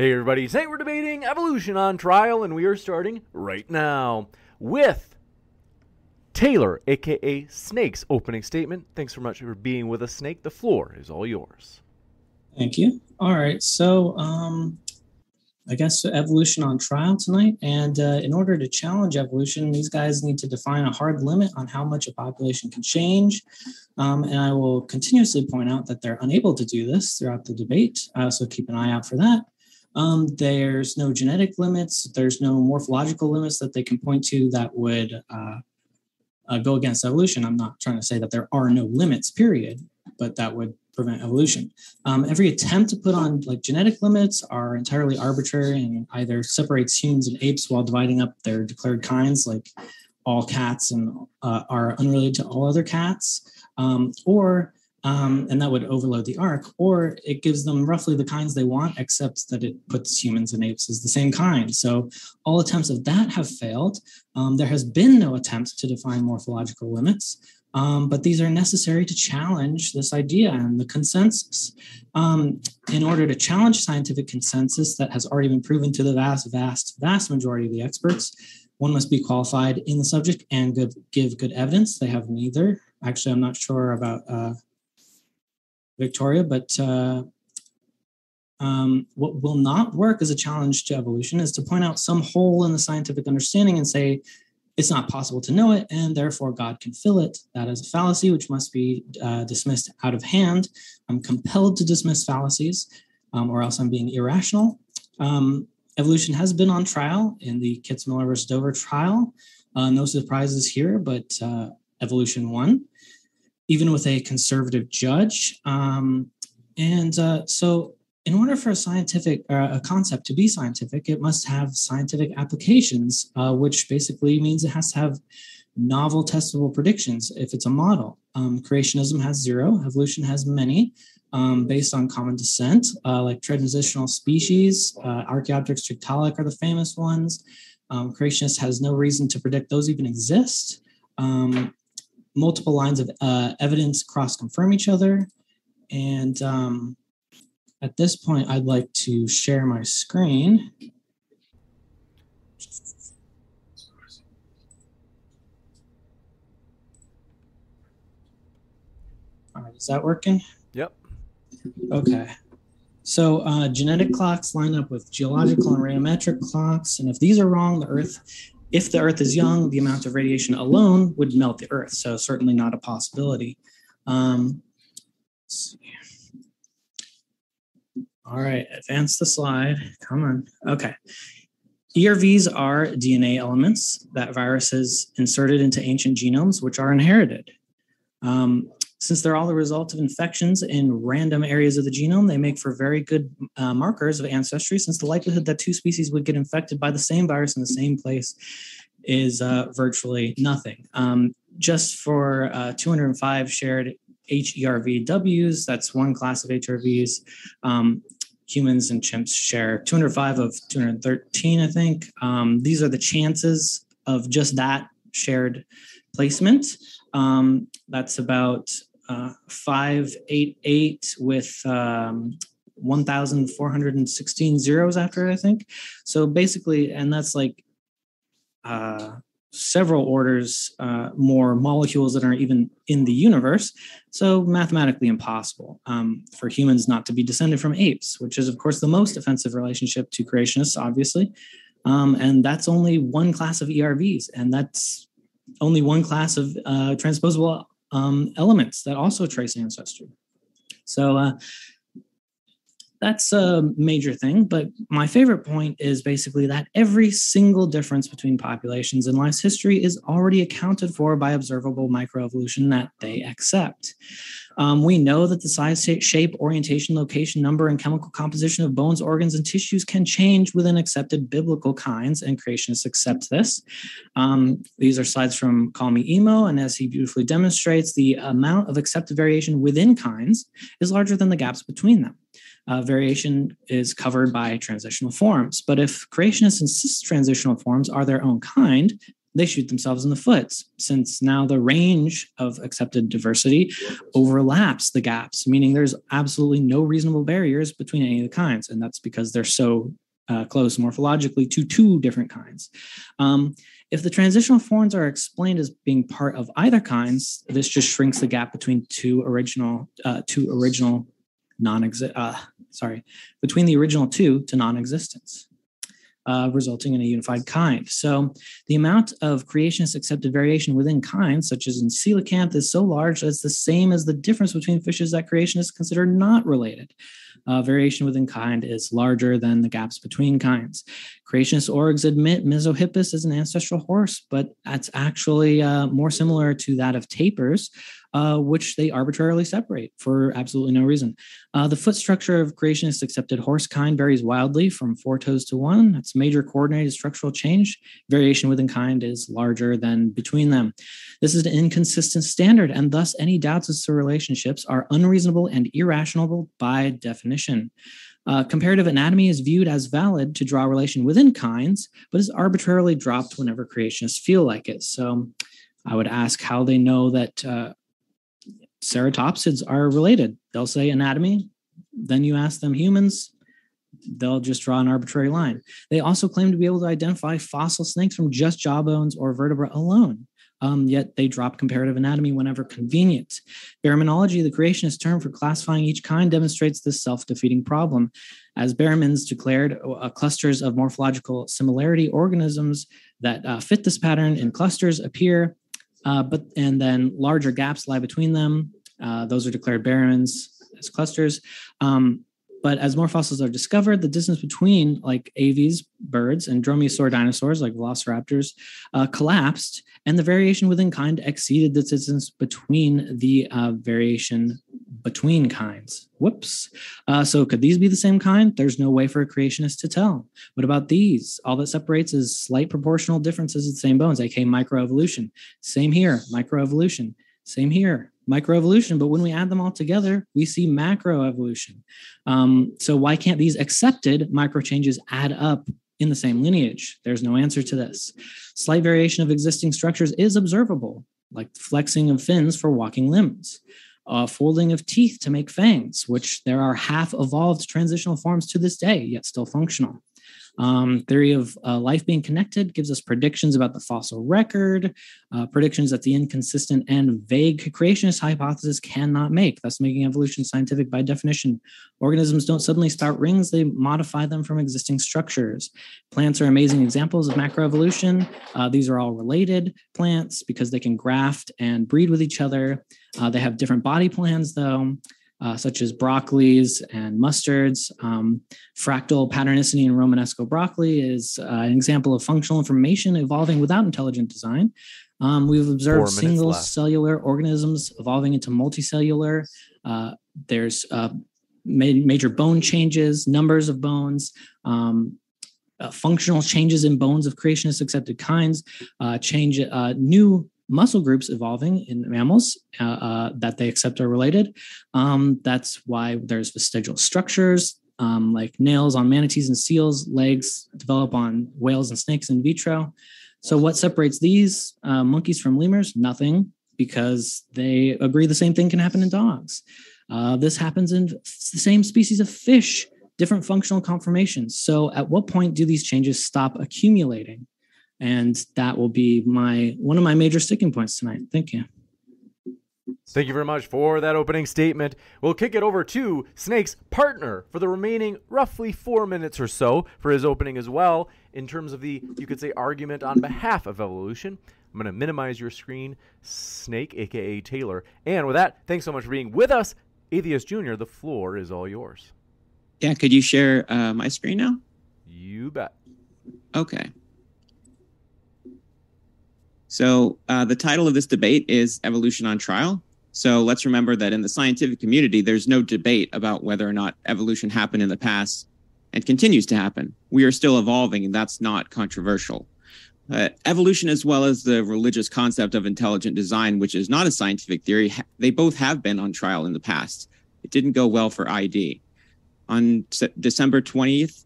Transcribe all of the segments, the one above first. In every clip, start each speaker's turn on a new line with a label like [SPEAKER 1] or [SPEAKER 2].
[SPEAKER 1] Hey everybody, today we're debating evolution on trial, and we are starting right now with Taylor, aka Snake's opening statement. Thanks so much for being with us, Snake. The floor is all yours.
[SPEAKER 2] Thank you. All right, so um, I guess so. evolution on trial tonight, and uh, in order to challenge evolution, these guys need to define a hard limit on how much a population can change. Um, and I will continuously point out that they're unable to do this throughout the debate, uh, so keep an eye out for that. Um, there's no genetic limits. There's no morphological limits that they can point to that would uh, uh, go against evolution. I'm not trying to say that there are no limits, period, but that would prevent evolution. Um, every attempt to put on like genetic limits are entirely arbitrary and either separates humans and apes while dividing up their declared kinds, like all cats and uh, are unrelated to all other cats, um, or um, and that would overload the ark, or it gives them roughly the kinds they want, except that it puts humans and apes as the same kind. So all attempts of that have failed. Um, there has been no attempt to define morphological limits, um, but these are necessary to challenge this idea and the consensus. Um, in order to challenge scientific consensus that has already been proven to the vast, vast, vast majority of the experts, one must be qualified in the subject and good, give good evidence. They have neither. Actually, I'm not sure about. Uh, Victoria, but uh, um, what will not work as a challenge to evolution is to point out some hole in the scientific understanding and say it's not possible to know it, and therefore God can fill it. That is a fallacy which must be uh, dismissed out of hand. I'm compelled to dismiss fallacies, um, or else I'm being irrational. Um, evolution has been on trial in the Kitzmiller versus Dover trial. Uh, no surprises here, but uh, evolution won even with a conservative judge. Um, and uh, so, in order for a scientific uh, a concept to be scientific, it must have scientific applications, uh, which basically means it has to have novel testable predictions if it's a model. Um, creationism has zero, evolution has many. Um, based on common descent, uh, like transitional species, uh, Archaeopteryx Tiktaalik are the famous ones. Um, creationist has no reason to predict those even exist. Um, multiple lines of uh, evidence cross confirm each other. And um, at this point, I'd like to share my screen. All right, is that working?
[SPEAKER 1] Yep.
[SPEAKER 2] Okay. So uh, genetic clocks line up with geological and radiometric clocks. And if these are wrong, the Earth if the Earth is young, the amount of radiation alone would melt the Earth. So certainly not a possibility. Um, all right, advance the slide. Come on. Okay. ERVs are DNA elements that viruses inserted into ancient genomes, which are inherited. Um, since they're all the result of infections in random areas of the genome, they make for very good uh, markers of ancestry, since the likelihood that two species would get infected by the same virus in the same place is uh, virtually nothing. Um, just for uh, 205 shared HERVWs, that's one class of HRVs, um, humans and chimps share 205 of 213, I think. Um, these are the chances of just that shared placement. Um, that's about uh, 588 with um, 1,416 zeros after it, I think. So basically, and that's like uh, several orders uh, more molecules that are even in the universe. So mathematically impossible um, for humans not to be descended from apes, which is, of course, the most offensive relationship to creationists, obviously. Um, and that's only one class of ERVs, and that's only one class of uh, transposable um, elements that also trace ancestry. So uh, that's a major thing. But my favorite point is basically that every single difference between populations in life's history is already accounted for by observable microevolution that they accept. Um, we know that the size, shape, orientation, location, number, and chemical composition of bones, organs, and tissues can change within accepted biblical kinds, and creationists accept this. Um, these are slides from Call Me Emo, and as he beautifully demonstrates, the amount of accepted variation within kinds is larger than the gaps between them uh, variation is covered by transitional forms. But if creationists insist transitional forms are their own kind, they shoot themselves in the foot since now the range of accepted diversity overlaps the gaps, meaning there's absolutely no reasonable barriers between any of the kinds. And that's because they're so uh, close morphologically to two different kinds. Um, if the transitional forms are explained as being part of either kinds, this just shrinks the gap between two original uh, two original non-exist, uh, sorry, between the original two to non-existence. Uh, resulting in a unified kind. So the amount of creationist accepted variation within kinds, such as in coelacanth, is so large that it's the same as the difference between fishes that creationists consider not related. Uh, variation within kind is larger than the gaps between kinds. Creationist orgs admit Mesohippus is an ancestral horse, but that's actually uh, more similar to that of tapirs, uh, which they arbitrarily separate for absolutely no reason. Uh, the foot structure of creationist accepted horse kind varies wildly from four toes to one. That's major coordinated structural change. Variation within kind is larger than between them. This is an inconsistent standard, and thus any doubts as to relationships are unreasonable and irrational by definition. Uh, comparative anatomy is viewed as valid to draw relation within kinds, but is arbitrarily dropped whenever creationists feel like it. So I would ask how they know that uh, ceratopsids are related. They'll say anatomy. Then you ask them humans, they'll just draw an arbitrary line. They also claim to be able to identify fossil snakes from just jawbones or vertebra alone. Um, yet they drop comparative anatomy whenever convenient. Baraminology, the creationist term for classifying each kind, demonstrates this self defeating problem. As baramins declared, uh, clusters of morphological similarity organisms that uh, fit this pattern in clusters appear uh, but and then larger gaps lie between them. Uh, those are declared baramins as clusters. Um, but as more fossils are discovered, the distance between like aves, birds, and dromaeosaur dinosaurs like velociraptors uh, collapsed, and the variation within kind exceeded the distance between the uh, variation between kinds. Whoops. Uh, so could these be the same kind? There's no way for a creationist to tell. What about these? All that separates is slight proportional differences of the same bones, aka microevolution. Same here, microevolution. Same here, microevolution. But when we add them all together, we see macroevolution. Um, so why can't these accepted micro changes add up in the same lineage? There's no answer to this. Slight variation of existing structures is observable, like flexing of fins for walking limbs uh, folding of teeth to make fangs, which there are half evolved transitional forms to this day, yet still functional. Um, theory of uh, life being connected gives us predictions about the fossil record, uh, predictions that the inconsistent and vague creationist hypothesis cannot make, thus making evolution scientific by definition. Organisms don't suddenly start rings, they modify them from existing structures. Plants are amazing examples of macroevolution. Uh, these are all related plants because they can graft and breed with each other. Uh, they have different body plans, though uh, such as broccolis and mustards. Um, fractal patternicity in Romanesco broccoli is uh, an example of functional information evolving without intelligent design. Um, we've observed single left. cellular organisms evolving into multicellular. Uh, there's uh, ma- major bone changes, numbers of bones, um, uh, functional changes in bones of creationist accepted kinds, uh, change uh, new muscle groups evolving in mammals uh, uh, that they accept are related. Um, that's why there's vestigial structures
[SPEAKER 3] um, like nails on manatees and seals, legs develop on whales and snakes in vitro. So, what separates these uh, monkeys from lemurs? Nothing, because they agree the same thing can happen in dogs. Uh, this happens in the same species of fish, different functional conformations. So, at what point do these changes stop accumulating? And that will be my one of my major sticking points tonight. Thank you.
[SPEAKER 1] Thank you very much for that opening statement. We'll kick it over to Snake's partner for the remaining roughly four minutes or so for his opening as well, in terms of the, you could say, argument on behalf of evolution. I'm going to minimize your screen, Snake, aka Taylor. And with that, thanks so much for being with us. Atheist Jr., the floor is all yours.
[SPEAKER 4] Yeah, could you share uh, my screen now?
[SPEAKER 1] You bet.
[SPEAKER 4] Okay. So, uh, the title of this debate is Evolution on Trial. So let's remember that in the scientific community, there's no debate about whether or not evolution happened in the past and continues to happen. We are still evolving, and that's not controversial. Uh, evolution, as well as the religious concept of intelligent design, which is not a scientific theory, ha- they both have been on trial in the past. It didn't go well for ID. On Se- December 20th,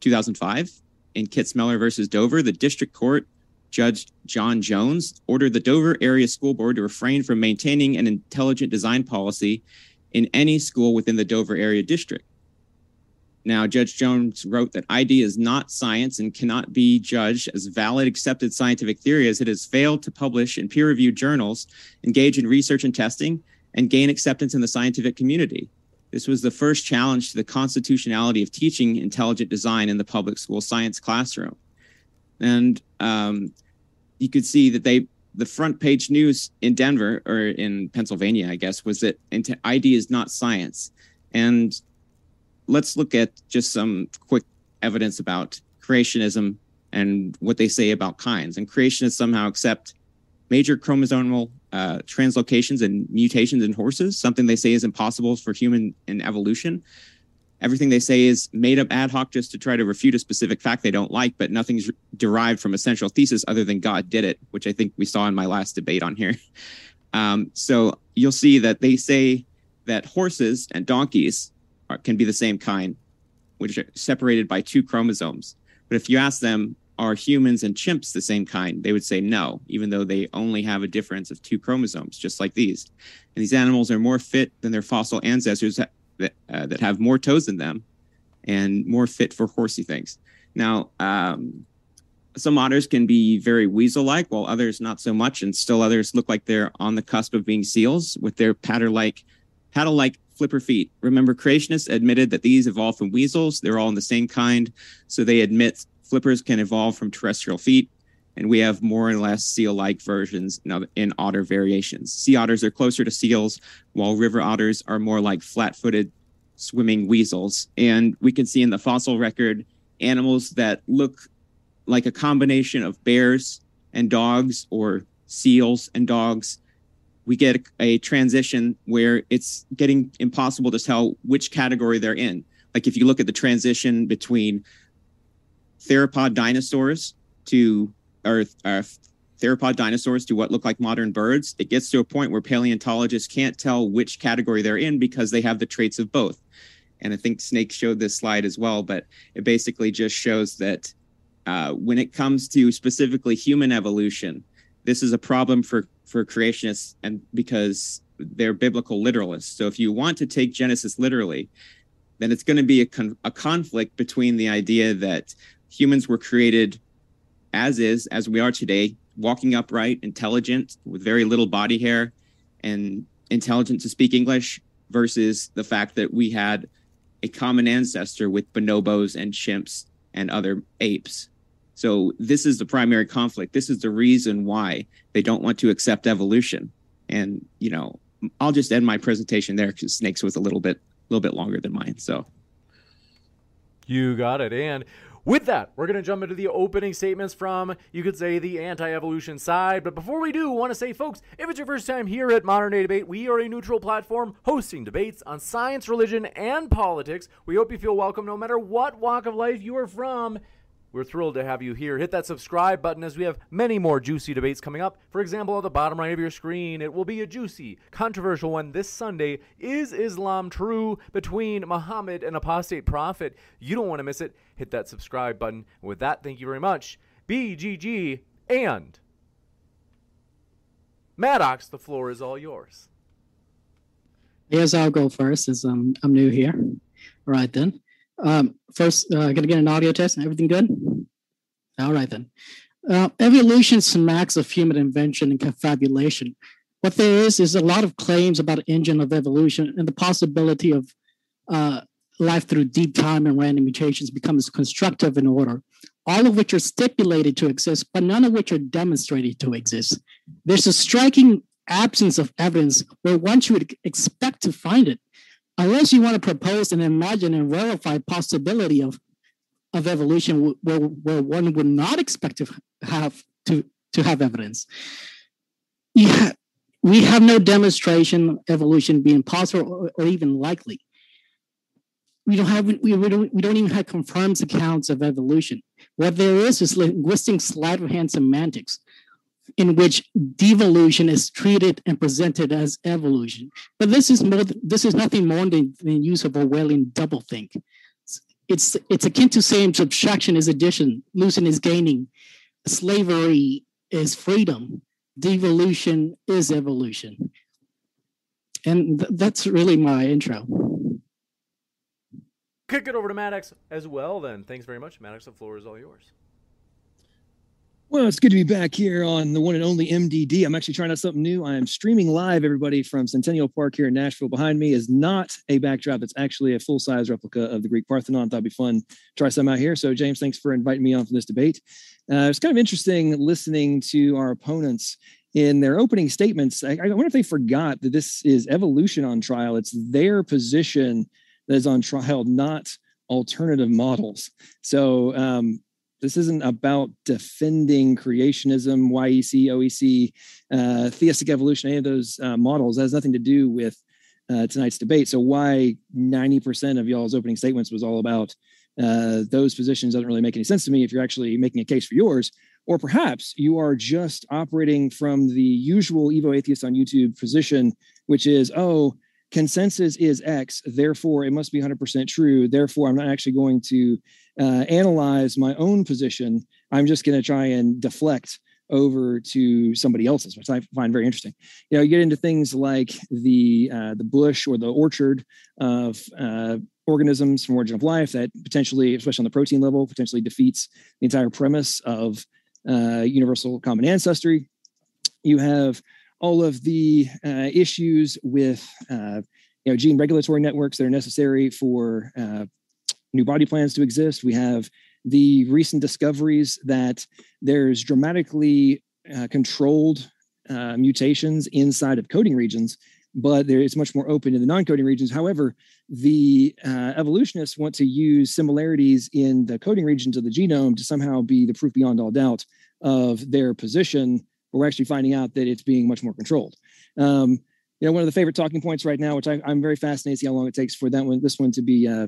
[SPEAKER 4] 2005, in Kitzmiller versus Dover, the district court Judge John Jones ordered the Dover Area School Board to refrain from maintaining an intelligent design policy in any school within the Dover Area District. Now, Judge Jones wrote that ID is not science and cannot be judged as valid accepted scientific theory as it has failed to publish in peer reviewed journals, engage in research and testing, and gain acceptance in the scientific community. This was the first challenge to the constitutionality of teaching intelligent design in the public school science classroom. And um, you could see that they the front page news in Denver or in Pennsylvania, I guess, was that ID is not science. And let's look at just some quick evidence about creationism and what they say about kinds. And creationists somehow accept major chromosomal uh, translocations and mutations in horses, something they say is impossible for human in evolution everything they say is made up ad hoc just to try to refute a specific fact they don't like, but nothing's derived from a central thesis other than God did it, which I think we saw in my last debate on here. Um, so you'll see that they say that horses and donkeys are, can be the same kind, which are separated by two chromosomes. But if you ask them, are humans and chimps the same kind? They would say no, even though they only have a difference of two chromosomes, just like these. And these animals are more fit than their fossil ancestors that uh, that have more toes in them and more fit for horsey things. Now, um, some otters can be very weasel-like, while others not so much, and still others look like they're on the cusp of being seals with their paddle-like, paddle-like flipper feet. Remember, creationists admitted that these evolved from weasels. They're all in the same kind, so they admit flippers can evolve from terrestrial feet and we have more or less seal-like versions in otter variations. Sea otters are closer to seals, while river otters are more like flat-footed swimming weasels. And we can see in the fossil record animals that look like a combination of bears and dogs or seals and dogs. We get a, a transition where it's getting impossible to tell which category they're in. Like if you look at the transition between theropod dinosaurs to or, theropod dinosaurs to what look like modern birds, it gets to a point where paleontologists can't tell which category they're in because they have the traits of both. And I think Snake showed this slide as well, but it basically just shows that uh, when it comes to specifically human evolution, this is a problem for for creationists, and because they're biblical literalists. So if you want to take Genesis literally, then it's going to be a, con- a conflict between the idea that humans were created as is, as we are today, walking upright, intelligent, with very little body hair, and intelligent to speak English, versus the fact that we had a common ancestor with bonobos and chimps and other apes. So this is the primary conflict. This is the reason why they don't want to accept evolution. And you know, I'll just end my presentation there because Snakes was a little bit, a little bit longer than mine. So
[SPEAKER 1] you got it. And with that, we're going to jump into the opening statements from, you could say, the anti evolution side. But before we do, I want to say, folks, if it's your first time here at Modern Day Debate, we are a neutral platform hosting debates on science, religion, and politics. We hope you feel welcome no matter what walk of life you are from. We're thrilled to have you here. Hit that subscribe button as we have many more juicy debates coming up. For example, at the bottom right of your screen, it will be a juicy, controversial one this Sunday. Is Islam true between Muhammad and apostate prophet? You don't want to miss it. Hit that subscribe button. With that, thank you very much. BGG and Maddox, the floor is all yours.
[SPEAKER 5] Yes, I'll go first as um, I'm new here. All right then. Um, first, uh, gonna get an audio test. Everything good? All right then. Uh, evolution smacks of human invention and confabulation. What there is is a lot of claims about engine of evolution and the possibility of uh, life through deep time and random mutations becomes constructive in order, all of which are stipulated to exist, but none of which are demonstrated to exist. There's a striking absence of evidence where one should expect to find it unless you want to propose and imagine and verify possibility of of evolution where, where one would not expect to have to to have evidence. Yeah we have no demonstration of evolution being possible or, or even likely. We don't have we, we don't we don't even have confirmed accounts of evolution. What there is is linguistic sleight of hand semantics in which devolution is treated and presented as evolution. But this is more, this is nothing more than use of Orwellian doublethink. It's it's akin to saying subtraction is addition, losing is gaining, slavery is freedom, devolution is evolution. And th- that's really my intro.
[SPEAKER 1] Kick it over to Maddox as well, then. Thanks very much. Maddox, the floor is all yours.
[SPEAKER 6] Well, it's good to be back here on the one and only MDD. I'm actually trying out something new. I am streaming live, everybody, from Centennial Park here in Nashville. Behind me is not a backdrop. It's actually a full size replica of the Greek Parthenon. Thought it'd be fun to try some out here. So, James, thanks for inviting me on for this debate. Uh, it's kind of interesting listening to our opponents in their opening statements. I, I wonder if they forgot that this is evolution on trial. It's their position that is on trial, not alternative models. So, um, this isn't about defending creationism, YEC, OEC, uh, theistic evolution, any of those uh, models. That has nothing to do with uh, tonight's debate. So why 90% of y'all's opening statements was all about uh, those positions doesn't really make any sense to me if you're actually making a case for yours. Or perhaps you are just operating from the usual Evo atheist on YouTube position, which is, oh, consensus is X, therefore it must be 100% true. Therefore, I'm not actually going to uh, analyze my own position. I'm just going to try and deflect over to somebody else's, which I find very interesting. You know, you get into things like the uh, the bush or the orchard of uh, organisms from origin of life that potentially, especially on the protein level, potentially defeats the entire premise of uh, universal common ancestry. You have all of the uh, issues with uh, you know gene regulatory networks that are necessary for uh, new body plans to exist. We have the recent discoveries that there's dramatically uh, controlled uh, mutations inside of coding regions, but there is much more open in the non-coding regions. However, the uh, evolutionists want to use similarities in the coding regions of the genome to somehow be the proof beyond all doubt of their position we're actually finding out that it's being much more controlled. Um, you know, one of the favorite talking points right now, which I, am very fascinated to see how long it takes for that one, this one to be uh,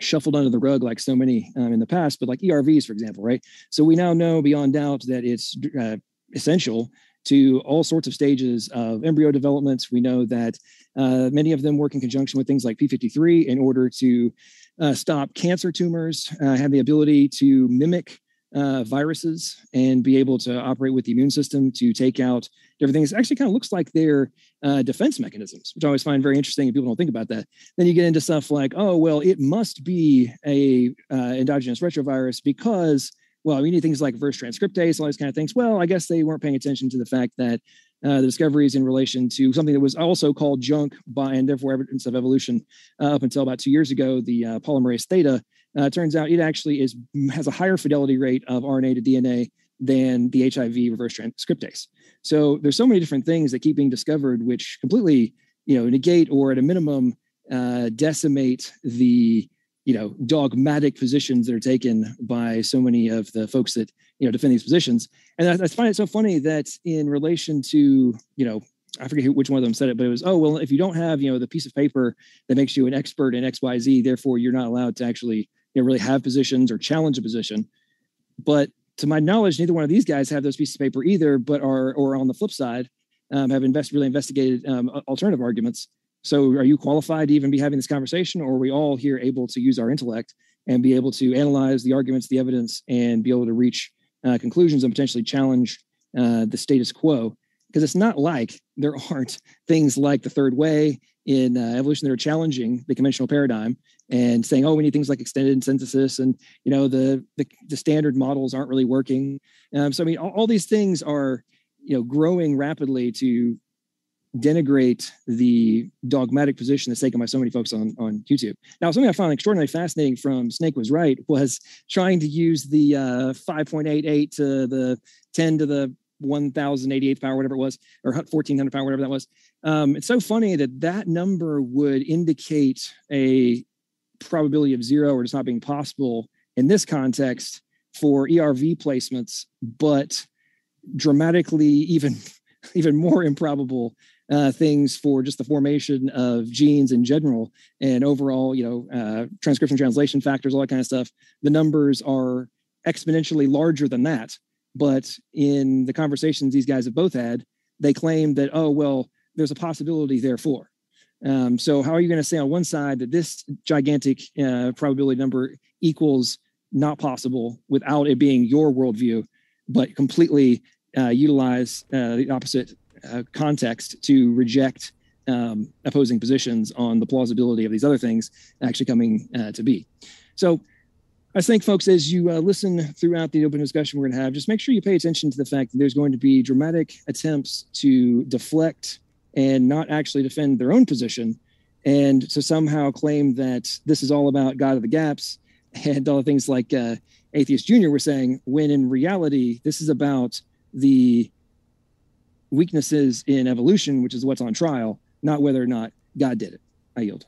[SPEAKER 6] shuffled under the rug like so many um, in the past, but like ERVs, for example, right? So we now know beyond doubt that it's uh, essential to all sorts of stages of embryo development. We know that uh, many of them work in conjunction with things like P53 in order to uh, stop cancer tumors, uh, have the ability to mimic uh, viruses and be able to operate with the immune system to take out different things. It actually kind of looks like they're uh, defense mechanisms, which I always find very interesting. And people don't think about that. Then you get into stuff like, oh, well, it must be a uh, endogenous retrovirus because, well, we need things like reverse transcriptase, all these kind of things. Well, I guess they weren't paying attention to the fact that uh, the discoveries in relation to something that was also called junk by and therefore evidence of evolution uh, up until about two years ago, the uh, polymerase theta uh, turns out it actually is has a higher fidelity rate of RNA to DNA than the HIV reverse transcriptase. So there's so many different things that keep being discovered, which completely you know negate or at a minimum uh, decimate the you know dogmatic positions that are taken by so many of the folks that you know defend these positions. And I, I find it so funny that in relation to you know I forget which one of them said it, but it was, oh, well, if you don't have, you know, the piece of paper that makes you an expert in XYZ, therefore you're not allowed to actually you know, really have positions or challenge a position. but to my knowledge, neither one of these guys have those pieces of paper either, but are or on the flip side, um, have invest really investigated um, alternative arguments. So, are you qualified to even be having this conversation, or are we all here able to use our intellect and be able to analyze the arguments, the evidence, and be able to reach uh, conclusions and potentially challenge uh, the status quo? Because it's not like there aren't things like the third way in uh, evolution that are challenging the conventional paradigm and saying, "Oh, we need things like extended synthesis," and you know the the, the standard models aren't really working. Um, so I mean, all, all these things are you know growing rapidly to denigrate the dogmatic position that's taken by so many folks on, on YouTube. Now, something I found extraordinarily fascinating from Snake was right was trying to use the uh, 5.88 to the 10 to the 1088th power, whatever it was, or 1400 power, whatever that was. Um, it's so funny that that number would indicate a probability of zero or just not being possible in this context for ERV placements, but dramatically even even more improbable uh, things for just the formation of genes in general and overall, you know, uh, transcription translation factors, all that kind of stuff. The numbers are exponentially larger than that. But in the conversations these guys have both had, they claim that, oh, well, there's a possibility therefore. Um, so how are you going to say on one side that this gigantic uh, probability number equals not possible without it being your worldview, but completely uh, utilize uh, the opposite uh, context to reject um, opposing positions on the plausibility of these other things actually coming uh, to be. So I think, folks, as you uh, listen throughout the open discussion we're going to have, just make sure you pay attention to the fact that there's going to be dramatic attempts to deflect and not actually defend their own position and to somehow claim that this is all about God of the gaps and all the things like uh, Atheist Junior were saying, when in reality, this is about the weaknesses in evolution, which is what's on trial, not whether or not God did it. I yield.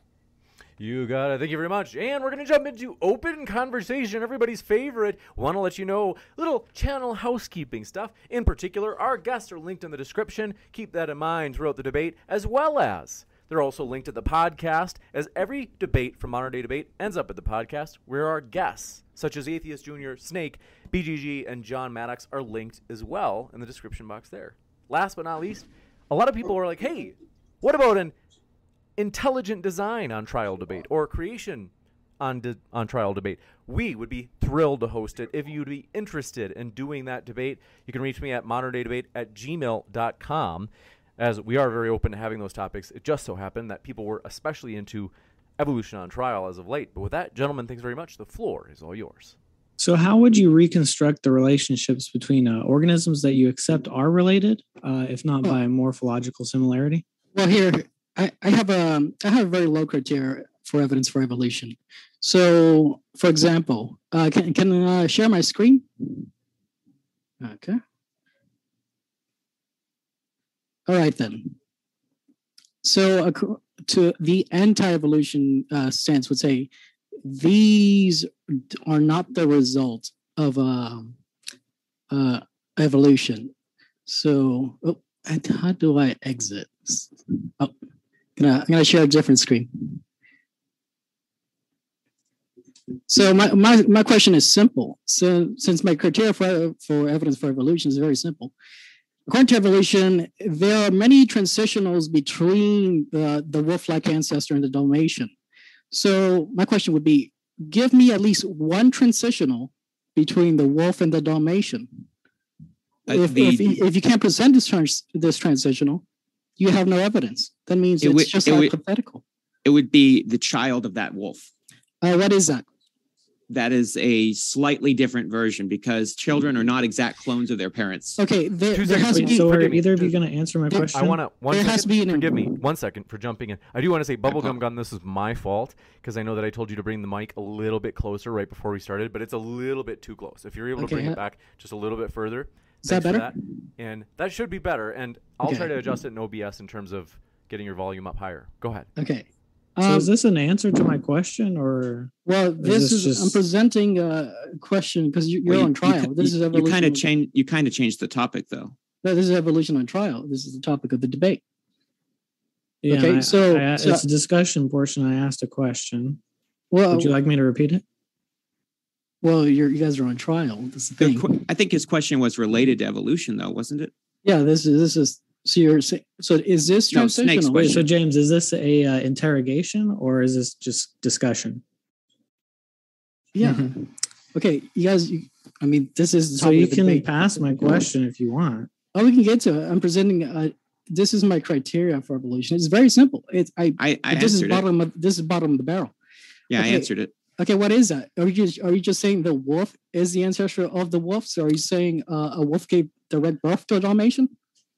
[SPEAKER 1] You got it. Thank you very much. And we're going to jump into open conversation, everybody's favorite. Want to let you know little channel housekeeping stuff. In particular, our guests are linked in the description. Keep that in mind throughout the debate, as well as they're also linked at the podcast, as every debate from Modern Day Debate ends up at the podcast, where our guests, such as Atheist Junior, Snake, BGG, and John Maddox, are linked as well in the description box there. Last but not least, a lot of people are like, hey, what about an intelligent design on trial debate or creation on de- on trial debate. We would be thrilled to host it. If you'd be interested in doing that debate, you can reach me at moderndaydebate at gmail.com as we are very open to having those topics. It just so happened that people were especially into evolution on trial as of late. But with that, gentlemen, thanks very much. The floor is all yours.
[SPEAKER 3] So, how would you reconstruct the relationships between uh, organisms that you accept are related, uh, if not by morphological similarity?
[SPEAKER 5] Well, here I, I have a I have a very low criteria for evidence for evolution. So, for example, uh, can can I share my screen? Okay. All right then. So, uh, to the anti-evolution uh, stance would say these are not the result of uh, uh, evolution. So, oh, how do I exit? Oh, gonna, I'm gonna share a different screen. So my, my, my question is simple. So since my criteria for, for evidence for evolution is very simple, according to evolution, there are many transitionals between the, the wolf-like ancestor and the Dalmatian. So my question would be, give me at least one transitional between the wolf and the Dalmatian. Uh, if, the, if, if, you can't present this, trans, this transitional, you have no evidence. That means it it's would, just it hypothetical.
[SPEAKER 4] Would, it would be the child of that wolf.
[SPEAKER 5] Uh, what is that?
[SPEAKER 4] That is a slightly different version because children are not exact clones of their parents.
[SPEAKER 5] Okay, there, there has
[SPEAKER 3] to be. So are either of you going to answer my there, question?
[SPEAKER 1] I want to. There second, has to be an forgive me. One second for jumping in. I do want to say, bubblegum gun. This is my fault because I know that I told you to bring the mic a little bit closer right before we started, but it's a little bit too close. If you're able okay, to bring it back just a little bit further,
[SPEAKER 5] is that better?
[SPEAKER 1] That. And that should be better. And I'll okay. try to adjust it in OBS in terms of getting your volume up higher. Go ahead.
[SPEAKER 5] Okay.
[SPEAKER 3] So um, is this an answer to my question, or
[SPEAKER 5] well, this, is, just... I'm presenting a question because you, are well, on trial. You,
[SPEAKER 4] this is evolution. You kind of change. You kind of changed the topic, though.
[SPEAKER 5] No, this is evolution on trial. This is the topic of the debate.
[SPEAKER 3] Yeah, okay, I, so, I, so, it's a discussion portion. I asked a question. Well, would you like me to repeat it?
[SPEAKER 5] Well, you're, you guys are on trial. That's the
[SPEAKER 4] The
[SPEAKER 5] thing.
[SPEAKER 4] qu- I think his question was related to evolution, though, wasn't it?
[SPEAKER 5] Yeah, this is this is so you're so is this
[SPEAKER 4] No, Snake's
[SPEAKER 5] transitional?
[SPEAKER 2] Wait,
[SPEAKER 4] question.
[SPEAKER 2] so James, is this a uh, interrogation or is this just discussion?
[SPEAKER 5] Yeah.
[SPEAKER 2] Mhm.
[SPEAKER 5] Okay, you guys. You, I mean, this is the
[SPEAKER 2] So you can
[SPEAKER 5] debate.
[SPEAKER 2] pass my question if you want.
[SPEAKER 5] Oh, we can get to it. I'm presenting. Uh, this is my criteria for evolution. It's very simple. It's I.
[SPEAKER 4] I, I
[SPEAKER 5] this is
[SPEAKER 4] answered it.
[SPEAKER 5] bottom. Of, this is bottom of the barrel.
[SPEAKER 4] Yeah,
[SPEAKER 5] okay.
[SPEAKER 4] I answered it.
[SPEAKER 5] Okay, what is that? Are you just, are you just saying the wolf is the ancestor of the wolf? So are you saying uh, a wolf gave direct birth to a Dalmatian?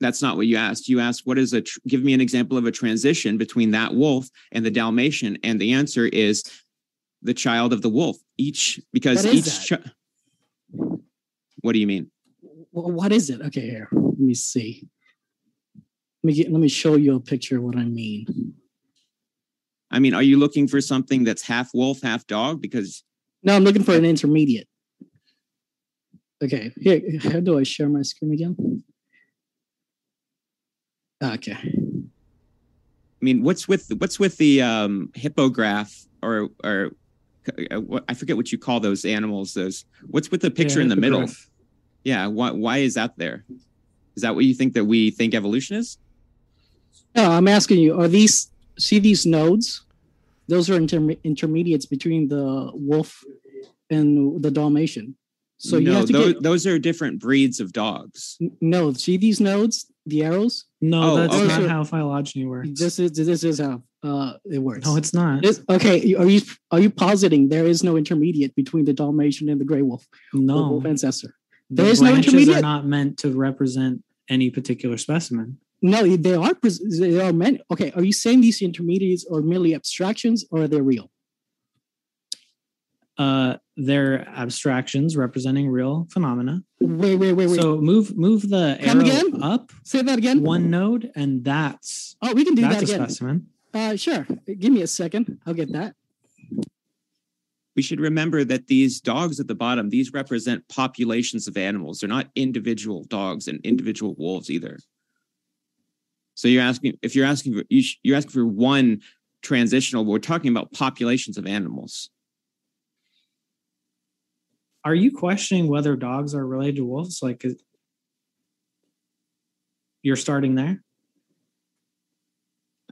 [SPEAKER 4] That's not what you asked. You asked, "What is a? Tr- give me an example of a transition between that wolf and the Dalmatian." And the answer is the child of the wolf. Each because
[SPEAKER 5] What
[SPEAKER 4] each. Chi- what do you mean?
[SPEAKER 5] Well, what is it? Okay, here. Let me see. Let me get, let me show you a picture of what I mean.
[SPEAKER 4] I mean, are you looking for something that's half wolf, half dog? Because
[SPEAKER 5] No, I'm looking for an intermediate. Okay, here. How do I share my screen again? Okay.
[SPEAKER 4] I mean, what's with what's with the um, hippogriff or or uh, I forget what you call those animals. Those what's with the picture
[SPEAKER 2] Yeah,
[SPEAKER 4] in the middle? Yeah, why why is that there? Is that what you think that we think evolution is?
[SPEAKER 5] No, I'm asking you, are these see these nodes? Those are interme- intermediates between the wolf and the Dalmatian. So you have to
[SPEAKER 4] those,
[SPEAKER 5] get
[SPEAKER 4] those are different breeds of dogs.
[SPEAKER 5] n- no. See these nodes, the arrows.
[SPEAKER 2] No,
[SPEAKER 4] Oh,
[SPEAKER 2] that's
[SPEAKER 5] okay.
[SPEAKER 2] not how phylogeny works.
[SPEAKER 5] This is this is how uh, it works.
[SPEAKER 2] no, it's not.
[SPEAKER 5] This- okay, are you are you positing there is no intermediate between the Dalmatian and the gray wolf,
[SPEAKER 2] no,
[SPEAKER 5] wolf ancestor?
[SPEAKER 2] the
[SPEAKER 5] there is no
[SPEAKER 2] branches
[SPEAKER 5] intermediate.
[SPEAKER 2] are not meant to represent any particular specimen.
[SPEAKER 5] No, they are pres- there are many. Okay, are you saying these intermediates are merely abstractions or are they real?
[SPEAKER 2] Uh, they're abstractions representing real phenomena.
[SPEAKER 5] Wait, wait, wait, wait.
[SPEAKER 2] So move move the
[SPEAKER 5] Come
[SPEAKER 2] arrow
[SPEAKER 5] again?
[SPEAKER 2] up
[SPEAKER 5] Say that again.
[SPEAKER 2] one node, and that's
[SPEAKER 5] Oh, we can do
[SPEAKER 2] that's
[SPEAKER 5] that
[SPEAKER 2] a
[SPEAKER 5] again.
[SPEAKER 2] specimen.
[SPEAKER 5] Uh, sure. Give me a second. I'll get that.
[SPEAKER 4] We should remember that these dogs at the bottom, these represent populations of animals. They're not individual dogs and individual wolves either. So you're asking if you're asking for you sh- you're asking for one transitional. We're talking about populations of animals.
[SPEAKER 2] Are you questioning whether dogs are related to wolves? Like, you're starting there.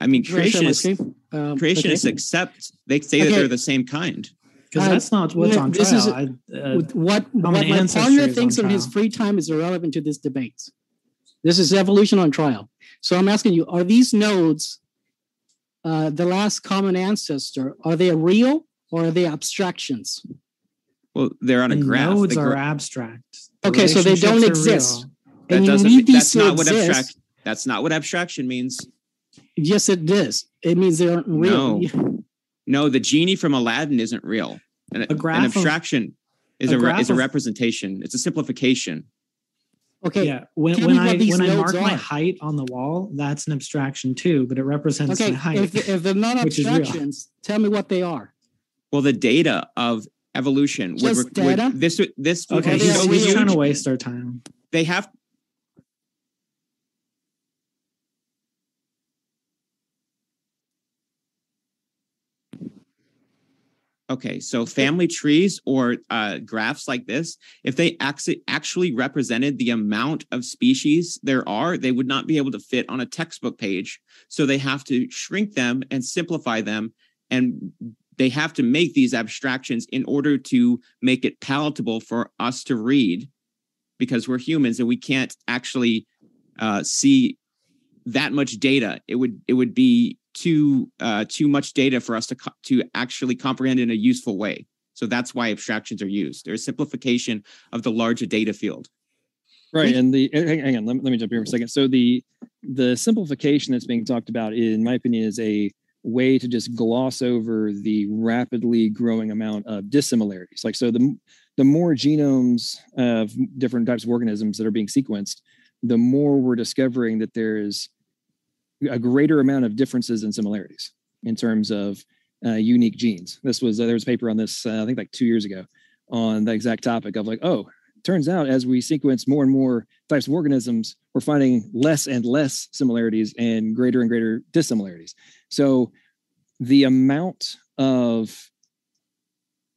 [SPEAKER 4] I mean,
[SPEAKER 5] Can I share my
[SPEAKER 4] creationists?
[SPEAKER 5] Um,
[SPEAKER 4] creationists
[SPEAKER 5] okay.
[SPEAKER 4] accept they say that they're the same kind.
[SPEAKER 2] Because
[SPEAKER 5] Uh,
[SPEAKER 2] that's not what's on
[SPEAKER 5] this
[SPEAKER 2] trial.
[SPEAKER 5] is-
[SPEAKER 2] I, uh,
[SPEAKER 5] With what what my
[SPEAKER 2] ancestry
[SPEAKER 5] partner thinks
[SPEAKER 2] on
[SPEAKER 5] in his free time is irrelevant to this debate. This is evolution on trial. So I'm asking you: Are these nodes, uh, the last common ancestor, are they real or are they abstractions?
[SPEAKER 4] Well, they're on a
[SPEAKER 2] the
[SPEAKER 4] graph.
[SPEAKER 2] nodes
[SPEAKER 4] The
[SPEAKER 2] are abstract. The
[SPEAKER 5] Okay, so they don't
[SPEAKER 2] relationships are real.
[SPEAKER 5] exist.
[SPEAKER 4] that
[SPEAKER 5] and you
[SPEAKER 4] doesn't.
[SPEAKER 5] need these
[SPEAKER 4] That's
[SPEAKER 5] to
[SPEAKER 4] not what
[SPEAKER 5] exist.
[SPEAKER 4] abstract. That's not what abstraction means.
[SPEAKER 5] Yes, it is. It means they aren't real.
[SPEAKER 4] No. No, the genie from Aladdin isn't real. An,
[SPEAKER 2] A graph
[SPEAKER 4] an
[SPEAKER 2] of-
[SPEAKER 4] abstraction is
[SPEAKER 2] a
[SPEAKER 4] a, re- is a
[SPEAKER 2] of-
[SPEAKER 4] representation. It's a simplification.
[SPEAKER 5] Okay.
[SPEAKER 2] Yeah, when, when I when I
[SPEAKER 5] nodes
[SPEAKER 2] mark my height on the wall, that's an abstraction too, but it represents
[SPEAKER 5] Okay.
[SPEAKER 2] my height.
[SPEAKER 5] If, if they're not
[SPEAKER 2] which is real.
[SPEAKER 5] abstractions, tell me what they are.
[SPEAKER 4] Well, the data of evolution would,
[SPEAKER 5] Just
[SPEAKER 4] would-
[SPEAKER 5] data?
[SPEAKER 4] this would- this would
[SPEAKER 2] okay,
[SPEAKER 5] Are they
[SPEAKER 2] he's, he's trying to waste our time.
[SPEAKER 4] They have Okay, so family trees or uh, graphs like this, if they actually represented the amount of species there are, they would not be able to fit on a textbook page. So they have to shrink them and simplify them, and they have to make these abstractions in order to make it palatable for us to read, because we're humans and we can't actually uh, see that much data. It would it would be too uh, too much data for us to co- to actually comprehend in a useful way. So that's why abstractions are used. There's simplification of the larger data field.
[SPEAKER 6] Right, and the hang, hang on, let me, let me jump here for a second. So the the simplification that's being talked about, in my opinion, is a way to just gloss over the rapidly growing amount of dissimilarities. Like so, the the more genomes of different types of organisms that are being sequenced, the more we're discovering that there's a greater amount of differences and similarities in terms of uh, unique genes. This was uh, there was a paper on this uh, I think like two years ago on the exact topic of like oh turns out as we sequence more and more types of organisms, we're finding less and less similarities and greater and greater dissimilarities. So the amount of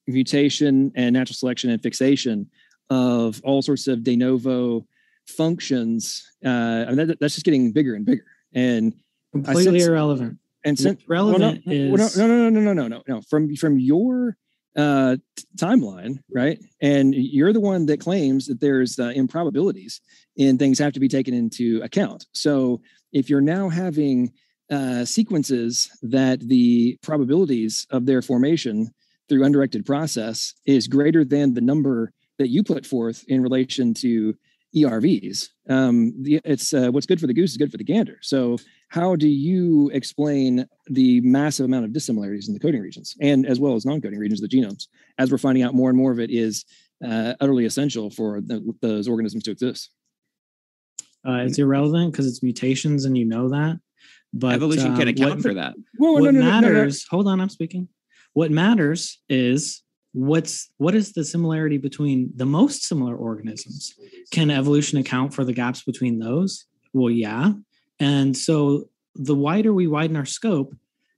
[SPEAKER 6] mutation and natural selection and fixation of all sorts of de novo functions. Uh, I mean, that, that's just getting bigger and bigger. And
[SPEAKER 2] completely
[SPEAKER 6] sense-
[SPEAKER 2] irrelevant.
[SPEAKER 6] and since
[SPEAKER 2] relevant
[SPEAKER 6] well, no,
[SPEAKER 2] is
[SPEAKER 6] no, no, no, no, no, no, no, no. From from your uh, timeline, right? And you're the one that claims that there's uh, improbabilities and things have to be taken into account. So if you're now having uh, sequences that the probabilities of their formation through undirected process is greater than the number that you put forth in relation to ERVs. Um, the, it's uh, what's good for the goose is good for the gander. So how do you explain the massive amount of dissimilarities in the coding regions and as well as non-coding regions of the genomes as we're finding out more and more of it is uh, utterly essential for the, those organisms to exist
[SPEAKER 2] uh, it's irrelevant because it's mutations and you know that. But
[SPEAKER 4] Evolution can
[SPEAKER 2] um,
[SPEAKER 4] account
[SPEAKER 2] what-
[SPEAKER 4] for that.
[SPEAKER 6] well
[SPEAKER 2] what
[SPEAKER 6] no, no, no, no, no.
[SPEAKER 2] matters hold on i'm speaking what matters is what's what is the similarity between the most similar organisms? Can evolution account for the gaps between those? Well yeah. And so the wider we widen our scope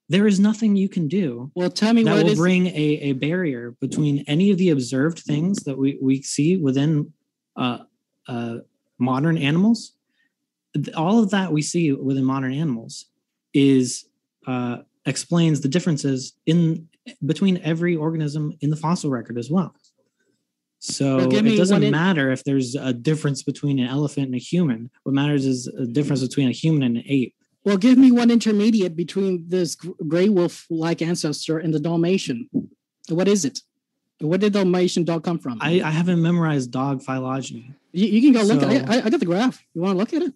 [SPEAKER 2] there is nothing you can do
[SPEAKER 5] Well, tell me
[SPEAKER 2] that
[SPEAKER 5] what
[SPEAKER 2] will
[SPEAKER 5] is
[SPEAKER 2] bring a, a barrier between any of the observed things that we, we see within uh, uh, modern animals. All of that we see within modern animals is uh, explains the differences in between every organism in the fossil record as well. So
[SPEAKER 5] Well,
[SPEAKER 2] it doesn't
[SPEAKER 5] in-
[SPEAKER 2] matter if there's a difference between an elephant and a human. What matters is a difference between a human and an ape.
[SPEAKER 5] Well, give me one intermediate between this gray wolf-like ancestor and the Dalmatian. What is it? Where did the Dalmatian dog come from?
[SPEAKER 2] I, I haven't memorized dog phylogeny.
[SPEAKER 5] you, you can go look at it. I, I got the graph. You want to look at it?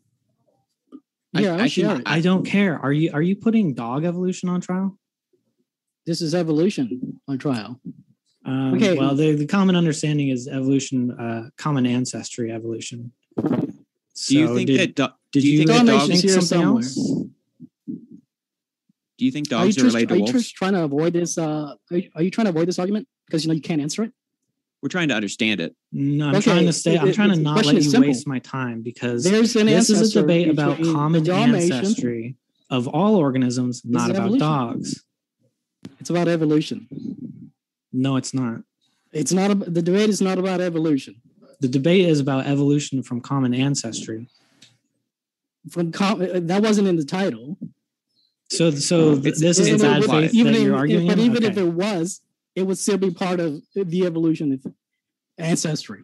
[SPEAKER 4] I-
[SPEAKER 5] Yeah,
[SPEAKER 4] I
[SPEAKER 5] I'll
[SPEAKER 4] can-
[SPEAKER 2] I don't care. Are you are you putting dog evolution on trial?
[SPEAKER 5] This is evolution on trial.
[SPEAKER 2] Um,
[SPEAKER 5] Okay.
[SPEAKER 2] Well, the, the common understanding is evolution, uh, common ancestry evolution.
[SPEAKER 4] Do you think
[SPEAKER 2] did,
[SPEAKER 4] that do-
[SPEAKER 2] did
[SPEAKER 4] do you
[SPEAKER 2] you,
[SPEAKER 4] think that
[SPEAKER 2] think
[SPEAKER 4] dogs
[SPEAKER 5] here
[SPEAKER 2] something
[SPEAKER 5] somewhere.
[SPEAKER 2] else?
[SPEAKER 4] do you think
[SPEAKER 5] Are you,
[SPEAKER 4] dogs are,
[SPEAKER 5] just,
[SPEAKER 4] related
[SPEAKER 5] are
[SPEAKER 4] to
[SPEAKER 5] you
[SPEAKER 4] wolves?
[SPEAKER 5] just trying to avoid this? Uh, are, you, are you trying to avoid this argument because you know you can't answer it?
[SPEAKER 4] We're trying to understand it.
[SPEAKER 2] No, I'm
[SPEAKER 5] Okay,
[SPEAKER 2] trying to stay. I'm
[SPEAKER 5] the-
[SPEAKER 2] trying to not let you
[SPEAKER 5] simple.
[SPEAKER 2] waste my time because
[SPEAKER 5] There's an
[SPEAKER 2] this is a debate about common ancestry of all organisms, not about dogs.
[SPEAKER 5] It's about evolution.
[SPEAKER 2] No, it's not.
[SPEAKER 5] It's not. ab- The debate is not about evolution.
[SPEAKER 2] The debate is about evolution from common ancestry.
[SPEAKER 5] From com- that wasn't in the title.
[SPEAKER 2] So, so th- this is a
[SPEAKER 4] a
[SPEAKER 2] bad faith
[SPEAKER 5] even
[SPEAKER 2] that
[SPEAKER 5] if-
[SPEAKER 2] you're arguing.
[SPEAKER 5] but
[SPEAKER 2] in?
[SPEAKER 5] even if it was, it would still be part of the evolution of ancestry.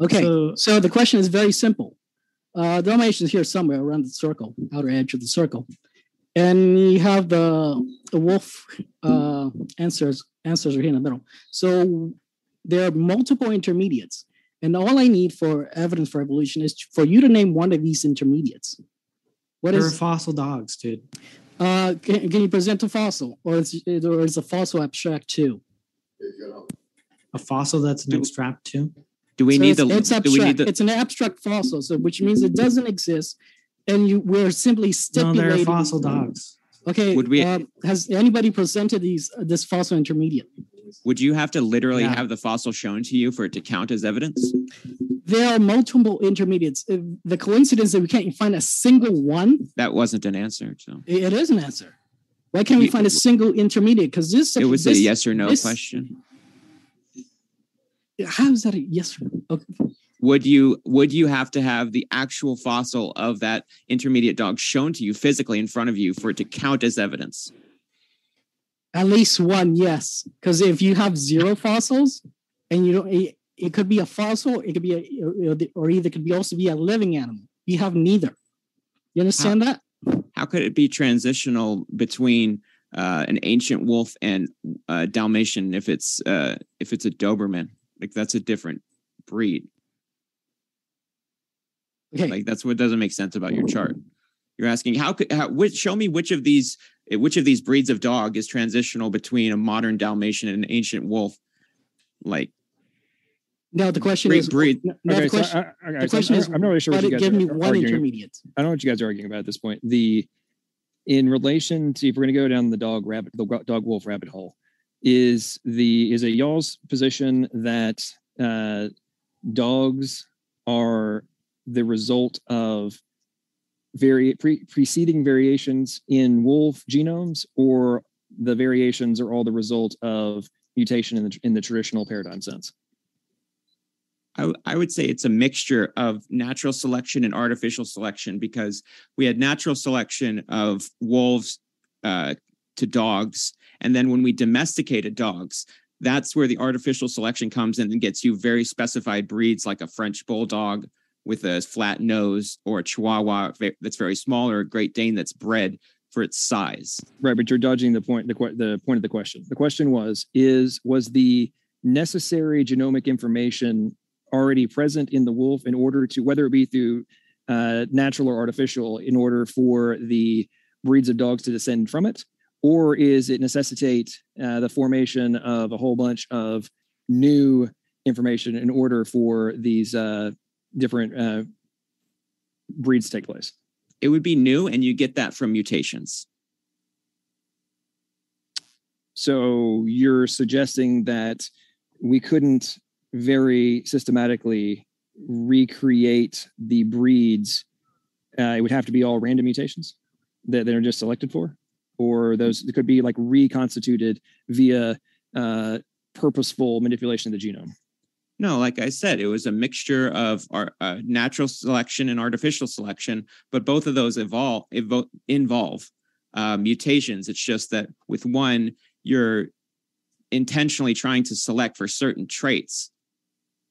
[SPEAKER 5] Okay, so,
[SPEAKER 2] So,
[SPEAKER 5] the question is very simple. Uh, Dalmatian is here somewhere around the circle, outer edge of the circle, and you have the, the wolf uh, answers answers are here in the middle. So there are multiple intermediates, and all I need for evidence for evolution is for you to name one of these intermediates. What
[SPEAKER 2] they're fossil dogs, dude.
[SPEAKER 5] uh, can, can you present a fossil, or is, or is a fossil abstract too?
[SPEAKER 2] A fossil that's an
[SPEAKER 4] Do-
[SPEAKER 2] extract too.
[SPEAKER 4] Do we
[SPEAKER 5] So
[SPEAKER 4] need
[SPEAKER 5] it's,
[SPEAKER 4] the?
[SPEAKER 5] it's
[SPEAKER 4] do we
[SPEAKER 5] abstract.
[SPEAKER 4] need the?
[SPEAKER 5] it's an abstract fossil, so which means it doesn't exist, and you we're simply
[SPEAKER 2] No,
[SPEAKER 5] stipulating.
[SPEAKER 2] they're fossil dogs.
[SPEAKER 5] Okay.
[SPEAKER 4] Would we-
[SPEAKER 5] um, has anybody presented these this fossil intermediate?
[SPEAKER 4] Would you have to literally
[SPEAKER 2] Yeah.
[SPEAKER 4] have the fossil shown to you for it to count as evidence?
[SPEAKER 5] There are multiple intermediates. The coincidence that we can't find a single one,
[SPEAKER 4] That wasn't an answer. So
[SPEAKER 5] it is an answer. Why can't we find a single intermediate? Because this
[SPEAKER 4] it was
[SPEAKER 5] this,
[SPEAKER 4] a yes or no
[SPEAKER 5] this-
[SPEAKER 4] question.
[SPEAKER 5] How is that a yes? or no? Okay.
[SPEAKER 4] Would you would you have to have the actual fossil of that intermediate dog shown to you physically in front of you for it to count as evidence?
[SPEAKER 5] At least one, yes. Because if you have zero fossils, and you don't, it, it could be a fossil, it could be a, or- either could be also be a living animal. You have neither. You understand that?
[SPEAKER 4] How could it be transitional between uh, an ancient wolf and uh, Dalmatian if it's uh, if it's a Doberman? Like that's a different breed.
[SPEAKER 5] Okay.
[SPEAKER 4] Like that's what doesn't make sense about your mm-hmm. chart. You're asking how could how which show me which of these which of these breeds of dog is transitional between a modern Dalmatian and an ancient wolf? Like
[SPEAKER 5] now the question
[SPEAKER 4] breed
[SPEAKER 5] is,
[SPEAKER 4] breed.
[SPEAKER 5] no, no, uh, uh,
[SPEAKER 6] okay,
[SPEAKER 5] the
[SPEAKER 6] so
[SPEAKER 5] question,
[SPEAKER 6] I, I,
[SPEAKER 5] the
[SPEAKER 6] guys,
[SPEAKER 5] question
[SPEAKER 6] I'm,
[SPEAKER 5] is,
[SPEAKER 6] I'm not really sure what you guys
[SPEAKER 5] give me one
[SPEAKER 6] arguing.
[SPEAKER 5] intermediate?
[SPEAKER 6] I don't know what you guys are arguing about at this point. The in relation to if we're going to go down the dog rabbit, the dog wolf rabbit hole, is the is it y'all's position that uh, dogs are the result of vari- pre- preceding variations in wolf genomes, or the variations are all the result of mutation in the in the traditional paradigm sense?
[SPEAKER 4] I, would say it's a mixture of natural selection and artificial selection because we had natural selection of wolves uh, to dogs. And then when we domesticated dogs, that's where the artificial selection comes in and gets you very specified breeds like a French bulldog with a flat nose or a Chihuahua that's very small or a Great Dane that's bred for its size.
[SPEAKER 6] Right, but you're dodging the point. The the point of the question. The question was: Is was the necessary genomic information already present in the wolf in order to whether it be through uh, natural or artificial in order for the breeds of dogs to descend from it or is it necessitate uh, the formation of a whole bunch of new information in order for these uh, different uh, breeds take place.
[SPEAKER 4] It would be new, and you get that from mutations.
[SPEAKER 6] so you're suggesting that we couldn't very systematically recreate the breeds uh, it would have to be all random mutations that they're just selected for? Or those it could be like reconstituted via uh, purposeful manipulation of the genome
[SPEAKER 4] No, like I said, it was a mixture of our uh, natural selection and artificial selection, but both of those evolve evo- involve uh, mutations. It's just that with one, you're intentionally trying to select for certain traits.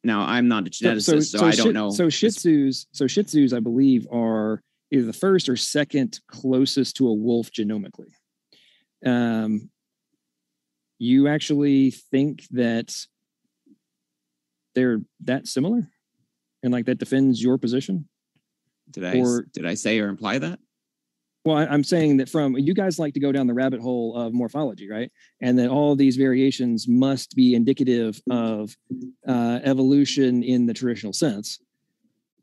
[SPEAKER 4] Now, I'm not a geneticist, so, I don't
[SPEAKER 6] Shih-
[SPEAKER 4] know.
[SPEAKER 6] So Shih Tzus, so Shih Tzus, I believe, are either the first or second closest to a wolf genomically. Um, you actually think that they're that similar, and like that defends your position?
[SPEAKER 4] did I
[SPEAKER 6] or-
[SPEAKER 4] did I say or imply that?
[SPEAKER 6] Well, I, I'm saying that from you guys like to go down the rabbit hole of morphology, right? And that all these variations must be indicative of uh, evolution in the traditional sense.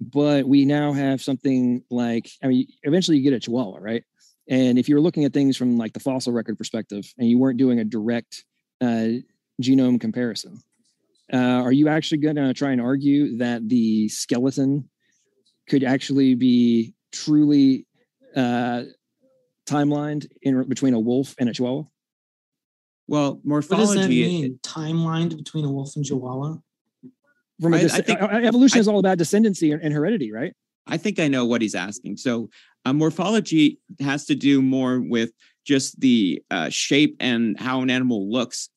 [SPEAKER 6] But we now have something like, I mean, eventually you get a Chihuahua, right? And if you're looking at things from like the fossil record perspective, and you weren't doing a direct uh, genome comparison, uh, are you actually going to try and argue that the skeleton could actually be truly uh, timelined in between a wolf and a chihuahua?
[SPEAKER 4] Well,
[SPEAKER 2] What does that
[SPEAKER 4] morphology.
[SPEAKER 2] mean? Timeline between a wolf and chihuahua?
[SPEAKER 6] From a
[SPEAKER 4] I-
[SPEAKER 6] dis-
[SPEAKER 4] I think-
[SPEAKER 6] uh, uh, evolution
[SPEAKER 4] I-
[SPEAKER 6] is all about descendancy and, and heredity, right?
[SPEAKER 4] I think I know what he's asking. So, uh, morphology has to do more with just the uh, shape and how an animal looks.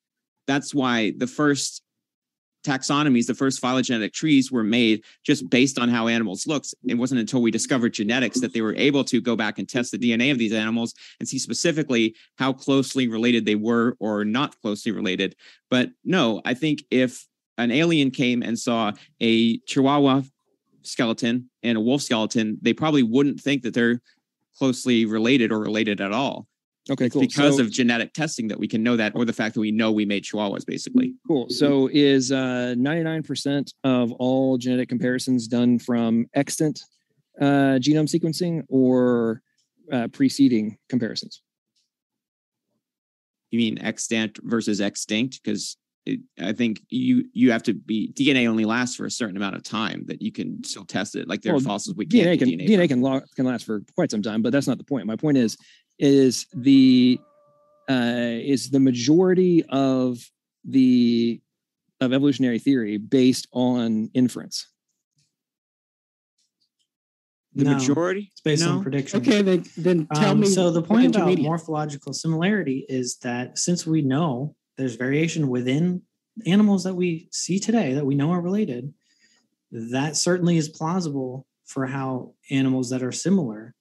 [SPEAKER 4] That's why the first taxonomies, the first phylogenetic trees were made just based on how animals looked. It wasn't until we discovered genetics that they were able to go back and test the DNA of these animals and see specifically how closely related they were or not closely related. But no, I think if an alien came and saw a Chihuahua skeleton and a wolf skeleton, they probably wouldn't think that they're closely related or related at all.
[SPEAKER 6] Okay,
[SPEAKER 4] It's
[SPEAKER 6] cool.
[SPEAKER 4] because
[SPEAKER 6] so,
[SPEAKER 4] of genetic testing that we can know that, or the fact that we know we made Chihuahuas, basically.
[SPEAKER 6] cool. So is uh, 99% of all genetic comparisons done from extant uh, genome sequencing or uh, preceding comparisons?
[SPEAKER 4] You mean extant versus extinct? Because I think you you have to be DNA only lasts for a certain amount of time that you can still test it. Like there
[SPEAKER 6] Well,
[SPEAKER 4] are fossils we can't
[SPEAKER 6] DNA can
[SPEAKER 4] DNA.
[SPEAKER 6] DNA, can can last for quite some time, but that's not the point. My point is is the uh, is the majority of the of evolutionary theory based on inference.
[SPEAKER 4] the
[SPEAKER 2] No,
[SPEAKER 4] majority.
[SPEAKER 2] It's based
[SPEAKER 4] No?
[SPEAKER 2] on prediction.
[SPEAKER 5] Okay, then then tell
[SPEAKER 2] Um,
[SPEAKER 5] me.
[SPEAKER 2] So the point about morphological similarity is that since we know there's variation within animals that we see today that we know are related, that certainly is plausible for how animals that are similar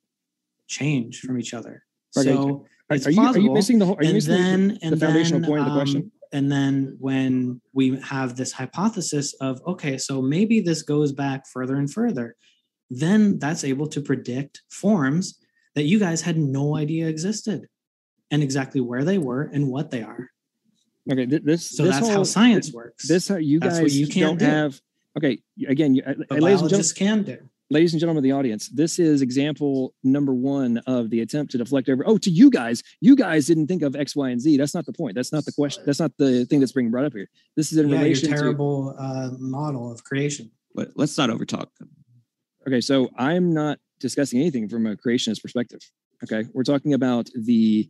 [SPEAKER 2] change from each other. So
[SPEAKER 6] Are,
[SPEAKER 2] it's
[SPEAKER 6] are you are you missing the whole? Are you
[SPEAKER 2] and
[SPEAKER 6] missing the-
[SPEAKER 2] then
[SPEAKER 6] the,
[SPEAKER 2] and
[SPEAKER 6] foundational
[SPEAKER 2] then,
[SPEAKER 6] point of the
[SPEAKER 2] um,
[SPEAKER 6] question?
[SPEAKER 2] and then when we have this hypothesis of okay so maybe this goes back further and further then that's able to predict forms that you guys had no idea existed and exactly where they were and what they are
[SPEAKER 6] Okay, th- this
[SPEAKER 2] so
[SPEAKER 6] this
[SPEAKER 2] that's how science works
[SPEAKER 6] This how you
[SPEAKER 2] That's
[SPEAKER 6] guys
[SPEAKER 2] you can't
[SPEAKER 6] don't
[SPEAKER 2] do.
[SPEAKER 6] have. Okay, again, you, ladies and gentlemen,
[SPEAKER 2] can do
[SPEAKER 6] ladies and gentlemen of the audience, this is example number one of the attempt to deflect over. Oh, to you guys, you guys didn't think of X, Y, and Z. That's not the point. That's not the question. That's not the thing that's being brought up here. This is in
[SPEAKER 2] yeah, your
[SPEAKER 6] relation to.
[SPEAKER 2] terrible uh, model of creation
[SPEAKER 4] But let's not overtalk.
[SPEAKER 6] Okay, so I'm not discussing anything from a creationist perspective. Okay, we're talking about the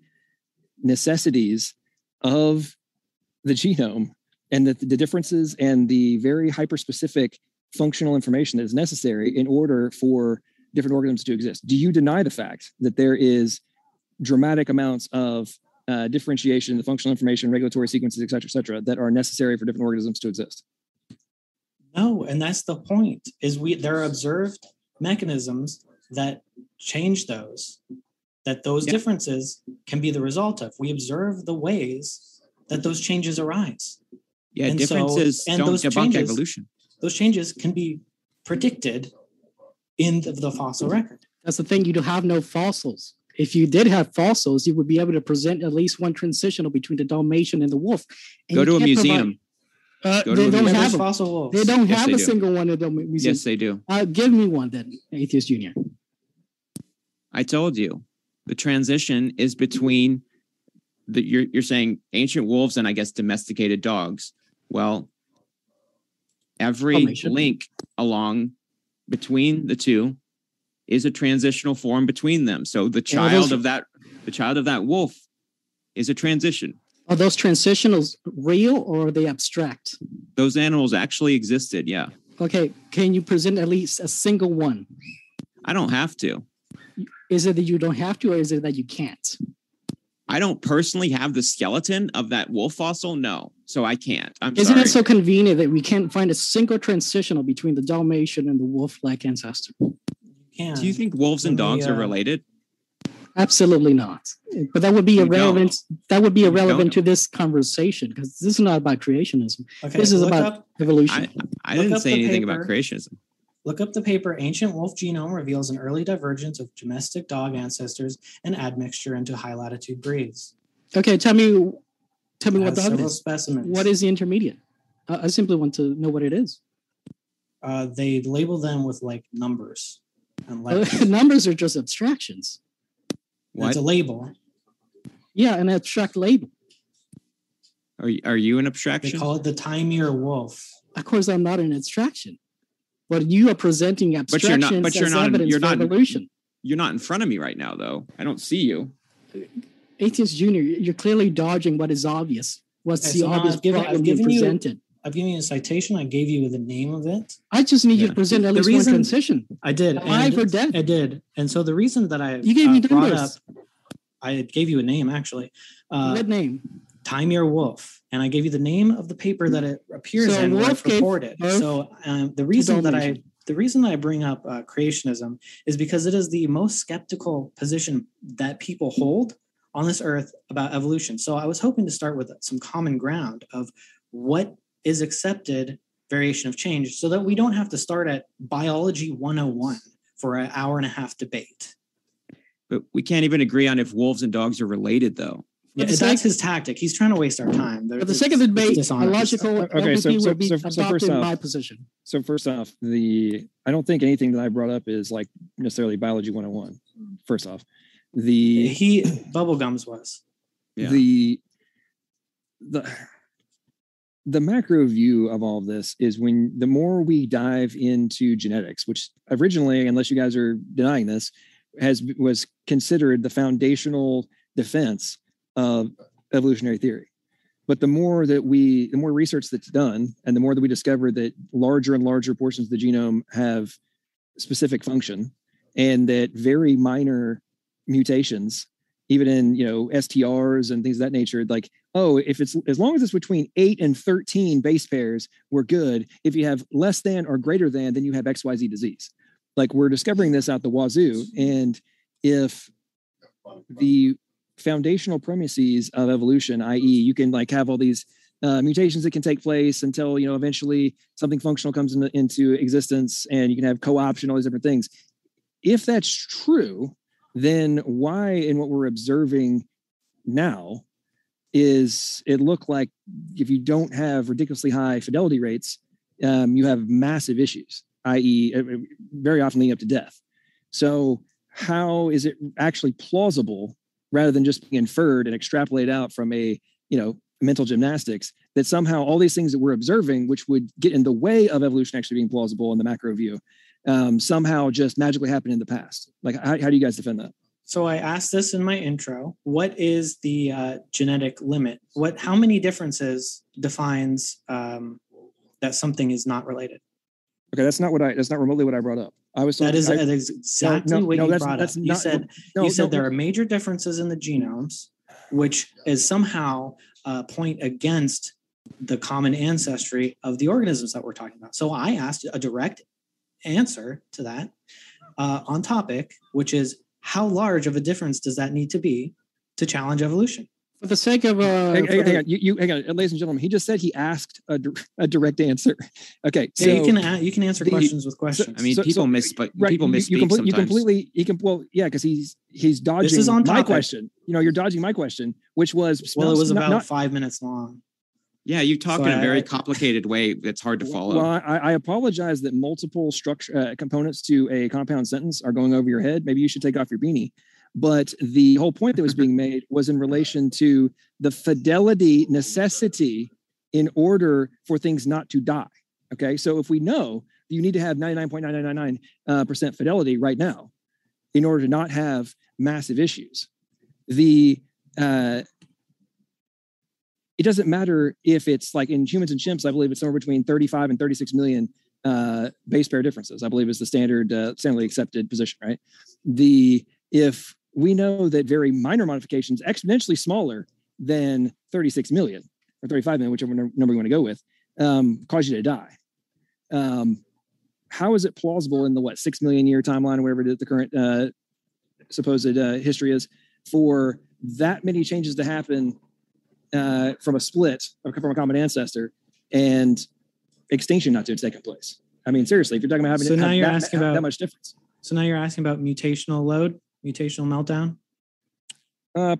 [SPEAKER 6] necessities of the genome and the, the differences and the very hyperspecific functional information that is necessary in order for different organisms to exist. Do you deny the fact that there is dramatic amounts of uh, differentiation, the functional information, regulatory sequences, et cetera, et cetera, that are necessary for different organisms to exist?
[SPEAKER 2] No, and that's the point. Is we there are observed mechanisms that change those, that those
[SPEAKER 4] Yeah.
[SPEAKER 2] differences can be the result of. We observe the ways that those changes arise.
[SPEAKER 4] Yeah,
[SPEAKER 2] And so-
[SPEAKER 4] differences
[SPEAKER 2] and
[SPEAKER 4] don't
[SPEAKER 2] those
[SPEAKER 4] debunk
[SPEAKER 2] changes-
[SPEAKER 4] evolution.
[SPEAKER 2] Those changes can be predicted in the, the fossil record.
[SPEAKER 5] That's the thing. You don't have no fossils. If you did have fossils, you would be able to present at least one transitional between the Dalmatian and the wolf. And
[SPEAKER 4] Go to a
[SPEAKER 5] can't provide-
[SPEAKER 4] museum.
[SPEAKER 5] Uh,
[SPEAKER 4] Go to
[SPEAKER 5] they
[SPEAKER 4] a
[SPEAKER 5] don't
[SPEAKER 4] museum.
[SPEAKER 5] have
[SPEAKER 2] There's fossil wolves.
[SPEAKER 5] They don't
[SPEAKER 4] Yes,
[SPEAKER 5] have
[SPEAKER 4] they
[SPEAKER 5] a
[SPEAKER 4] do.
[SPEAKER 5] single one of them. Museum.
[SPEAKER 4] Yes, they do.
[SPEAKER 5] Uh, give me one then, Atheist Junior.
[SPEAKER 4] I told you the transition is between the you're you're saying ancient wolves and I guess domesticated dogs. Well, every link along between the two is a transitional form between them. So the
[SPEAKER 5] Yeah,
[SPEAKER 4] child
[SPEAKER 5] those-
[SPEAKER 4] of that the child of that wolf is a transition.
[SPEAKER 5] Are those transitionals real or are they abstract?
[SPEAKER 4] Those animals actually existed. Yeah.
[SPEAKER 5] Okay, can you present at least a single one?
[SPEAKER 4] I don't have to.
[SPEAKER 5] Is it that you don't have to, or is it that you can't?
[SPEAKER 4] I don't personally have the skeleton of that wolf fossil. No. So I can't. I'm
[SPEAKER 5] Isn't
[SPEAKER 4] sorry.
[SPEAKER 5] it so convenient that we can't find a single transitional between the Dalmatian and the wolf-like ancestor?
[SPEAKER 2] Can.
[SPEAKER 4] Do you think wolves and
[SPEAKER 2] When we,
[SPEAKER 4] dogs are
[SPEAKER 2] uh,
[SPEAKER 4] related?
[SPEAKER 5] Absolutely not. But that would be
[SPEAKER 4] You
[SPEAKER 5] irrelevant. That would be irrelevant to this conversation because this is not about creationism.
[SPEAKER 2] Okay,
[SPEAKER 5] this is about
[SPEAKER 2] up
[SPEAKER 5] evolution.
[SPEAKER 4] I, I didn't say
[SPEAKER 2] the
[SPEAKER 4] anything about creationism.
[SPEAKER 2] Look up the paper Ancient Wolf Genome Reveals an Early Divergence of Domestic Dog Ancestors and Admixture into High Latitude Breeds.
[SPEAKER 5] okay, tell me, tell me
[SPEAKER 2] It
[SPEAKER 5] what
[SPEAKER 2] has
[SPEAKER 5] that
[SPEAKER 2] several
[SPEAKER 5] is.
[SPEAKER 2] specimens.
[SPEAKER 5] What is the intermediate? I I simply want to know what it is.
[SPEAKER 2] Uh, they label them with like numbers and letters.
[SPEAKER 5] Numbers are just abstractions.
[SPEAKER 4] What
[SPEAKER 2] It's a label.
[SPEAKER 5] Yeah, an abstract label.
[SPEAKER 4] are you, are you an abstraction?
[SPEAKER 2] They call it the Taimyr wolf.
[SPEAKER 5] Of course, I'm not an abstraction, but you are presenting
[SPEAKER 4] But you're
[SPEAKER 5] abstractions
[SPEAKER 4] not- but you're
[SPEAKER 5] as
[SPEAKER 4] not-
[SPEAKER 5] evidence
[SPEAKER 4] you're
[SPEAKER 5] for
[SPEAKER 4] not-
[SPEAKER 5] evolution.
[SPEAKER 4] You're not in front of me right now, though. I don't see you.
[SPEAKER 5] Atheist Junior, you're clearly dodging what is obvious. What's
[SPEAKER 2] Okay,
[SPEAKER 5] the
[SPEAKER 2] so
[SPEAKER 5] obvious
[SPEAKER 2] I've given-
[SPEAKER 5] problem
[SPEAKER 2] I've given you-
[SPEAKER 5] presented?
[SPEAKER 2] I've given you a citation. I gave you the name of it.
[SPEAKER 5] I just need you to present at
[SPEAKER 2] The
[SPEAKER 5] least
[SPEAKER 2] reason-
[SPEAKER 5] one transition.
[SPEAKER 2] I did.
[SPEAKER 5] Alive
[SPEAKER 2] and
[SPEAKER 5] or dead?
[SPEAKER 2] I did. And so the reason that I
[SPEAKER 5] You gave me
[SPEAKER 2] uh, brought
[SPEAKER 5] numbers.
[SPEAKER 2] up, I gave you a name actually. Uh,
[SPEAKER 5] What name?
[SPEAKER 2] Taimyr Wolf, and I gave you the name of the paper that it appears
[SPEAKER 5] So
[SPEAKER 2] in where
[SPEAKER 5] Wolf
[SPEAKER 2] it's
[SPEAKER 5] gave
[SPEAKER 2] reported. So um, the reason that I the reason that I bring up uh, creationism is because it is the most skeptical position that people hold on this earth about evolution. So I was hoping to start with some common ground of what is accepted variation of change so that we don't have to start at biology 101 for an hour and a half debate.
[SPEAKER 4] But we can't even agree on if wolves and dogs are related, though.
[SPEAKER 2] Yeah, that's
[SPEAKER 5] sake-
[SPEAKER 2] his tactic. He's trying to waste our time.
[SPEAKER 5] For the sake of the debate, a logical
[SPEAKER 6] Okay, so- so-
[SPEAKER 5] will be
[SPEAKER 6] so- so first
[SPEAKER 5] adopted in
[SPEAKER 6] off-
[SPEAKER 5] my position.
[SPEAKER 6] So first off, the I don't think anything that I brought up is like necessarily biology 101. First off, the
[SPEAKER 2] he bubblegums was.
[SPEAKER 4] Yeah.
[SPEAKER 6] the the the macro view of all of this is when the more we dive into genetics, which originally, unless you guys are denying this, has was considered the foundational defense of evolutionary theory. But the more that we, the more research that's done, and the more that we discover that larger and larger portions of the genome have specific function, and that very minor mutations, even in you know STRs and things of that nature, like oh, if it's as long as it's between eight and thirteen base pairs, we're good. If you have less than or greater than, then you have X Y Z disease. Like we're discovering this out the wazoo, and if the foundational premises of evolution, i.e., you can like have all these uh, mutations that can take place until you know eventually something functional comes in, into existence, and you can have co-option, all these different things. If that's true, then why in what we're observing now is it look like if you don't have ridiculously high fidelity rates, um, you have massive issues, i.e., very often leading up to death. So how is it actually plausible rather than just being inferred and extrapolated out from a you know mental gymnastics that somehow all these things that we're observing which would get in the way of evolution actually being plausible in the macro view um, somehow just magically happened in the past like how, how do you guys defend that
[SPEAKER 2] So I asked this in my intro. What is the uh, genetic limit? What? How many differences defines um, that something is not related?
[SPEAKER 6] Okay, that's not what I. That's not remotely what I brought up. I was.
[SPEAKER 2] That
[SPEAKER 6] talking-
[SPEAKER 2] is,
[SPEAKER 6] I-
[SPEAKER 2] that is exactly
[SPEAKER 6] no,
[SPEAKER 2] what
[SPEAKER 6] no,
[SPEAKER 2] you
[SPEAKER 6] that's-
[SPEAKER 2] brought
[SPEAKER 6] that's
[SPEAKER 2] up. You said
[SPEAKER 6] no,
[SPEAKER 2] you said
[SPEAKER 6] no,
[SPEAKER 2] there are major differences in the genomes, which is somehow uh, point against the common ancestry of the organisms that we're talking about. So I asked a direct answer to that uh, on topic, which is how large of a difference does that need to be to challenge evolution?
[SPEAKER 5] For the sake of uh,
[SPEAKER 6] Hang,
[SPEAKER 5] for
[SPEAKER 6] hang-
[SPEAKER 5] the-
[SPEAKER 6] hang on, you, you hang on, ladies and gentlemen. He just said he asked a, a direct answer. Okay, so
[SPEAKER 2] Yeah, you can a- you can answer
[SPEAKER 6] the-
[SPEAKER 2] questions with questions.
[SPEAKER 4] I mean,
[SPEAKER 6] So-
[SPEAKER 4] people
[SPEAKER 6] so-
[SPEAKER 4] miss, but
[SPEAKER 6] right,
[SPEAKER 4] people
[SPEAKER 6] you-
[SPEAKER 4] misspeak
[SPEAKER 6] you, complete- you completely he can well yeah because he's he's dodging
[SPEAKER 2] is on
[SPEAKER 6] my question. You know, you're dodging my question, which was
[SPEAKER 2] well, it was
[SPEAKER 6] not-
[SPEAKER 2] about
[SPEAKER 6] not-
[SPEAKER 2] five minutes long.
[SPEAKER 4] yeah, you talk
[SPEAKER 2] So
[SPEAKER 4] in a very
[SPEAKER 2] I-
[SPEAKER 4] complicated way that's hard to follow.
[SPEAKER 6] Well, I, I apologize that multiple structure uh, components to a compound sentence are going over your head. Maybe you should take off your beanie. But the whole point that was being made was in relation to the fidelity necessity in order for things not to die. Okay, so if we know you need to have 99.999 uh, percent fidelity right now in order to not have massive issues, the uh, it doesn't matter if it's like in humans and chimps, I believe it's somewhere between 35 and 36 million uh, base pair differences. I believe is the standard, uh, standardly accepted position, right? The if we know that very minor modifications, exponentially smaller than 36 million or 35 million, whichever number you want to go with, um, cause you to die. Um, how is it plausible in the what six million year timeline, or whatever the current uh, supposed uh, history is, for that many changes to happen uh, from a split from a common ancestor and extinction not to have taken place. I mean, seriously, if you're talking about having
[SPEAKER 2] So now you're
[SPEAKER 6] that,
[SPEAKER 2] asking
[SPEAKER 6] that much difference,
[SPEAKER 2] So now you're asking about mutational load, mutational meltdown.
[SPEAKER 6] uh,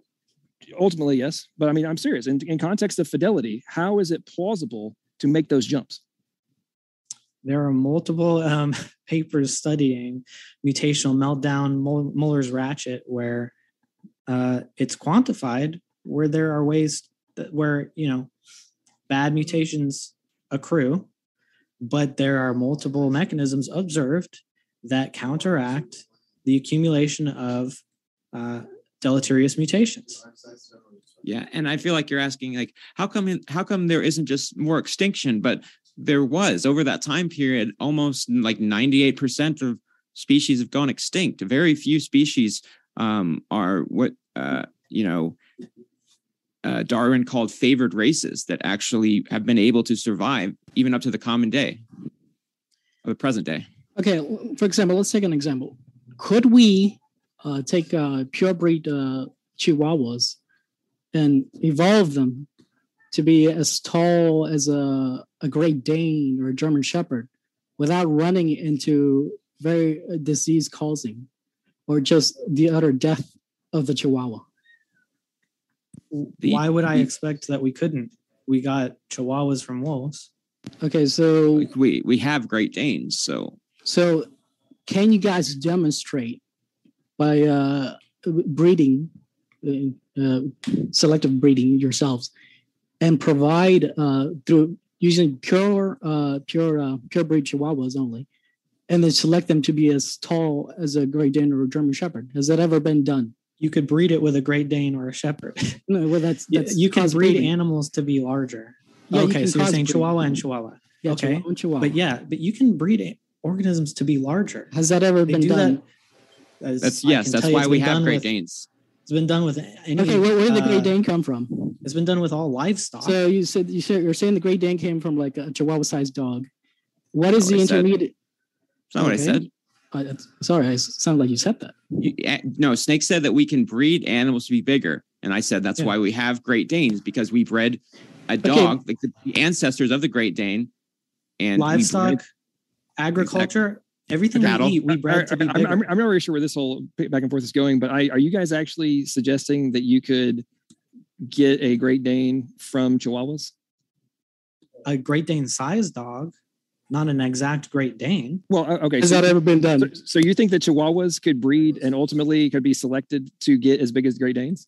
[SPEAKER 6] ultimately, yes. But I mean, I'm serious. In, in context of fidelity, how is it plausible to make those jumps?
[SPEAKER 2] There are multiple um, papers studying mutational meltdown, Mul- Muller's ratchet, where uh, it's quantified where there are ways that where you know bad mutations accrue, but there are multiple mechanisms observed that counteract the accumulation of uh, deleterious mutations.
[SPEAKER 4] Yeah, and I feel like you're asking like how come in, how come there isn't just more extinction, but there was over that time period almost like 98% of species have gone extinct. Very few species um, are what uh, you know uh, Darwin called favored races that actually have been able to survive even up to the common day or the present day.
[SPEAKER 5] Okay, for example, let's take an example. Could we uh, take uh, pure breed uh, Chihuahuas and evolve them to be as tall as a, a Great Dane or a German Shepherd without running into very uh, disease causing or just the utter death of the Chihuahua?
[SPEAKER 4] The-
[SPEAKER 2] Why would I
[SPEAKER 4] the-
[SPEAKER 2] expect that we couldn't? We got Chihuahuas from wolves.
[SPEAKER 5] Okay, so
[SPEAKER 4] We we have Great Danes, so
[SPEAKER 5] So, can you guys demonstrate by uh, breeding, uh, uh, selective breeding yourselves, and provide uh, through using pure, uh, pure, uh, pure breed Chihuahuas only, and then select them to be as tall as a Great Dane or a German Shepherd? Has that ever been done?
[SPEAKER 2] You could breed it with a Great Dane or a Shepherd.
[SPEAKER 5] No, well, that's,
[SPEAKER 2] You-
[SPEAKER 5] that's
[SPEAKER 2] you can
[SPEAKER 5] crossbreeding.
[SPEAKER 2] breed animals to be larger.
[SPEAKER 5] Yeah,
[SPEAKER 2] okay,
[SPEAKER 5] can
[SPEAKER 2] so you're saying
[SPEAKER 5] crossbreed.
[SPEAKER 2] Chihuahua and Chihuahua.
[SPEAKER 5] Yeah,
[SPEAKER 2] okay.
[SPEAKER 5] Chihuahua and Chihuahua.
[SPEAKER 2] But yeah, but you can breed a- organisms to be larger.
[SPEAKER 5] has that ever
[SPEAKER 2] They
[SPEAKER 5] been
[SPEAKER 2] do
[SPEAKER 5] done?
[SPEAKER 2] that. as
[SPEAKER 4] that's yes, that's why we
[SPEAKER 2] been
[SPEAKER 4] have
[SPEAKER 2] done
[SPEAKER 4] Great
[SPEAKER 2] with-
[SPEAKER 4] Danes.
[SPEAKER 2] It's been done with any.
[SPEAKER 5] Okay, where, where did the Great
[SPEAKER 2] uh,
[SPEAKER 5] Dane come from?
[SPEAKER 2] It's been done with all livestock.
[SPEAKER 5] So you said you said you're saying the Great Dane came from like a Chihuahua-sized dog. What is
[SPEAKER 4] Not
[SPEAKER 5] the
[SPEAKER 4] what
[SPEAKER 5] intermediate?
[SPEAKER 4] That's not what I said.
[SPEAKER 5] Uh, that's- sorry, I s- sounded like you said that.
[SPEAKER 4] You- eh, no, Snake said that we can breed animals to be bigger, and I said that's
[SPEAKER 2] Yeah.
[SPEAKER 4] why we have Great Danes because we bred a dog, like the, the ancestors of the Great Dane, and we
[SPEAKER 2] livestock,
[SPEAKER 4] bred-
[SPEAKER 2] agriculture, everything we eat, we bred to be
[SPEAKER 6] I'm, I'm. I'm, I'm not really sure where this whole back and forth is going, but I, are you guys actually suggesting that you could get a Great Dane from Chihuahuas?
[SPEAKER 2] a Great Dane sized dog, not an exact Great Dane.
[SPEAKER 6] Well, uh, okay.
[SPEAKER 5] Has
[SPEAKER 6] so-
[SPEAKER 5] that ever been done?
[SPEAKER 6] So, so you think that Chihuahuas could breed and ultimately could be selected to get as big as Great Danes?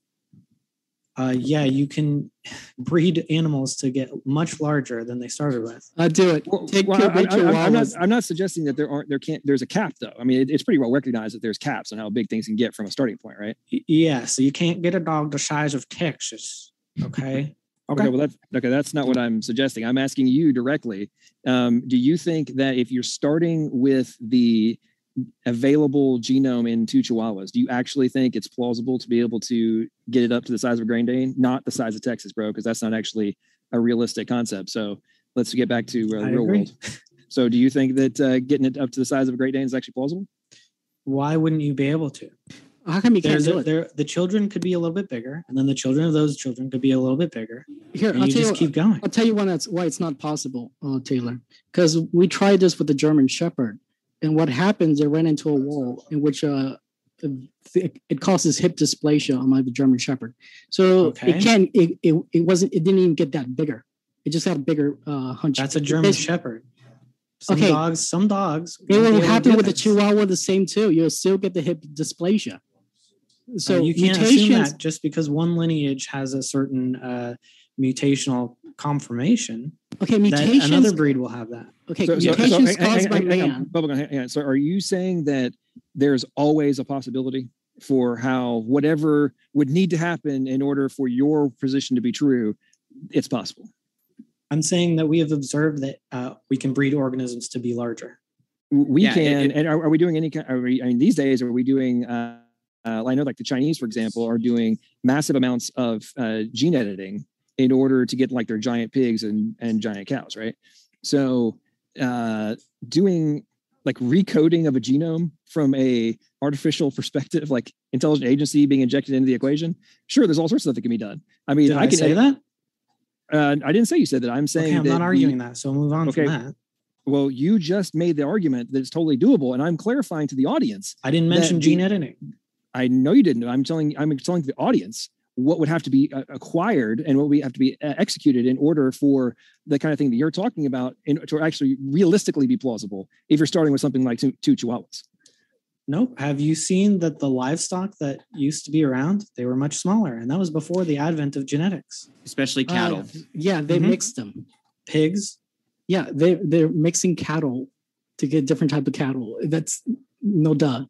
[SPEAKER 2] Uh, yeah, you can breed animals to get much larger than they started with.
[SPEAKER 5] I do it.
[SPEAKER 6] Well,
[SPEAKER 5] Take
[SPEAKER 6] well,
[SPEAKER 5] care
[SPEAKER 6] I, I, I'm, not. I'm not suggesting that there aren't. There can't. There's a cap though. I mean, it, it's pretty well recognized that there's caps on how big things can get from a starting point, right?
[SPEAKER 2] Y- Yeah, so you can't get a dog the size of Texas. Okay.
[SPEAKER 6] Okay. well, that's okay. That's not what I'm suggesting. I'm asking you directly. Um, do you think that if you're starting with the available genome in two Chihuahuas, do you actually think it's plausible to be able to get it up to the size of a Great Dane? Not the size of Texas, bro, because that's not actually a realistic concept. So let's get back to uh,
[SPEAKER 2] I
[SPEAKER 6] real
[SPEAKER 2] agree.
[SPEAKER 6] world. So do you think that uh, getting it up to the size of a Great Dane is actually plausible?
[SPEAKER 2] Why wouldn't you be able to?
[SPEAKER 5] How come you can't
[SPEAKER 2] There's
[SPEAKER 5] do
[SPEAKER 2] a,
[SPEAKER 5] it?
[SPEAKER 2] there, the children could be a little bit bigger, and then the children of those children could be a little bit bigger.
[SPEAKER 5] Here,
[SPEAKER 2] And
[SPEAKER 5] I'll
[SPEAKER 2] you
[SPEAKER 5] tell you,
[SPEAKER 2] just keep going.
[SPEAKER 5] I'll tell you why that's why it's not possible, uh, Taylor. Because we tried this with the German Shepherd, and what happens? They ran into a wall in which uh, it, causes hip dysplasia on my the German Shepherd. So
[SPEAKER 2] Okay.
[SPEAKER 5] it can it, it it wasn't it didn't even get that bigger. It just had a bigger uh, hunch.
[SPEAKER 2] That's a German Shepherd. Some
[SPEAKER 5] Okay.
[SPEAKER 2] dogs, some dogs.
[SPEAKER 5] It will happen with the. Chihuahua the same too. You'll still get the hip dysplasia. So
[SPEAKER 2] Uh, you can't assume that just because one lineage has a certain uh, mutational conformation,
[SPEAKER 5] Okay,
[SPEAKER 2] that
[SPEAKER 5] mutations.
[SPEAKER 2] another breed will have that.
[SPEAKER 5] okay,
[SPEAKER 6] So, so, so
[SPEAKER 5] mutations
[SPEAKER 6] hang- hang-
[SPEAKER 5] caused by
[SPEAKER 6] hang- hang on,
[SPEAKER 5] man.
[SPEAKER 6] Hang- hang on. So are you saying that there's always a possibility for how whatever would need to happen in order for your position to be true, it's possible?
[SPEAKER 2] I'm saying that we have observed that uh, we can breed organisms to be larger.
[SPEAKER 6] we
[SPEAKER 4] Yeah, it-
[SPEAKER 6] can
[SPEAKER 4] it-
[SPEAKER 6] and are, are we doing any kind are we, i mean these days are we doing uh, uh i know like the chinese for example are doing massive amounts of uh, gene editing in order to get like their giant pigs and and giant cows right so uh doing like recoding of a genome from a artificial perspective like intelligent agency being injected into the equation sure there's all sorts of stuff that can be done i mean
[SPEAKER 2] Did I,
[SPEAKER 6] can
[SPEAKER 2] say that?
[SPEAKER 6] uh, i didn't say you said that i'm saying
[SPEAKER 2] Okay, I'm not arguing that. So move on
[SPEAKER 6] Okay.
[SPEAKER 2] from that.
[SPEAKER 6] well you just made the argument that it's totally doable and i'm clarifying to the audience
[SPEAKER 2] I didn't mention gene editing.
[SPEAKER 6] I know you didn't. I'm telling I'm telling the audience what would have to be uh, acquired and what we have to be uh, executed in order for the kind of thing that you're talking about in, to actually realistically be plausible. If you're starting with something like two, two chihuahuas,
[SPEAKER 2] Nope. Have you seen that the livestock that used to be around, they were much smaller, and that was before the advent of genetics.
[SPEAKER 4] especially
[SPEAKER 5] Uh,
[SPEAKER 4] cattle.
[SPEAKER 5] yeah, they
[SPEAKER 2] Mhm.
[SPEAKER 5] mixed them.
[SPEAKER 2] Pigs,
[SPEAKER 5] Yeah, they they're mixing cattle to get different type of cattle. That's no duh.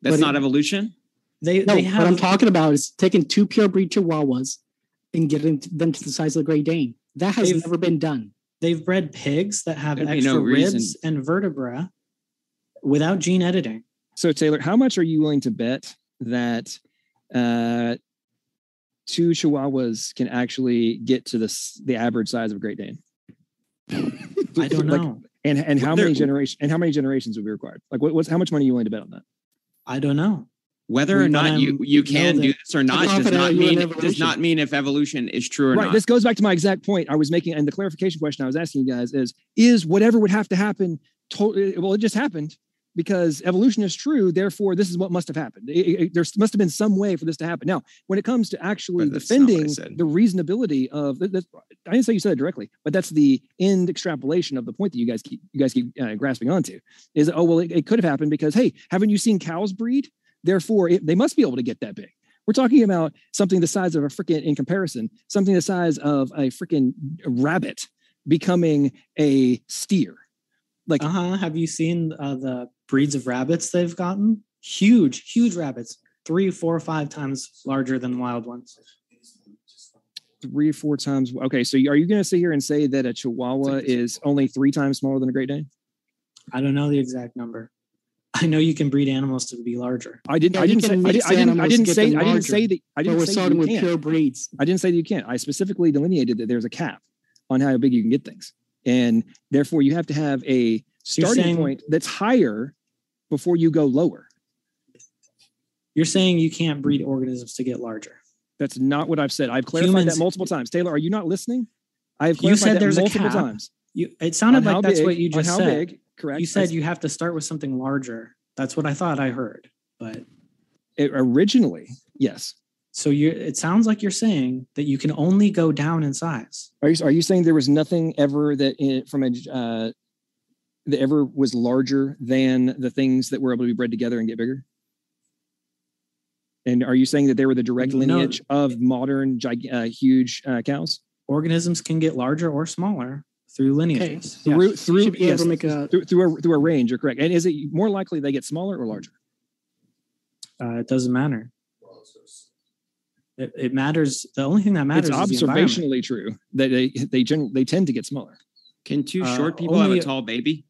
[SPEAKER 4] That's
[SPEAKER 5] but
[SPEAKER 4] not
[SPEAKER 5] it-
[SPEAKER 4] evolution.
[SPEAKER 2] They
[SPEAKER 5] No,
[SPEAKER 2] they
[SPEAKER 5] what I'm talking about is taking two pure breed Chihuahuas and getting them to the size of the Great Dane. That has never been done.
[SPEAKER 2] they've bred pigs that have
[SPEAKER 4] There'd
[SPEAKER 2] extra
[SPEAKER 4] no
[SPEAKER 2] ribs
[SPEAKER 4] reason-
[SPEAKER 2] and vertebra without gene editing.
[SPEAKER 6] so Taylor, how much are you willing to bet that uh, two chihuahuas can actually get to the the average size of a Great Dane?
[SPEAKER 2] I don't
[SPEAKER 6] Like,
[SPEAKER 2] know.
[SPEAKER 6] and and how
[SPEAKER 4] There-
[SPEAKER 6] many generation and how many generations would be required? Like what, what's how much money are you willing to bet on that?
[SPEAKER 2] I don't know.
[SPEAKER 4] Whether
[SPEAKER 2] We
[SPEAKER 4] or not you you can do this or not does not
[SPEAKER 5] are you in
[SPEAKER 4] mean does not mean if evolution is true or
[SPEAKER 6] right
[SPEAKER 4] not.
[SPEAKER 6] this goes back to my exact point i was making and the clarification question i was asking you guys is is whatever would have to happen to, well it just happened because evolution is true therefore this is what must have happened. It- it- there must have been some way for this to happen. Now when it comes to actually
[SPEAKER 4] But that's not what I
[SPEAKER 6] defending the reasonability of i didn't say you said it directly but that's the end extrapolation of the point that you guys keep you guys keep uh, grasping onto is oh well it, it could have happened because hey haven't you seen cows breed therefore it, they must be able to get that big we're talking about something the size of a freaking, in comparison, something the size of a freaking rabbit becoming a steer. Like,
[SPEAKER 2] Uh huh. Have you seen uh, the breeds of rabbits they've gotten? Huge, huge rabbits, three, four, five times larger than wild ones.
[SPEAKER 6] three or four times. Okay, so are you going to sit here and say that a Chihuahua is only three times smaller than a Great Dane?
[SPEAKER 2] I don't know the exact number. I know you can breed animals to be larger.
[SPEAKER 6] I didn't.
[SPEAKER 5] Yeah,
[SPEAKER 6] I didn't say. I, did,
[SPEAKER 5] mix
[SPEAKER 6] I didn't. I didn't say.
[SPEAKER 5] them
[SPEAKER 6] I didn't say that. I didn't
[SPEAKER 5] we're
[SPEAKER 6] say
[SPEAKER 5] starting with
[SPEAKER 6] can't.
[SPEAKER 5] pure breeds.
[SPEAKER 6] I didn't say that you can't. I specifically delineated that there's a cap on how big you can get things, and therefore you have to have a starting
[SPEAKER 2] saying-
[SPEAKER 6] point that's higher before you go lower.
[SPEAKER 2] You're saying you can't breed organisms to get larger.
[SPEAKER 6] That's not what I've said. I've clarified
[SPEAKER 2] Humans-
[SPEAKER 6] that multiple times. Taylor, are you not listening? I have
[SPEAKER 2] You said
[SPEAKER 6] that
[SPEAKER 2] there's a
[SPEAKER 6] multiple
[SPEAKER 2] cap.
[SPEAKER 6] times.
[SPEAKER 2] You, it sounded
[SPEAKER 6] On how
[SPEAKER 2] like that's
[SPEAKER 6] big-
[SPEAKER 2] what you just
[SPEAKER 6] how
[SPEAKER 2] said.
[SPEAKER 6] big, correct?
[SPEAKER 2] You said you have to start with something larger. That's what I thought I heard. But
[SPEAKER 6] it- originally, yes.
[SPEAKER 2] so you it sounds like you're saying that you can only go down in size.
[SPEAKER 6] Are you are you saying there was nothing ever that in, from a uh, that ever was larger than the things that were able to be bred together and get bigger? And are you saying that they were the direct
[SPEAKER 2] No.
[SPEAKER 6] lineage of modern, gig- uh, huge uh, cows?
[SPEAKER 2] Organisms can get larger or smaller through lineages.
[SPEAKER 5] Yeah,
[SPEAKER 6] Through,
[SPEAKER 5] you
[SPEAKER 6] through,
[SPEAKER 5] should able
[SPEAKER 6] yes,
[SPEAKER 5] to make a-
[SPEAKER 6] through, through, a, through a range, you're correct. And is it more likely they get smaller or larger?
[SPEAKER 2] Uh, it doesn't matter. It, it matters. The only thing that matters
[SPEAKER 6] it's
[SPEAKER 2] is the
[SPEAKER 6] observationally true that they they generally they tend to get smaller.
[SPEAKER 4] Can two
[SPEAKER 2] Uh,
[SPEAKER 4] short people have a tall baby?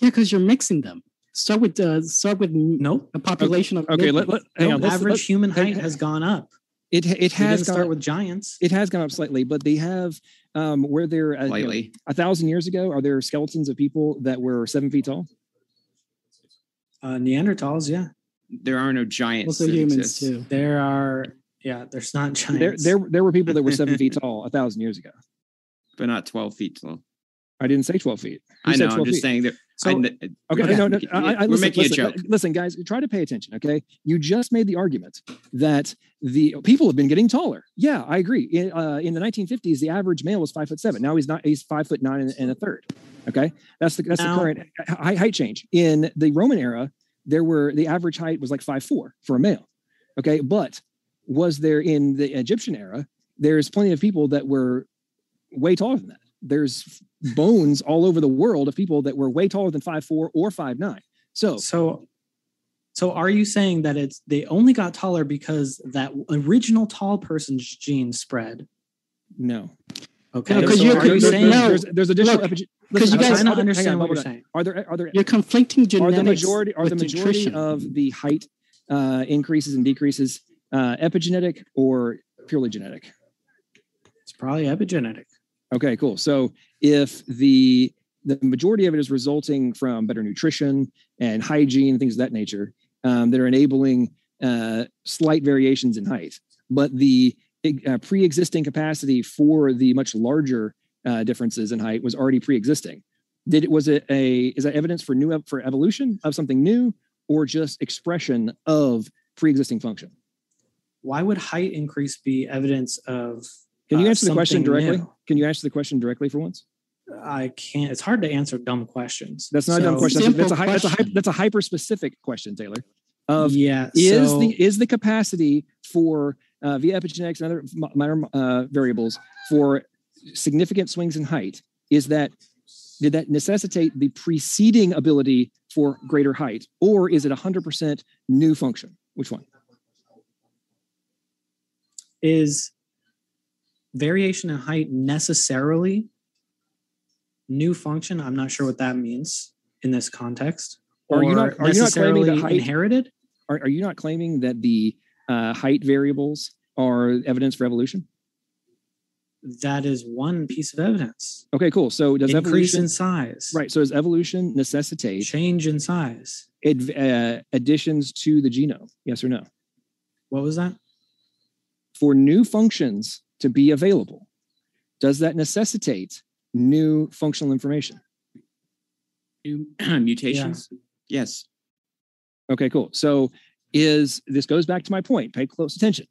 [SPEAKER 5] Yeah, because you're mixing them. Start with uh, start with no
[SPEAKER 2] Nope.
[SPEAKER 5] a population of
[SPEAKER 6] Okay, let, let hang
[SPEAKER 2] No,
[SPEAKER 6] on. let's-
[SPEAKER 2] average
[SPEAKER 6] let's-
[SPEAKER 2] human
[SPEAKER 6] hang-
[SPEAKER 2] height has gone up.
[SPEAKER 6] It it has
[SPEAKER 2] didn't
[SPEAKER 6] gone
[SPEAKER 2] start with giants.
[SPEAKER 6] it has gone up slightly, but they have um where they're uh, you know,
[SPEAKER 4] Slightly.
[SPEAKER 6] a thousand years ago. Are there skeletons of people that were seven feet tall?
[SPEAKER 2] Uh, Neanderthals, yeah.
[SPEAKER 4] There are no giants.
[SPEAKER 5] Also humans
[SPEAKER 4] exist.
[SPEAKER 5] too.
[SPEAKER 2] There are, yeah, there's not giants.
[SPEAKER 6] there there were people that were seven feet tall a thousand years ago.
[SPEAKER 4] but not 12 feet tall.
[SPEAKER 6] I didn't say twelve feet. Who
[SPEAKER 4] I know. I'm just
[SPEAKER 6] feet?
[SPEAKER 4] saying that.
[SPEAKER 2] So-
[SPEAKER 4] I,
[SPEAKER 6] Okay,
[SPEAKER 4] okay,
[SPEAKER 6] no, no, I, I,
[SPEAKER 4] we're
[SPEAKER 6] listen,
[SPEAKER 4] making
[SPEAKER 6] listen,
[SPEAKER 4] a joke.
[SPEAKER 6] Listen, guys, try to pay attention. Okay, you just made the argument that the people have been getting taller. Yeah, I agree. In, uh, in the 1950s, the average male was five foot seven. Now he's not. He's five foot nine and, and a third. Okay, that's the that's
[SPEAKER 2] Now-
[SPEAKER 6] the current height, height change. In the Roman era, there were the average height was like five four for a male. Okay, but was there in the Egyptian era? There's plenty of people that were way taller than that. There's bones all over the world of people that were way taller than five four or five nine. So
[SPEAKER 2] So, so are you saying that it's they only got taller because that original tall person's gene spread?
[SPEAKER 6] no,
[SPEAKER 2] Okay,
[SPEAKER 5] No, 'cause
[SPEAKER 2] so
[SPEAKER 5] you're-
[SPEAKER 2] are you
[SPEAKER 6] there's,
[SPEAKER 5] you're-
[SPEAKER 2] saying?
[SPEAKER 5] no,
[SPEAKER 6] there's, there's additional
[SPEAKER 5] look,
[SPEAKER 6] epigen-
[SPEAKER 5] 'cause you guys-
[SPEAKER 2] trying to
[SPEAKER 6] hang on,
[SPEAKER 2] understand what
[SPEAKER 6] hold
[SPEAKER 2] you're saying.
[SPEAKER 6] Are there are there
[SPEAKER 5] You're conflicting
[SPEAKER 6] are
[SPEAKER 5] genetics
[SPEAKER 6] the majority are the majority
[SPEAKER 5] nutrition.
[SPEAKER 6] of the height uh, increases and decreases uh, epigenetic or purely genetic?
[SPEAKER 2] It's probably epigenetic.
[SPEAKER 6] Okay, cool. So if the the majority of it is resulting from better nutrition and hygiene, things of that nature, um, that are enabling uh, slight variations in height, but the uh, pre-existing capacity for the much larger uh, differences in height was already pre-existing. Did it was it a is that evidence for new for evolution of something new or just expression of pre-existing function?
[SPEAKER 2] Why would height increase be evidence of?
[SPEAKER 6] Can you
[SPEAKER 2] uh,
[SPEAKER 6] answer the question directly?
[SPEAKER 2] new?
[SPEAKER 6] Can you answer the question directly for once?
[SPEAKER 2] I can't. It's hard to answer dumb questions.
[SPEAKER 6] That's not a dumb question. That's a,
[SPEAKER 5] Simple
[SPEAKER 6] hy- that's a, hy-
[SPEAKER 5] question.
[SPEAKER 6] that's a hyper specific question, Taylor. Of
[SPEAKER 2] yeah.
[SPEAKER 6] is
[SPEAKER 2] so-
[SPEAKER 6] the is the capacity for uh, via epigenetics and other minor uh, variables for significant swings in height? Is that did that necessitate the preceding ability for greater height, or is it 100% new function? Which one?
[SPEAKER 2] is variation in height necessarily new function? I'm not sure what that means in this context.
[SPEAKER 6] Are you
[SPEAKER 2] Or
[SPEAKER 6] not- are you not claiming that height-
[SPEAKER 2] inherited?
[SPEAKER 6] Are, are you not claiming that the uh, height variables are evidence for evolution?
[SPEAKER 2] That is one piece of evidence.
[SPEAKER 6] Okay, cool. So does
[SPEAKER 2] Increase
[SPEAKER 6] evolution
[SPEAKER 2] in size.
[SPEAKER 6] right? So does evolution necessitate
[SPEAKER 2] Change in size.
[SPEAKER 6] adv- uh, additions to the genome? Yes or no?
[SPEAKER 2] What was that?
[SPEAKER 6] For new functions to be available, does that necessitate new functional information?
[SPEAKER 4] New mutations? Yes.
[SPEAKER 6] Okay, cool. So is this goes back to my point. Pay close attention.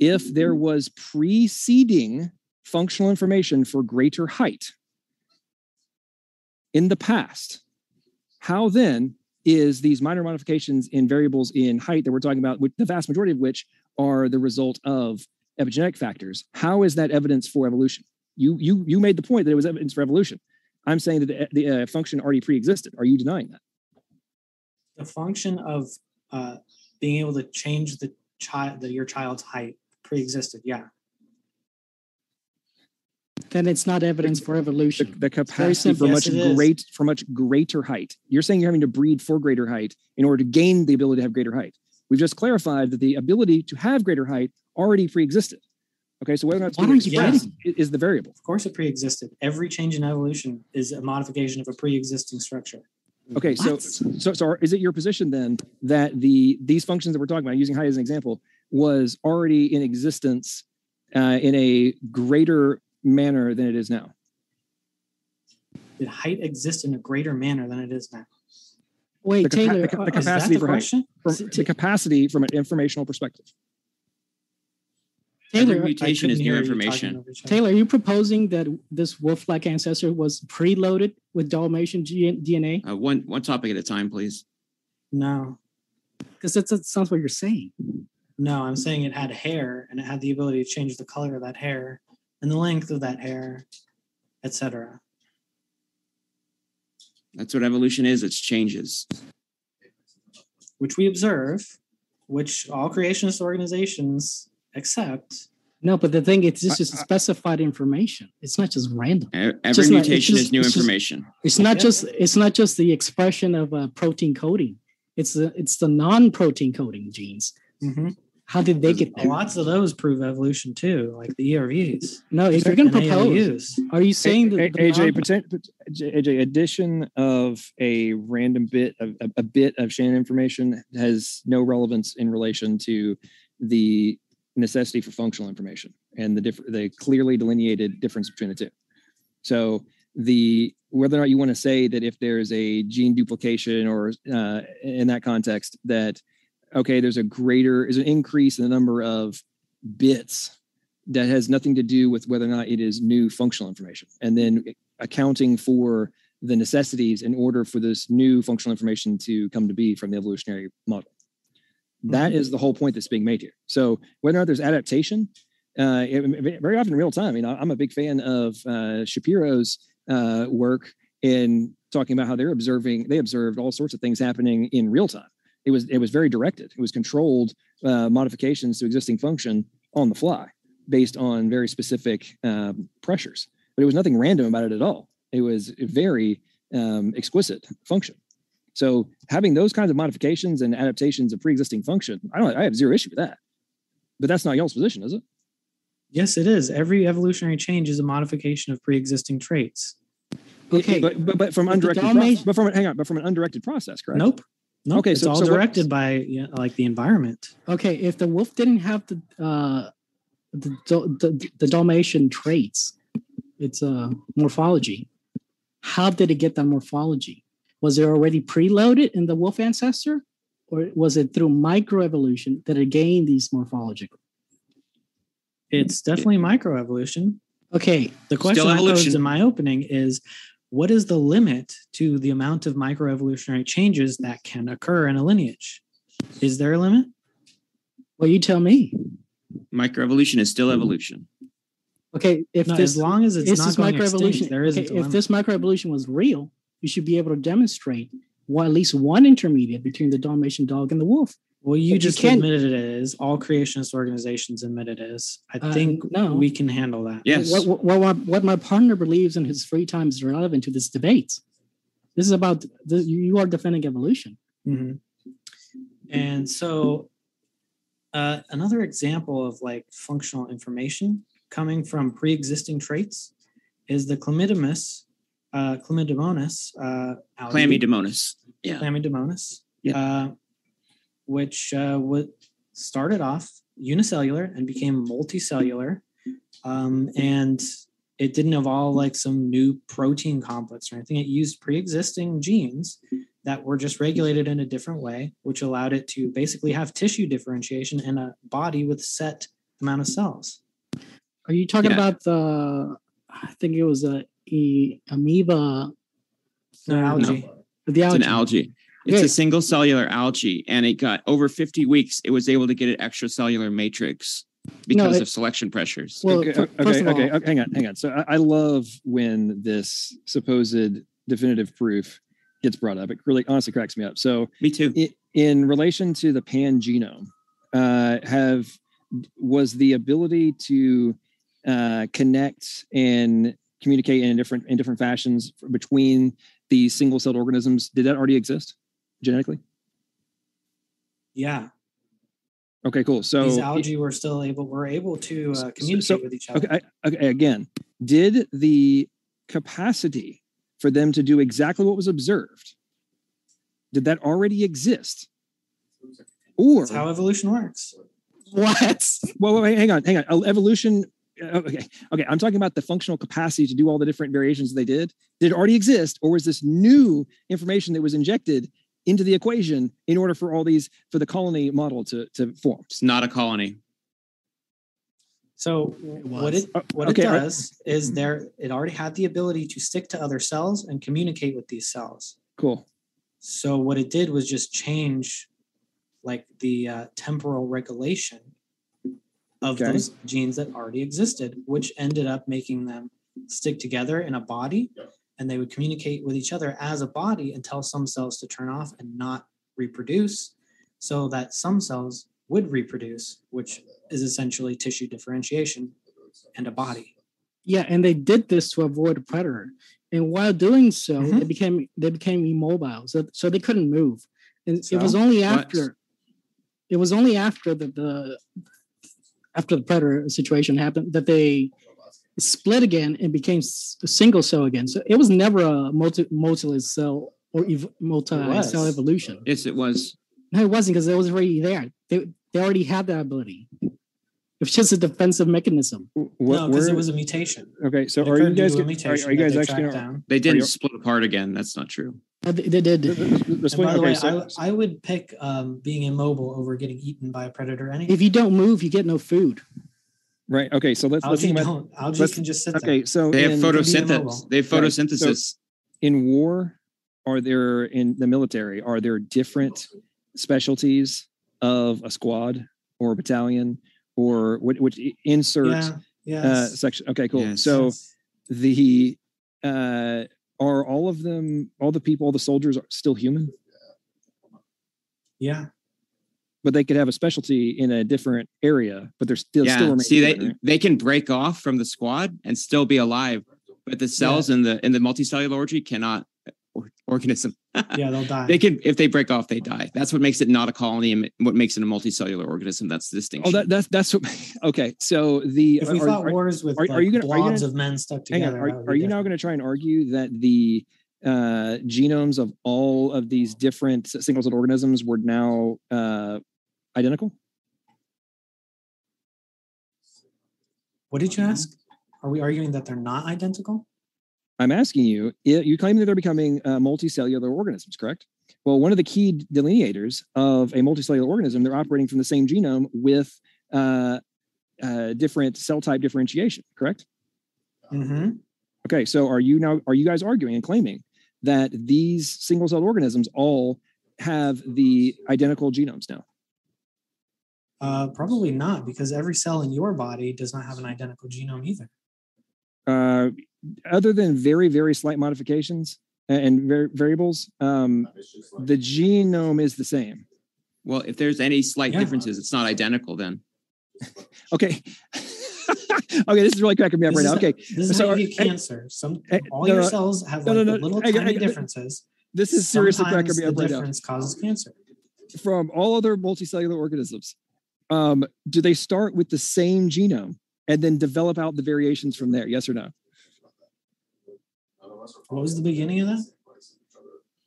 [SPEAKER 6] If there was preceding functional information for greater height in the past, how then is these minor modifications in variables in height that we're talking about, which the vast majority of which are the result of epigenetic factors, how is that evidence for evolution? You you you made the point that it was evidence for evolution. I'm saying that the, the uh, function already pre-existed. Are you denying that?
[SPEAKER 2] The function of uh, being able to change the child, the, your child's height pre-existed. Yeah.
[SPEAKER 5] then it's not evidence for evolution.
[SPEAKER 6] the capacity for
[SPEAKER 2] simple.
[SPEAKER 6] much
[SPEAKER 2] Yes, it is.
[SPEAKER 6] great for much greater height. You're saying you're having to breed for greater height in order to gain the ability to have greater height. We've just clarified that the ability to have greater height already pre-existed. Okay, so whether or not it's
[SPEAKER 5] Why
[SPEAKER 6] being
[SPEAKER 5] don't
[SPEAKER 6] expressed is the variable.
[SPEAKER 2] Of course, it pre-existed. Every change in evolution is a modification of a pre-existing structure.
[SPEAKER 6] Okay, so
[SPEAKER 5] What?
[SPEAKER 6] so so is it your position then that the these functions that we're talking about, using height as an example, was already in existence uh, in a greater manner than it is now?
[SPEAKER 2] Did height exist in a greater manner than it is now?
[SPEAKER 5] Wait,
[SPEAKER 6] the capa-
[SPEAKER 5] Taylor.
[SPEAKER 6] the ca-
[SPEAKER 5] uh,
[SPEAKER 6] the
[SPEAKER 2] Is that
[SPEAKER 6] capacity
[SPEAKER 2] the
[SPEAKER 6] for height.
[SPEAKER 2] question?
[SPEAKER 6] From
[SPEAKER 5] So-
[SPEAKER 6] the capacity from an informational perspective.
[SPEAKER 4] Every
[SPEAKER 5] Taylor,
[SPEAKER 4] mutation is
[SPEAKER 2] couldn't
[SPEAKER 4] new
[SPEAKER 2] hear you talking
[SPEAKER 4] information.
[SPEAKER 2] over each other.
[SPEAKER 5] Taylor, are you proposing that this wolf-like ancestor was preloaded with Dalmatian DNA?
[SPEAKER 4] Uh, one one topic at a time, please.
[SPEAKER 2] No.
[SPEAKER 5] Because that's that sounds what you're saying.
[SPEAKER 2] No, I'm saying it had hair and it had the ability to change the color of that hair and the length of that hair, etc.
[SPEAKER 4] That's what evolution is. It's changes.
[SPEAKER 2] Which we observe, which all creationist organizations accept.
[SPEAKER 5] No, but the thing it's just, just specified information. It's not just random.
[SPEAKER 4] Every
[SPEAKER 5] It's just not-
[SPEAKER 4] mutation
[SPEAKER 5] just-
[SPEAKER 4] is new
[SPEAKER 5] it's just-
[SPEAKER 4] information.
[SPEAKER 5] It's not
[SPEAKER 2] Yeah.
[SPEAKER 5] just it's not just the expression of uh, protein coding. It's the it's the non-protein coding genes. How did they get there?
[SPEAKER 2] Lots of those prove evolution too, like the ERVs.
[SPEAKER 5] No, if you're going to propose,
[SPEAKER 2] ALUs.
[SPEAKER 5] are you saying that
[SPEAKER 6] A-
[SPEAKER 5] the
[SPEAKER 6] AJ,
[SPEAKER 5] non-
[SPEAKER 6] pretend, AJ, addition of a random bit of a, a bit of Shannon information has no relevance in relation to the necessity for functional information and the different, the clearly delineated difference between the two. So the whether or not you want to say that if there's a gene duplication or uh, in that context that okay, there's a greater is an increase in the number of bits that has nothing to do with whether or not it is new functional information and then accounting for the necessities in order for this new functional information to come to be from the evolutionary model That is the whole point that's being made here so whether or not there's adaptation uh, it- very often in real time you know i'm a big fan of uh, shapiro's uh, work in talking about how they're observing they observed all sorts of things happening in real time it was it was very directed it was controlled uh, modifications to existing function on the fly based on very specific um, pressures. But it was nothing random about it at all. It was very um, exquisite function. So having those kinds of modifications and adaptations of pre-existing function, I don't. I have zero issue with that. But that's not y'all's position, is it?
[SPEAKER 2] Yes, it is. Every evolutionary change is a modification of pre-existing traits.
[SPEAKER 5] Okay,
[SPEAKER 6] But but, but from
[SPEAKER 5] But
[SPEAKER 6] undirected.
[SPEAKER 5] domination-
[SPEAKER 6] Pro- but from hang on. But from an undirected process, correct?
[SPEAKER 2] Nope. Nope.
[SPEAKER 6] Okay,
[SPEAKER 2] it's
[SPEAKER 6] so-
[SPEAKER 2] all
[SPEAKER 6] so what-
[SPEAKER 2] directed by you know, like the environment.
[SPEAKER 5] okay, if the wolf didn't have the uh, the, the the Dalmatian traits, its uh, morphology, how did it get that morphology? Was it already preloaded in the wolf ancestor, or was it through microevolution that it gained these morphological?
[SPEAKER 2] It's definitely microevolution.
[SPEAKER 5] Okay,
[SPEAKER 2] The question I posed in my opening is what is the limit to the amount of microevolutionary changes that can occur in a lineage? Is there a limit?
[SPEAKER 5] well, you tell me.
[SPEAKER 4] Microevolution is still evolution.
[SPEAKER 5] Okay, if
[SPEAKER 2] No,
[SPEAKER 5] this
[SPEAKER 2] as long as it's
[SPEAKER 5] this
[SPEAKER 2] not
[SPEAKER 5] is
[SPEAKER 2] going
[SPEAKER 5] microevolution,
[SPEAKER 2] extinct, there isn't
[SPEAKER 5] okay,
[SPEAKER 2] a
[SPEAKER 5] if this microevolution was real, you should be able to demonstrate well, at least one intermediate between the Dalmatian dog and the wolf.
[SPEAKER 2] Well, you
[SPEAKER 5] But
[SPEAKER 2] just
[SPEAKER 5] can't-
[SPEAKER 2] admitted it is. All creationist organizations admit it is. I
[SPEAKER 5] Uh,
[SPEAKER 2] think
[SPEAKER 5] no.
[SPEAKER 2] we can handle that.
[SPEAKER 4] Yes.
[SPEAKER 5] What, what, what, what- what my partner believes in his free time is relevant to this debate. This is about the, you you are defending evolution.
[SPEAKER 2] Mhm. And so, uh, another example of like functional information coming from pre-existing traits is the chlamydomus, uh, chlamydomonas, uh, algae,
[SPEAKER 4] Chlamydomonas. Yeah.
[SPEAKER 2] chlamydomonas,
[SPEAKER 4] Yeah.
[SPEAKER 2] uh, which uh, would started off unicellular and became multicellular, um, and it didn't evolve like some new protein complex or anything. It used pre-existing genes that were just regulated in a different way, which allowed it to basically have tissue differentiation in a body with set amount of cells.
[SPEAKER 5] Are you talking
[SPEAKER 4] Yeah.
[SPEAKER 5] about the? I think it was a, e, amoeba.
[SPEAKER 2] No, algae.
[SPEAKER 5] The
[SPEAKER 4] It's an algae. It's
[SPEAKER 5] Okay.
[SPEAKER 4] a single cellular algae, and it got over 50 weeks. It was able to get an extracellular matrix because
[SPEAKER 5] it-
[SPEAKER 4] of selection pressures.
[SPEAKER 5] Well,
[SPEAKER 6] okay,
[SPEAKER 5] fir-
[SPEAKER 6] okay,
[SPEAKER 5] of
[SPEAKER 6] okay,
[SPEAKER 5] all-
[SPEAKER 6] okay, hang on, hang on. So I, I love when this supposed definitive proof gets brought up. It really honestly cracks me up. So
[SPEAKER 4] Me too.
[SPEAKER 6] i- in relation to the pan genome, uh, have was the ability to uh, connect and communicate in different in different fashions between these single celled organisms? Did that already exist genetically?
[SPEAKER 2] Yeah,
[SPEAKER 6] Okay, cool. So
[SPEAKER 2] these algae were still able were able to uh, communicate
[SPEAKER 6] so-
[SPEAKER 2] with each other.
[SPEAKER 6] Okay, I, okay. Again, did the capacity for them to do exactly what was observed did that already exist, or
[SPEAKER 2] That's how evolution works.
[SPEAKER 5] What?
[SPEAKER 6] well, wait, hang on, hang on. Evolution. Uh, Okay, okay. I'm talking about the functional capacity to do all the different variations they did. Did it already exist, or was this new information that was injected into the equation in order for all these for the colony model to to form?
[SPEAKER 4] It's not a colony.
[SPEAKER 2] So what it what
[SPEAKER 6] okay,
[SPEAKER 2] it
[SPEAKER 6] I-
[SPEAKER 2] does is there it already had the ability to stick to other cells and communicate with these cells.
[SPEAKER 6] Cool.
[SPEAKER 2] So what it did was just change like the uh, temporal regulation of
[SPEAKER 6] Okay.
[SPEAKER 2] those genes that already existed, which ended up making them stick together in a body, and they would communicate with each other as a body and tell some cells to turn off and not reproduce, so that some cells would reproduce, which is essentially tissue differentiation and a body.
[SPEAKER 5] Yeah, and they did this to avoid a predator. And while doing so,
[SPEAKER 2] Mhm.
[SPEAKER 5] they became they became immobile, so so they couldn't move. And it was
[SPEAKER 2] So?
[SPEAKER 5] only
[SPEAKER 4] What?
[SPEAKER 5] after it was only after the, the after the predator situation happened that they split again and became s- a single cell again. So it was never a multi multi cell or ev- multi cell
[SPEAKER 2] was.
[SPEAKER 5] evolution.
[SPEAKER 4] Yes, it was.
[SPEAKER 5] No, it wasn't because it was already there. They they already had that ability. It was just a defensive mechanism.
[SPEAKER 6] What,
[SPEAKER 2] no, because it was a mutation.
[SPEAKER 6] okay. So
[SPEAKER 2] It
[SPEAKER 6] are you guys?
[SPEAKER 2] a
[SPEAKER 6] gonna- Are,
[SPEAKER 2] mutation
[SPEAKER 6] are you guys
[SPEAKER 2] they
[SPEAKER 6] actually?
[SPEAKER 2] tracked down.
[SPEAKER 4] They didn't
[SPEAKER 6] you-
[SPEAKER 4] split apart again. That's not true.
[SPEAKER 5] Uh, They, they did.
[SPEAKER 6] the- the- the
[SPEAKER 2] And by the way, I, I would pick um, being immobile over getting eaten by a predator. Any
[SPEAKER 5] If you don't move, you get no food.
[SPEAKER 6] right. Okay. So let's let's
[SPEAKER 2] algae don't. Algae
[SPEAKER 6] let's-
[SPEAKER 2] can just sit there.
[SPEAKER 6] Okay. So
[SPEAKER 4] They have
[SPEAKER 6] in,
[SPEAKER 4] photosynthesis. They have
[SPEAKER 6] Right,
[SPEAKER 4] photosynthesis.
[SPEAKER 6] in war, are there in the military? Are there different specialties of a squad or a battalion or which, which insert
[SPEAKER 2] Yeah. Yes.
[SPEAKER 6] uh, section? Okay. Cool.
[SPEAKER 4] Yes.
[SPEAKER 6] So
[SPEAKER 2] yes.
[SPEAKER 6] the uh, are all of them, all the people, all the soldiers are still human,
[SPEAKER 2] yeah.
[SPEAKER 6] but they could have a specialty in a different area, but they're still still
[SPEAKER 4] yeah.
[SPEAKER 6] remain
[SPEAKER 4] See, they
[SPEAKER 6] human, right?
[SPEAKER 4] they can break off from the squad and still be alive, but the cells in the in the multicellular orgy cannot or, organism.
[SPEAKER 2] Yeah. They'll die.
[SPEAKER 4] They can if they break off, they die. That's what makes it not a colony and what makes it a multicellular organism. That's the distinction.
[SPEAKER 6] Oh, that, that's that's what. Okay, so the
[SPEAKER 2] if we
[SPEAKER 6] are-
[SPEAKER 2] fought
[SPEAKER 6] are-
[SPEAKER 2] wars with
[SPEAKER 6] are-
[SPEAKER 2] like
[SPEAKER 6] are you gonna- are you
[SPEAKER 2] blobs
[SPEAKER 6] gonna-
[SPEAKER 2] of men stuck
[SPEAKER 6] Hang
[SPEAKER 2] together,
[SPEAKER 6] on. Are, are you now going to try and argue that the uh, genomes of all of these different single celled organisms were now uh, identical?
[SPEAKER 2] What did you ask? Are we arguing that they're not identical?
[SPEAKER 6] I'm asking you, you claim that they're becoming uh, multicellular organisms, correct? Well, one of the key delineators of a multicellular organism, they're operating from the same genome with uh, uh, different cell type differentiation, correct?
[SPEAKER 2] Mm-hmm.
[SPEAKER 6] Okay, so are you now are you guys arguing and claiming that these single celled organisms all have the identical genomes now?
[SPEAKER 2] Uh, probably not, because every cell in your body does not have an identical genome either.
[SPEAKER 6] Uh, other than very very slight modifications and var- variables, um, the genome is the same.
[SPEAKER 4] well, if there's any slight
[SPEAKER 2] Yeah.
[SPEAKER 4] differences, it's not identical. Then
[SPEAKER 6] Okay. okay, this is really cracking me up
[SPEAKER 2] This
[SPEAKER 6] right now. Okay,
[SPEAKER 2] This is
[SPEAKER 6] So
[SPEAKER 2] how you get cancer. Some all
[SPEAKER 6] no,
[SPEAKER 2] your
[SPEAKER 6] no,
[SPEAKER 2] cells have
[SPEAKER 6] no,
[SPEAKER 2] like
[SPEAKER 6] no,
[SPEAKER 2] the
[SPEAKER 6] no,
[SPEAKER 2] little
[SPEAKER 6] hang
[SPEAKER 2] tiny
[SPEAKER 6] hang
[SPEAKER 2] differences.
[SPEAKER 6] this is seriously cracking
[SPEAKER 2] Sometimes
[SPEAKER 6] me
[SPEAKER 2] the
[SPEAKER 6] up right now.
[SPEAKER 2] difference causes cancer.
[SPEAKER 6] From all other multicellular organisms, um, do they start with the same genome and then develop out the variations from there? Yes or no?
[SPEAKER 2] What was the beginning of that?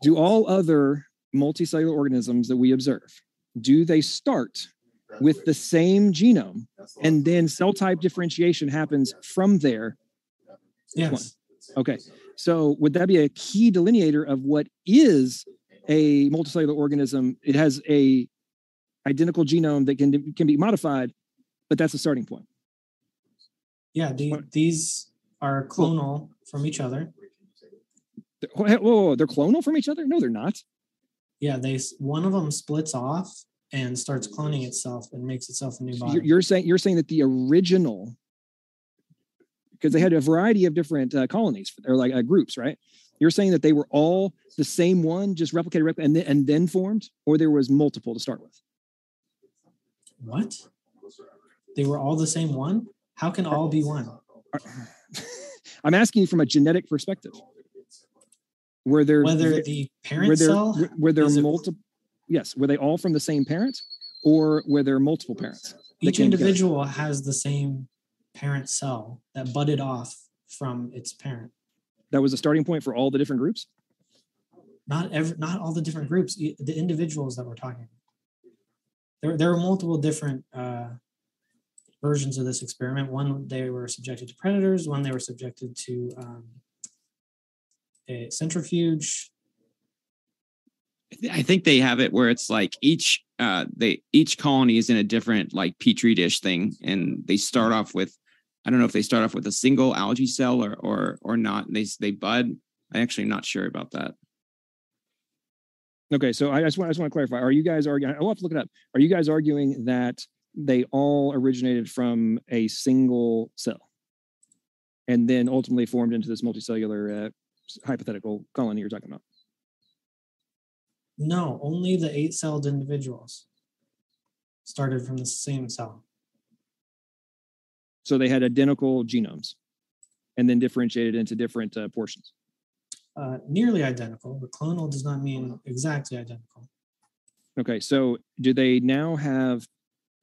[SPEAKER 6] do all other multicellular organisms that we observe do they start with the same genome and then cell type differentiation happens from there
[SPEAKER 2] Yes.
[SPEAKER 6] okay so would that be a key delineator of what is a multicellular organism it has a identical genome that can can be modified but that's a starting point
[SPEAKER 2] Yeah. The, these are clonal from each other.
[SPEAKER 6] whoa, whoa, they're clonal from each other no they're not
[SPEAKER 2] Yeah. They one of them splits off and starts cloning itself and makes itself a new body.
[SPEAKER 6] you're, you're saying you're saying that the original because they had a variety of different uh, colonies or like uh, groups right you're saying that they were all the same one just replicated repl- and, then, and then formed or there was multiple to start with
[SPEAKER 2] what? They were all the same one? How can all be one?
[SPEAKER 6] i'm asking you from a genetic perspective were there
[SPEAKER 2] Whether the
[SPEAKER 6] were
[SPEAKER 2] parent
[SPEAKER 6] there
[SPEAKER 2] cell
[SPEAKER 6] were- were there multiple yes were they all from the same parent or were there multiple parents
[SPEAKER 2] each
[SPEAKER 6] came together?
[SPEAKER 2] individual has the same parent cell that budded off from its parent.
[SPEAKER 6] that was a starting point for all the different groups
[SPEAKER 2] Not every, not all the different groups, the individuals that we're talking. About. There, there were multiple different uh, versions of this experiment. One they were subjected to predators. One they were subjected to um, a centrifuge.
[SPEAKER 4] I think they have it where it's like each uh they each colony is in a different like petri dish thing, and they start off with I don't know if they start off with a single algae cell or or or not. They they bud. I actually am not sure about that.
[SPEAKER 6] Okay, so I just want I just want to clarify. Are you guys arguing? I'll have to look it up. Are you guys arguing that they all originated from a single cell, and then ultimately formed into this multicellular uh, hypothetical colony you're talking about?
[SPEAKER 2] No, only the eight celled individuals started from the same cell.
[SPEAKER 6] So they had identical genomes, and then differentiated into different uh, portions.
[SPEAKER 2] Uh, nearly identical, but clonal does not mean exactly identical.
[SPEAKER 6] Okay, so do they now have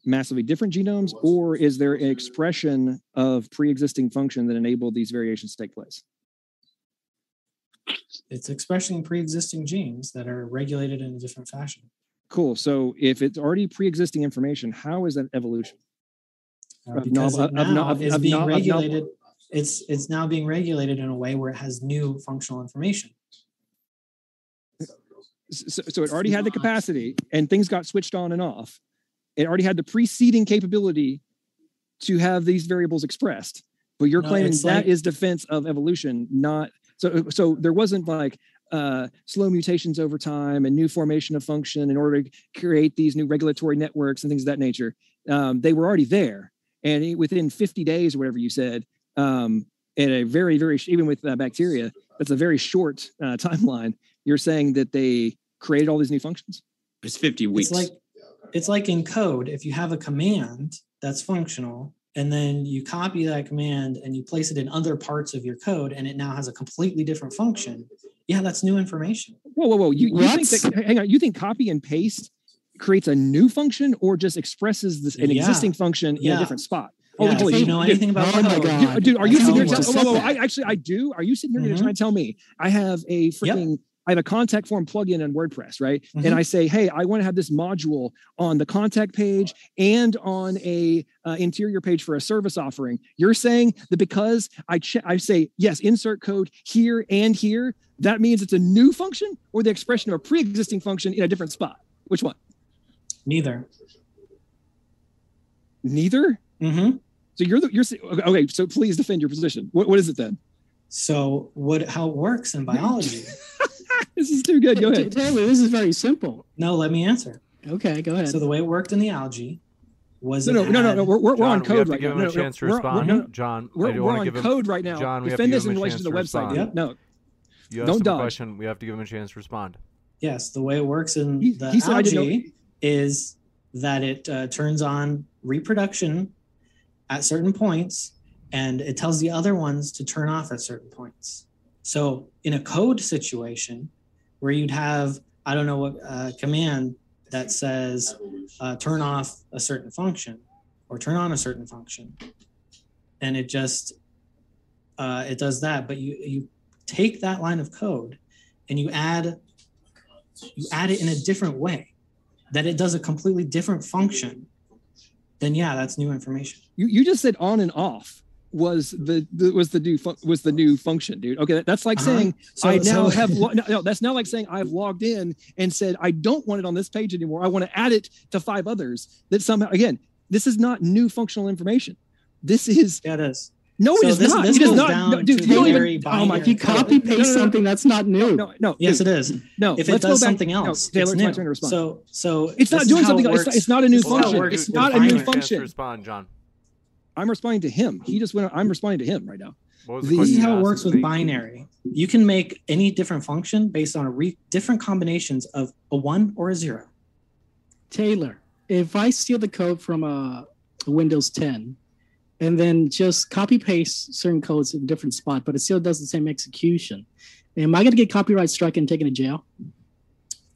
[SPEAKER 6] massively different genomes, or is there an expression of pre-existing function that enabled these variations to take place?
[SPEAKER 2] It's expressing pre-existing genes that are regulated in a different fashion.
[SPEAKER 6] Cool. So if it's already pre-existing information, how is that evolution?
[SPEAKER 2] Uh, because
[SPEAKER 6] novel-
[SPEAKER 2] it
[SPEAKER 6] of
[SPEAKER 2] now
[SPEAKER 6] of-
[SPEAKER 2] is being regulated. It's it's now being regulated in a way where it has new functional information.
[SPEAKER 6] So, so it already had the capacity, and things got switched on and off. It already had the preceding capability to have these variables expressed. But you're
[SPEAKER 2] No,
[SPEAKER 6] claiming
[SPEAKER 2] it's
[SPEAKER 6] that is
[SPEAKER 2] like-
[SPEAKER 6] defense of evolution, not so. So there wasn't like uh, slow mutations over time and new formation of function in order to create these new regulatory networks and things of that nature. Um, they were already there, and it- within 50 days or whatever you said, um, in a very very even with uh, bacteria, that's a very short uh, timeline. You're saying that they created all these new functions.
[SPEAKER 4] It's 50 weeks.
[SPEAKER 2] It's like it's like in code. If you have a command that's functional, and then you copy that command and you place it in other parts of your code, and it now has a completely different function. Yeah, that's new information.
[SPEAKER 6] Whoa, whoa, whoa! You, you think
[SPEAKER 5] What?
[SPEAKER 6] that? Hang on. You think copy and paste creates a new function, or just expresses this an
[SPEAKER 2] Yeah.
[SPEAKER 6] existing function in a different spot?
[SPEAKER 2] Yeah,
[SPEAKER 6] holy
[SPEAKER 2] you
[SPEAKER 6] shit.
[SPEAKER 2] know
[SPEAKER 6] Dude,
[SPEAKER 2] anything about
[SPEAKER 5] oh my God.
[SPEAKER 6] Dude, dude, are you sitting here? tell-
[SPEAKER 2] works.
[SPEAKER 6] whoa, whoa, whoa, I actually I do. Are you sitting here
[SPEAKER 2] Mhm.
[SPEAKER 6] to try and tell me I have a freaking I have a contact form plugin in WordPress, right?
[SPEAKER 2] Mhm.
[SPEAKER 6] And I say, hey, I want to have this module on the contact page and on a uh, interior page for a service offering. You're saying that because I che- I say yes, insert code here and here, that means it's a new function or the expression of a pre-existing function in a different spot. Which one?
[SPEAKER 2] Neither.
[SPEAKER 6] Neither.
[SPEAKER 2] hmm
[SPEAKER 6] So you're the you're okay. okay, So please defend your position. What what is it then?
[SPEAKER 2] So what? How it works in biology?
[SPEAKER 6] This is too good. Go
[SPEAKER 5] Ta-
[SPEAKER 6] ahead.
[SPEAKER 5] Taylor, this is very simple.
[SPEAKER 2] no, let me answer.
[SPEAKER 5] Okay, go ahead.
[SPEAKER 2] So the way it worked in the algae was
[SPEAKER 6] No, no, no, no, no. We're, we're, we're
[SPEAKER 1] John,
[SPEAKER 6] on code right now.
[SPEAKER 1] him a
[SPEAKER 6] No, no,
[SPEAKER 1] chance to
[SPEAKER 6] we're-
[SPEAKER 1] respond.
[SPEAKER 6] no,
[SPEAKER 1] John,
[SPEAKER 6] We're, we're on
[SPEAKER 1] give him.
[SPEAKER 6] code right now.
[SPEAKER 1] John, we have to
[SPEAKER 6] Defend
[SPEAKER 1] give
[SPEAKER 6] us in
[SPEAKER 1] a
[SPEAKER 6] relation to the
[SPEAKER 1] chance to
[SPEAKER 6] website.
[SPEAKER 1] respond.
[SPEAKER 2] Yep.
[SPEAKER 6] No,
[SPEAKER 1] You
[SPEAKER 6] Don't dodge.
[SPEAKER 1] question. We have to give him a chance to respond.
[SPEAKER 2] Yes, the way it works in
[SPEAKER 6] He-
[SPEAKER 2] the
[SPEAKER 6] he said I didn't know-
[SPEAKER 2] algae is that it uh, turns on reproduction at certain points, and it tells the other ones to turn off at certain points. So in a code situation where you'd have I don't know what uh, command that says uh, turn off a certain function or turn on a certain function, and it just uh, it does that. But you you take that line of code and you add you add it in a different way that it does a completely different function then yeah that's new information
[SPEAKER 6] you, you just said on and off was the, the was the new fun, was the new function, dude. Okay, that- that's like
[SPEAKER 2] Uh-huh.
[SPEAKER 6] saying
[SPEAKER 2] So-
[SPEAKER 6] I now
[SPEAKER 2] so-
[SPEAKER 6] have lo- no, no, that's now like saying I've logged in and said I don't want it on this page anymore. I want to add it to five others. That somehow again, this is not new functional information. This is
[SPEAKER 2] yeah it is
[SPEAKER 6] no,
[SPEAKER 2] So
[SPEAKER 6] it is
[SPEAKER 2] this-
[SPEAKER 6] not.
[SPEAKER 2] this
[SPEAKER 6] it is
[SPEAKER 2] goes
[SPEAKER 6] not.
[SPEAKER 2] down
[SPEAKER 6] No, dude,
[SPEAKER 2] to
[SPEAKER 6] you don't even. Oh my!
[SPEAKER 2] binary
[SPEAKER 5] you copy paste
[SPEAKER 6] No, no, no.
[SPEAKER 5] something that's not new.
[SPEAKER 6] No, no.
[SPEAKER 2] yes
[SPEAKER 6] dude,
[SPEAKER 2] it is
[SPEAKER 6] No,
[SPEAKER 2] if it does
[SPEAKER 6] back-
[SPEAKER 2] something
[SPEAKER 6] no,
[SPEAKER 2] else
[SPEAKER 6] Taylor,
[SPEAKER 2] it's
[SPEAKER 6] it's my
[SPEAKER 2] new.
[SPEAKER 6] turn to respond.
[SPEAKER 2] so so
[SPEAKER 6] It's not doing something.
[SPEAKER 2] it
[SPEAKER 6] It's,
[SPEAKER 2] works.
[SPEAKER 6] it's not a new
[SPEAKER 2] This is how it
[SPEAKER 6] function. It's not a new
[SPEAKER 2] binary.
[SPEAKER 1] chance to
[SPEAKER 6] function.
[SPEAKER 1] respond, John.
[SPEAKER 6] I'm responding to him. He just went. I'm responding to him right now.
[SPEAKER 1] The
[SPEAKER 6] This
[SPEAKER 2] this is how it works with
[SPEAKER 1] Thank-
[SPEAKER 2] binary you can make any different function based on a re- different combinations of a one or a zero
[SPEAKER 5] Taylor, if I steal the code from a Windows 10 and then just copy paste certain codes in a different spot, but it still does the same execution, am I going to get copyright struck and taken to jail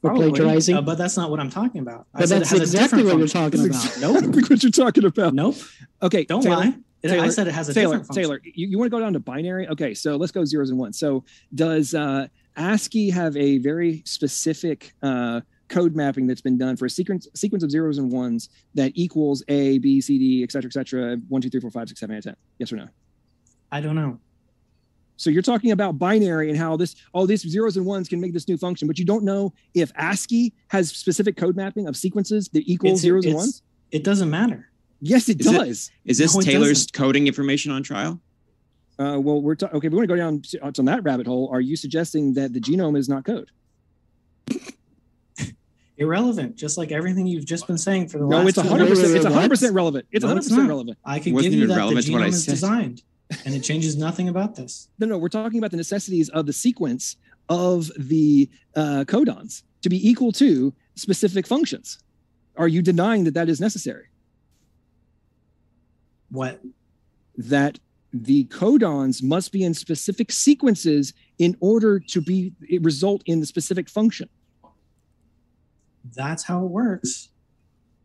[SPEAKER 5] for
[SPEAKER 2] Probably,
[SPEAKER 5] plagiarizing?
[SPEAKER 2] uh, but that's not what i'm talking about I
[SPEAKER 5] But
[SPEAKER 2] said it
[SPEAKER 5] that's
[SPEAKER 2] has
[SPEAKER 5] exactly what you're talking about.
[SPEAKER 2] nope
[SPEAKER 6] what you're talking about.
[SPEAKER 2] nope
[SPEAKER 6] Okay,
[SPEAKER 2] don't
[SPEAKER 6] Taylor,
[SPEAKER 2] lie It- i said it has a
[SPEAKER 6] Taylor,
[SPEAKER 2] different function.
[SPEAKER 6] Taylor, you, you want to go down to binary? Okay, so let's go zeros and ones. So does uh, ASCII have a very specific uh, code mapping that's been done for a sequence sequence of zeros and ones that equals A, B, C, D, et cetera, et cetera, one, two, three, four, five, six, seven, eight, ten? Yes or no?
[SPEAKER 2] i don't know
[SPEAKER 6] So you're talking about binary and how this all these zeros and ones can make this new function, but you don't know if ASCII has specific code mapping of sequences that equal
[SPEAKER 2] It's-
[SPEAKER 6] zeros and ones.
[SPEAKER 2] it doesn't matter
[SPEAKER 6] Yes, it
[SPEAKER 4] Is it-
[SPEAKER 6] does.
[SPEAKER 4] Is this
[SPEAKER 2] No,
[SPEAKER 4] Taylor's
[SPEAKER 2] doesn't.
[SPEAKER 4] coding information on trial?
[SPEAKER 6] Uh, well, we're ta- okay. We want to go down to, on that rabbit hole, are you suggesting that the genome is not code?
[SPEAKER 2] Irrelevant, just like everything you've just been saying for the
[SPEAKER 6] No,
[SPEAKER 2] last.
[SPEAKER 6] it's 100. percent. It's
[SPEAKER 5] Wait, wait,
[SPEAKER 6] 100 percent relevant. It's
[SPEAKER 2] No,
[SPEAKER 6] 100
[SPEAKER 2] it's
[SPEAKER 6] percent relevant.
[SPEAKER 2] I can
[SPEAKER 4] Wasn't
[SPEAKER 2] give you that the
[SPEAKER 4] relevant to
[SPEAKER 2] genome is designed, and it changes nothing about this.
[SPEAKER 6] No, no, we're talking about the necessities of the sequence of the uh, codons to be equal to specific functions. Are you denying that that is necessary?
[SPEAKER 2] What?
[SPEAKER 6] That the codons must be in specific sequences in order to be result in the specific function.
[SPEAKER 2] That's how it works.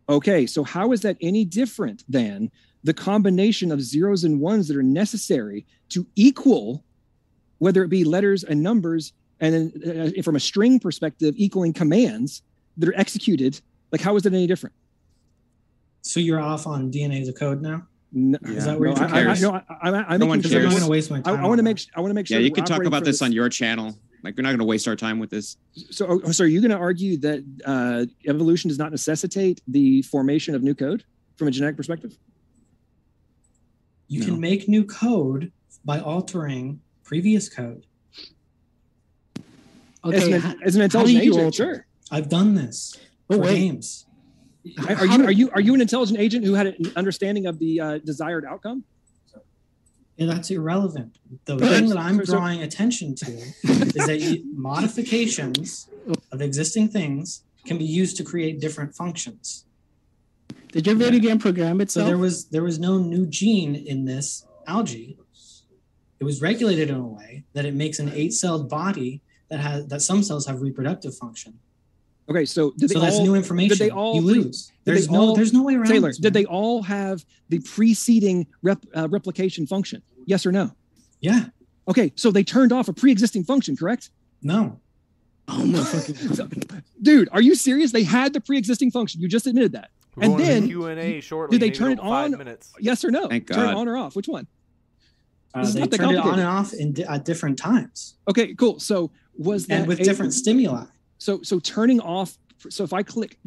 [SPEAKER 6] Okay, so how is that any different than the combination of zeros and ones that are necessary to equal, whether it be letters and numbers, and then uh, from a string perspective, equaling commands that are executed? Like, how is it any different?
[SPEAKER 2] So you're off on DNA as a code now?
[SPEAKER 6] No,
[SPEAKER 2] Is that where
[SPEAKER 6] no,
[SPEAKER 2] you're
[SPEAKER 6] I, I,
[SPEAKER 2] cares?
[SPEAKER 6] no, I, I, I'm
[SPEAKER 4] No one
[SPEAKER 6] making sure
[SPEAKER 2] I'm
[SPEAKER 4] cares.
[SPEAKER 2] going to waste my
[SPEAKER 6] I,
[SPEAKER 2] time.
[SPEAKER 6] I want to make
[SPEAKER 2] that.
[SPEAKER 6] I want to make sure.
[SPEAKER 4] Yeah, you can talk about
[SPEAKER 6] for
[SPEAKER 4] this on your channel. Like we're not going to waste our time with this.
[SPEAKER 6] So, oh, so are you going to argue that uh, evolution does not necessitate the formation of new code from a genetic perspective?
[SPEAKER 2] You
[SPEAKER 4] No.
[SPEAKER 2] can make new code by altering previous code.
[SPEAKER 6] as, an,
[SPEAKER 5] ha-
[SPEAKER 6] as an intelligent agent,
[SPEAKER 5] alter?
[SPEAKER 6] sure.
[SPEAKER 2] I've done this
[SPEAKER 5] Oh,
[SPEAKER 2] for
[SPEAKER 5] wait.
[SPEAKER 2] games.
[SPEAKER 6] Are you are you are you an intelligent agent who had an understanding of the uh, desired outcome?
[SPEAKER 2] And that's irrelevant. The
[SPEAKER 6] Okay,
[SPEAKER 2] thing that I'm
[SPEAKER 6] so- so-
[SPEAKER 2] drawing attention to is that you, modifications of existing things can be used to create different functions.
[SPEAKER 5] Did your video game program
[SPEAKER 2] it
[SPEAKER 5] So
[SPEAKER 2] there was there was no new gene in this algae. It was regulated in a way that it makes an eight-celled body that has that some cells have reproductive function.
[SPEAKER 6] Okay, so did they
[SPEAKER 2] so that's
[SPEAKER 6] all,
[SPEAKER 2] new information.
[SPEAKER 6] they all
[SPEAKER 2] you lose.
[SPEAKER 6] did
[SPEAKER 2] There's
[SPEAKER 6] they
[SPEAKER 2] no
[SPEAKER 6] all-
[SPEAKER 2] there's no way around
[SPEAKER 6] Taylor?
[SPEAKER 2] this,
[SPEAKER 6] Did they all have the preceding rep, uh, replication function? Yes or no?
[SPEAKER 2] Yeah.
[SPEAKER 6] Okay, so they turned off a pre-existing function, correct?
[SPEAKER 2] No.
[SPEAKER 5] oh my fucking!
[SPEAKER 6] Dude, are you serious? They had the pre-existing function. You just admitted that.
[SPEAKER 1] We're
[SPEAKER 6] And
[SPEAKER 1] going to
[SPEAKER 6] then-
[SPEAKER 1] Q and A shortly.
[SPEAKER 6] they
[SPEAKER 1] maybe
[SPEAKER 6] turn it
[SPEAKER 1] about five
[SPEAKER 6] on?
[SPEAKER 1] Minutes.
[SPEAKER 6] Yes or no?
[SPEAKER 4] Thank
[SPEAKER 6] Turn it on or off? Which one?
[SPEAKER 2] Uh, they
[SPEAKER 6] not
[SPEAKER 2] turned it on and off in di- at different times
[SPEAKER 6] Okay, cool. So was that
[SPEAKER 2] and with
[SPEAKER 6] a-
[SPEAKER 2] different stimuli.
[SPEAKER 6] So so turning off. So if I click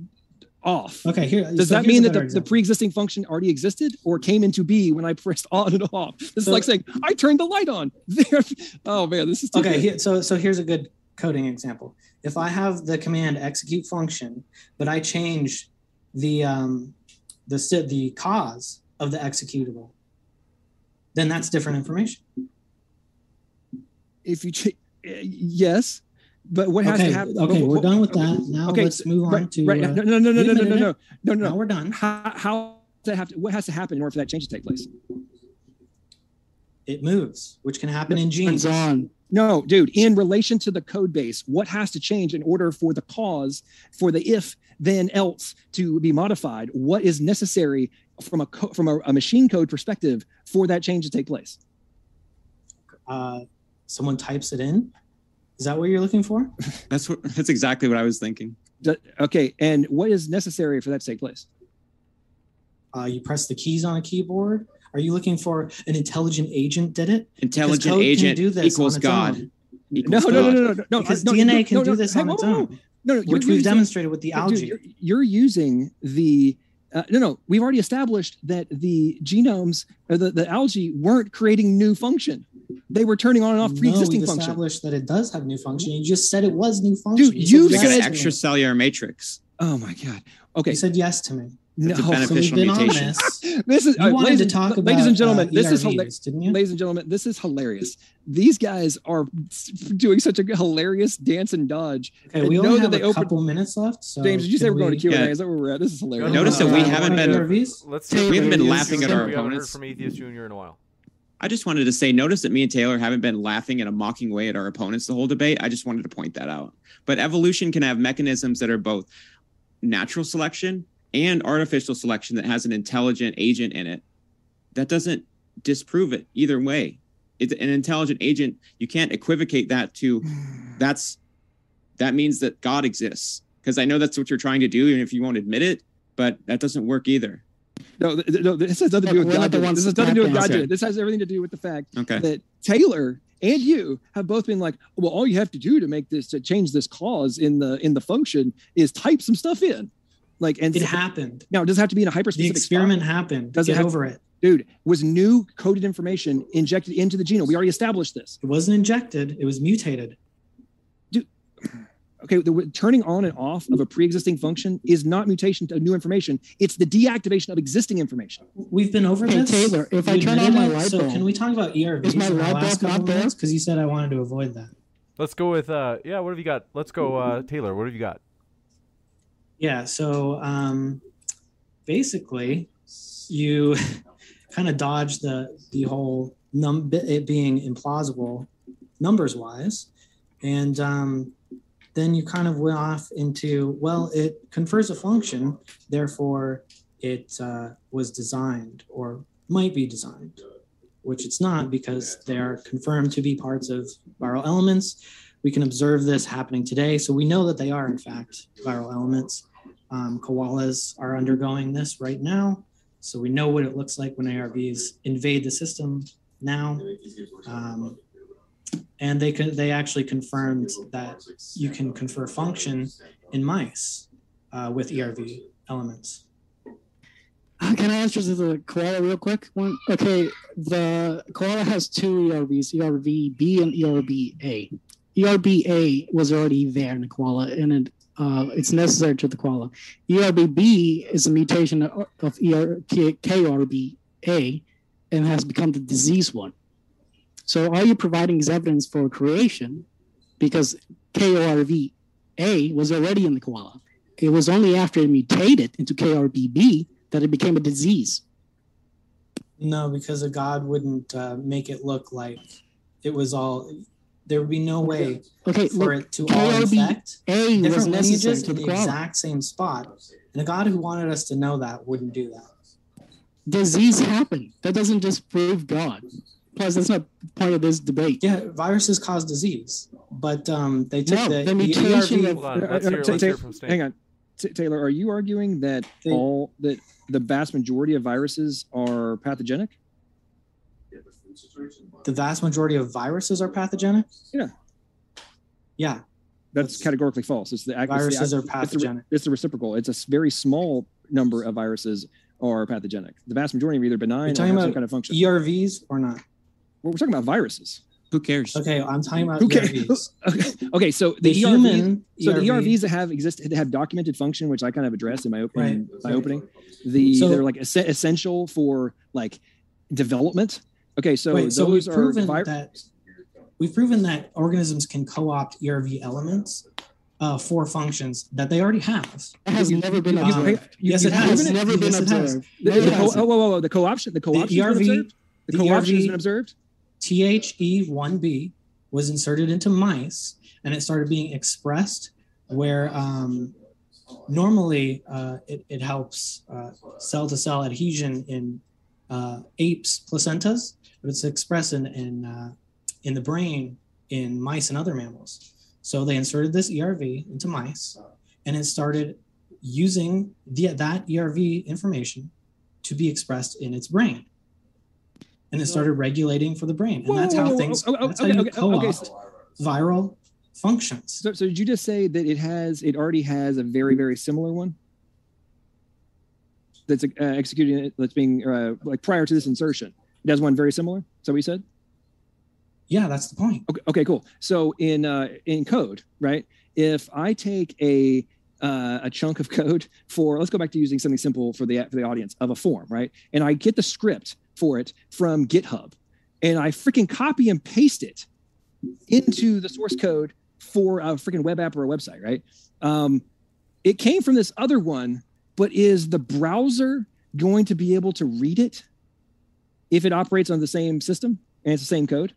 [SPEAKER 6] off,
[SPEAKER 2] Okay, here.
[SPEAKER 6] does
[SPEAKER 2] so
[SPEAKER 6] that mean that the,
[SPEAKER 2] better
[SPEAKER 6] the pre-existing function already existed or came into be when I pressed on and off? This is like saying I turned the light on. There. Oh man, this is too
[SPEAKER 2] okay here, so so here's a good coding example if i have the command execute function but i change the um the the cause of the executable then that's different information
[SPEAKER 6] If you ch- uh, yes, but what has
[SPEAKER 2] okay
[SPEAKER 6] to happen?
[SPEAKER 2] okay we're done with that now
[SPEAKER 6] okay,
[SPEAKER 2] let's move on to
[SPEAKER 6] right. no, no, no, no, no,
[SPEAKER 2] a
[SPEAKER 6] no, no, no, no,
[SPEAKER 2] now
[SPEAKER 6] no.
[SPEAKER 2] we're done
[SPEAKER 6] How, how does that have to? What has to happen in order for that change to take place?
[SPEAKER 2] it moves which can happen in genes
[SPEAKER 5] Hands on.
[SPEAKER 6] No, dude. In relation to the code base, what has to change in order for the cause, for the if then else to be modified? What is necessary from a co- from a, a machine code perspective for that change to take place?
[SPEAKER 2] uh someone types it in is that what you're looking for
[SPEAKER 4] That's what. That's exactly what I was thinking.
[SPEAKER 6] Do- okay, and what is necessary for that to take place?
[SPEAKER 2] uh, you press the keys on a keyboard are you looking for an intelligent agent did it
[SPEAKER 4] Intelligent agent
[SPEAKER 2] do this
[SPEAKER 4] equals God.
[SPEAKER 2] own.
[SPEAKER 6] No,
[SPEAKER 4] Equals
[SPEAKER 6] no, no, no, no, no, no.
[SPEAKER 2] because
[SPEAKER 6] no,
[SPEAKER 2] DNA
[SPEAKER 6] no,
[SPEAKER 2] can
[SPEAKER 6] no,
[SPEAKER 2] do this
[SPEAKER 6] hey,
[SPEAKER 2] on
[SPEAKER 6] whoa,
[SPEAKER 2] its
[SPEAKER 6] whoa, whoa.
[SPEAKER 2] own,
[SPEAKER 6] No, no, you're
[SPEAKER 2] which we've
[SPEAKER 6] using-
[SPEAKER 2] demonstrated with the
[SPEAKER 6] Dude,
[SPEAKER 2] algae.
[SPEAKER 6] you're, you're using the uh, no, no. We've already established that the genomes or the, the algae weren't creating new function. They were turning on and off
[SPEAKER 2] no,
[SPEAKER 6] pre-existing
[SPEAKER 2] we've
[SPEAKER 6] function.
[SPEAKER 2] established that it does have new function. You just said it was new function.
[SPEAKER 6] Dude,
[SPEAKER 2] said
[SPEAKER 6] you
[SPEAKER 4] They
[SPEAKER 2] yes
[SPEAKER 4] got
[SPEAKER 6] said-
[SPEAKER 4] an
[SPEAKER 2] to me.
[SPEAKER 4] extracellular matrix.
[SPEAKER 6] Oh my god. Okay.
[SPEAKER 2] You said yes to me.
[SPEAKER 6] No,
[SPEAKER 4] It's a
[SPEAKER 2] So we've
[SPEAKER 4] beneficial
[SPEAKER 2] been on
[SPEAKER 4] mutation.
[SPEAKER 2] this.
[SPEAKER 6] this is
[SPEAKER 2] You
[SPEAKER 6] uh,
[SPEAKER 2] wanted
[SPEAKER 6] ladies
[SPEAKER 2] to
[SPEAKER 6] and-
[SPEAKER 2] talk about
[SPEAKER 6] ladies and gentlemen.
[SPEAKER 2] uh,
[SPEAKER 6] this is hilarious.
[SPEAKER 2] didn't you?
[SPEAKER 6] Ladies and gentlemen, this is hilarious. These guys are doing such a hilarious dance and dodge.
[SPEAKER 2] Okay,
[SPEAKER 6] and
[SPEAKER 2] we
[SPEAKER 6] know
[SPEAKER 2] only
[SPEAKER 6] that
[SPEAKER 2] have
[SPEAKER 6] they
[SPEAKER 2] a
[SPEAKER 6] open-
[SPEAKER 2] couple minutes left. So
[SPEAKER 6] James, did you say
[SPEAKER 2] can
[SPEAKER 6] we're going to Q and A?
[SPEAKER 4] Yeah.
[SPEAKER 6] Is that where we're at? This is hilarious.
[SPEAKER 4] Notice that we
[SPEAKER 2] uh,
[SPEAKER 4] haven't been-
[SPEAKER 2] ERVs?
[SPEAKER 1] Let's see.
[SPEAKER 5] We haven't been
[SPEAKER 4] laughing at our
[SPEAKER 1] We haven't heard
[SPEAKER 4] opponents.
[SPEAKER 1] from Atheist Junior in a while.
[SPEAKER 4] I just wanted to say, notice that me and Taylor haven't been laughing in a mocking way at our opponents the whole debate. I just wanted to point that out. But evolution can have mechanisms that are both natural selection and artificial selection that has an intelligent agent in it. That doesn't disprove it either way. It's an intelligent agent. You can't equivocate that to that's that means that God exists. Because I know that's what you're trying to do, even if you won't admit it, but that doesn't work either.
[SPEAKER 6] No, th- no, this has nothing to do with God. This has nothing to do with. God.
[SPEAKER 4] Okay.
[SPEAKER 6] This has everything to do with the fact
[SPEAKER 4] Okay.
[SPEAKER 6] that Taylor and you have both been like, well, all you have to do to make this to change this clause in the in the function is type some stuff in. Like and
[SPEAKER 2] It happened.
[SPEAKER 6] now it doesn't have to be in a hyper
[SPEAKER 2] The
[SPEAKER 6] specific
[SPEAKER 2] experiment happened.
[SPEAKER 6] Does it
[SPEAKER 2] Get
[SPEAKER 6] have-
[SPEAKER 2] over it.
[SPEAKER 6] dude was new coded information injected into the genome. We already established this.
[SPEAKER 2] It wasn't injected. It was mutated.
[SPEAKER 6] Dude, okay, the turning on and off of a pre-existing function is not mutation to new information. It's the deactivation of existing information.
[SPEAKER 2] We've been over
[SPEAKER 5] Hey,
[SPEAKER 2] this.
[SPEAKER 5] Taylor, if I turn
[SPEAKER 2] admitted
[SPEAKER 5] on my
[SPEAKER 2] it,
[SPEAKER 5] light
[SPEAKER 2] so
[SPEAKER 5] bulb,
[SPEAKER 2] can we talk about ERVs
[SPEAKER 5] is my
[SPEAKER 2] in the
[SPEAKER 5] light bulb not there?
[SPEAKER 2] Because you said I wanted to avoid that.
[SPEAKER 1] Let's go with uh yeah, what have you got? Let's go uh Taylor, what have you got?
[SPEAKER 2] Yeah. So um, basically, you kind of dodge the the whole num it being implausible numbers wise, and um, then you kind of went off into well, it confers a function, therefore it uh, was designed or might be designed, which it's not because they are confirmed to be parts of viral elements. We can observe this happening today, so we know that they are in fact viral elements. Um, koalas are undergoing this right now. So we know what it looks like when ARVs invade the system now. Um, and they can they actually confirmed that you can confer function in mice uh, with ERV elements.
[SPEAKER 5] Uh, Can I answer the koala real quick? One, okay, the koala has two ERVs, ERV B and ERB A. ERB A was already there in the koala, and it, uh, it's necessary to the koala. ERBB is a mutation of, of ER, K, KRB and has become the disease one. So are you're providing evidence for creation because KRV A was already in the koala. It was only after it mutated into KRBB that it became a disease.
[SPEAKER 2] No, because a god wouldn't uh, make it look like it was all. There would be no way
[SPEAKER 5] Okay,
[SPEAKER 2] for
[SPEAKER 5] look,
[SPEAKER 2] it to all
[SPEAKER 5] KRB
[SPEAKER 2] infect
[SPEAKER 5] A was
[SPEAKER 2] different
[SPEAKER 5] necessary
[SPEAKER 2] lineages
[SPEAKER 5] to
[SPEAKER 2] in
[SPEAKER 5] the
[SPEAKER 2] the exact same spot. And a god who wanted us to know that wouldn't do that.
[SPEAKER 5] Disease happened. That doesn't just prove God. Plus, that's not part of this debate.
[SPEAKER 2] Yeah, viruses cause disease, but um, they took
[SPEAKER 5] No,
[SPEAKER 2] the,
[SPEAKER 5] the
[SPEAKER 2] the
[SPEAKER 5] mutation
[SPEAKER 2] ERV
[SPEAKER 5] of-
[SPEAKER 1] Hold on, let's hear, let's hear from Snake.
[SPEAKER 6] Hang on, T- Taylor. Are you arguing that
[SPEAKER 2] They-
[SPEAKER 6] all that the vast majority of viruses are pathogenic?
[SPEAKER 2] The vast majority of viruses are pathogenic.
[SPEAKER 6] Yeah.
[SPEAKER 2] Yeah,
[SPEAKER 6] That's
[SPEAKER 2] That's-
[SPEAKER 6] categorically false. It's the it's the-
[SPEAKER 2] viruses are
[SPEAKER 6] it's the,
[SPEAKER 2] pathogenic.
[SPEAKER 6] it's the reciprocal. It's a very small number of viruses are pathogenic. The vast majority are either benign or
[SPEAKER 2] talking
[SPEAKER 6] have some
[SPEAKER 2] about
[SPEAKER 6] kind of function.
[SPEAKER 2] ERVs or not?
[SPEAKER 6] We're, we're talking about viruses.
[SPEAKER 4] Who cares?
[SPEAKER 2] Okay, I'm talking about
[SPEAKER 6] Who cares?
[SPEAKER 2] ERVs.
[SPEAKER 6] Okay. Okay. So
[SPEAKER 2] The,
[SPEAKER 6] the, ERVs,
[SPEAKER 2] human
[SPEAKER 6] so the ERVs that have exist that have documented function, which I kind of addressed in my opening
[SPEAKER 2] Right,
[SPEAKER 6] my opening, the
[SPEAKER 2] So-
[SPEAKER 6] they're like es- essential for like development. Okay, so
[SPEAKER 2] Wait, so
[SPEAKER 6] those
[SPEAKER 2] we've
[SPEAKER 6] are
[SPEAKER 2] proven
[SPEAKER 6] vi-
[SPEAKER 2] that we've proven that organisms can co-opt ERV elements uh, for functions that they already have.
[SPEAKER 5] That has
[SPEAKER 6] You-
[SPEAKER 5] never been
[SPEAKER 6] you-
[SPEAKER 5] observed.
[SPEAKER 6] you-
[SPEAKER 2] yes,
[SPEAKER 6] you-
[SPEAKER 2] it has.
[SPEAKER 5] It's
[SPEAKER 6] it?
[SPEAKER 5] never been
[SPEAKER 2] Yes, it has.
[SPEAKER 5] observed.
[SPEAKER 6] The,
[SPEAKER 5] No,
[SPEAKER 6] the co- oh, whoa, whoa, whoa! The co-option, the co-option has been
[SPEAKER 2] ERV
[SPEAKER 6] observed. The
[SPEAKER 2] the
[SPEAKER 6] co-option has been observed.
[SPEAKER 2] THE1B was inserted into mice and it started being expressed where um, normally uh, it, it helps cell to cell adhesion in uh, apes' placentas, but it's expressed in, in, uh, in the brain in mice and other mammals. So they inserted this ERV into mice and it started using the, that ERV information to be expressed in its brain. And it started regulating for the brain. And that's how
[SPEAKER 6] whoa, whoa,
[SPEAKER 2] things,
[SPEAKER 6] oh, oh,
[SPEAKER 2] that's how you
[SPEAKER 6] okay, okay,
[SPEAKER 2] viral functions.
[SPEAKER 6] So, so did you just say that it has, it already has a very, very similar one that's uh, executing it, that's being uh, like prior to this insertion? Has one very similar. Is that what you said?
[SPEAKER 2] Yeah, that's the point.
[SPEAKER 6] Okay, okay, cool. So in uh, in code, right? If I take a uh, a chunk of code for let's go back to using something simple for the for the audience of a form, right? And I get the script for it from GitHub, and I freaking copy and paste it into the source code for a freaking web app or a website, right? Um, it came from this other one, but is the browser going to be able to read it if it operates on the same system and it's the same code?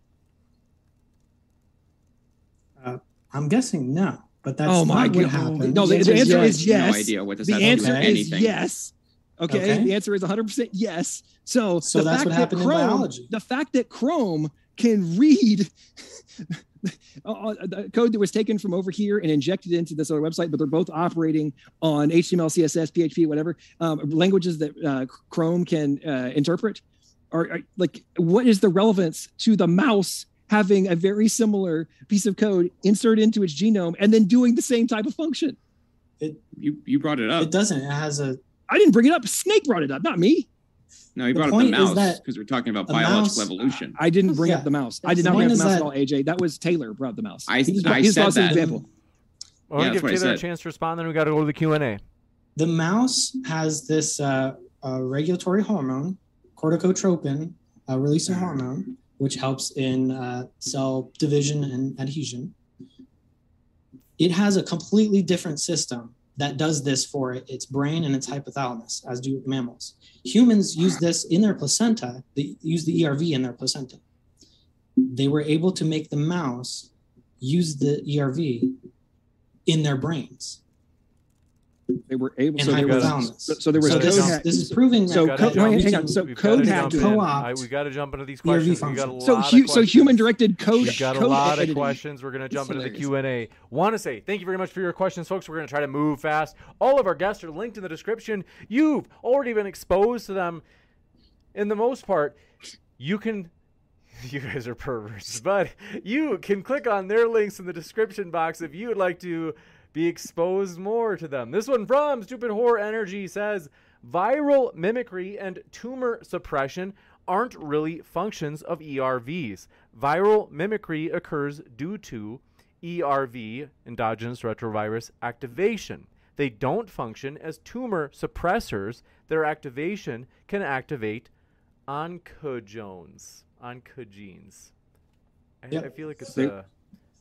[SPEAKER 2] I'm guessing no, but that's
[SPEAKER 6] Oh my
[SPEAKER 2] not what
[SPEAKER 6] God.
[SPEAKER 2] happened.
[SPEAKER 6] No, the-
[SPEAKER 5] the answer
[SPEAKER 6] is yes.
[SPEAKER 4] No idea what this
[SPEAKER 6] the
[SPEAKER 4] has
[SPEAKER 6] answer is
[SPEAKER 4] anything.
[SPEAKER 6] yes. Okay?
[SPEAKER 2] Okay.
[SPEAKER 6] the answer is 100% yes. So,
[SPEAKER 2] So
[SPEAKER 6] the
[SPEAKER 2] that's
[SPEAKER 6] fact
[SPEAKER 2] what
[SPEAKER 6] that
[SPEAKER 2] happened in
[SPEAKER 6] Chrome,
[SPEAKER 2] biology.
[SPEAKER 6] The fact that Chrome can read uh, uh, the code that was taken from over here and injected into this other website, but they're both operating on HTML, CSS, PHP, whatever um, languages that uh, Chrome can uh, interpret. Are, are like, what is the relevance to the mouse having a very similar piece of code inserted into its genome and then doing the same type of function?
[SPEAKER 4] It You you brought it up.
[SPEAKER 2] It doesn't. It has a
[SPEAKER 6] I didn't bring it up. Snake brought it up, not me.
[SPEAKER 4] no, you
[SPEAKER 2] the
[SPEAKER 4] brought up the mouse because we're talking about
[SPEAKER 2] a
[SPEAKER 4] biological
[SPEAKER 2] mouse-
[SPEAKER 4] evolution.
[SPEAKER 6] I didn't bring
[SPEAKER 2] Yeah.
[SPEAKER 6] up the mouse. I
[SPEAKER 2] The
[SPEAKER 6] did not bring up the
[SPEAKER 2] is
[SPEAKER 6] mouse at all, AJ. That was Taylor brought up the mouse.
[SPEAKER 4] I-
[SPEAKER 6] He's-
[SPEAKER 4] I
[SPEAKER 6] he's
[SPEAKER 4] said
[SPEAKER 6] also an
[SPEAKER 4] that.
[SPEAKER 6] example.
[SPEAKER 1] Well, want
[SPEAKER 4] Yeah,
[SPEAKER 1] give Taylor a chance to respond, then we got to go to the Q and A.
[SPEAKER 3] The mouse has this uh, uh, regulatory hormone, corticotropin, uh, releasing hormone, which helps in uh, cell division and adhesion. It has a completely different system that does this for it, its brain and its hypothalamus, as do mammals. Humans use this in their placenta, they use the ERV in their placenta. They were able to make the mouse use the ERV in their brains
[SPEAKER 6] They were able.
[SPEAKER 3] and
[SPEAKER 6] So there was. So, so there was
[SPEAKER 3] so
[SPEAKER 6] code
[SPEAKER 3] this,
[SPEAKER 6] hack.
[SPEAKER 3] is, this is proving
[SPEAKER 6] so
[SPEAKER 3] that,
[SPEAKER 6] code-
[SPEAKER 3] that
[SPEAKER 6] wait, hang on. So code
[SPEAKER 1] gotta
[SPEAKER 6] hacked
[SPEAKER 1] jump
[SPEAKER 6] it.
[SPEAKER 1] in.
[SPEAKER 3] Co-opt
[SPEAKER 1] I, we got to jump into these questions. We got a
[SPEAKER 3] functions.
[SPEAKER 6] So
[SPEAKER 1] lot
[SPEAKER 6] hu-
[SPEAKER 1] of
[SPEAKER 6] so
[SPEAKER 1] questions.
[SPEAKER 6] human directed code.
[SPEAKER 1] We got a
[SPEAKER 6] code
[SPEAKER 1] lot of
[SPEAKER 6] editing.
[SPEAKER 1] questions. We're going to jump into the. Q and A. Want to say thank you very much for your questions, folks. We're going to try to move fast. All of our guests are linked in the description. You've already been exposed to them. In the most part, you can. You guys are perverts, but you can click on their links in the description box if you would like to be exposed more to them. This one from Stupid Horror Energy says viral mimicry and tumor suppression aren't really functions of ERVs. Viral mimicry occurs due to ERV, endogenous retrovirus activation. They don't function as tumor suppressors. Their activation can activate oncogenes. Oncogenes. I,
[SPEAKER 3] Yep.
[SPEAKER 1] I feel like it's
[SPEAKER 6] They-
[SPEAKER 1] a.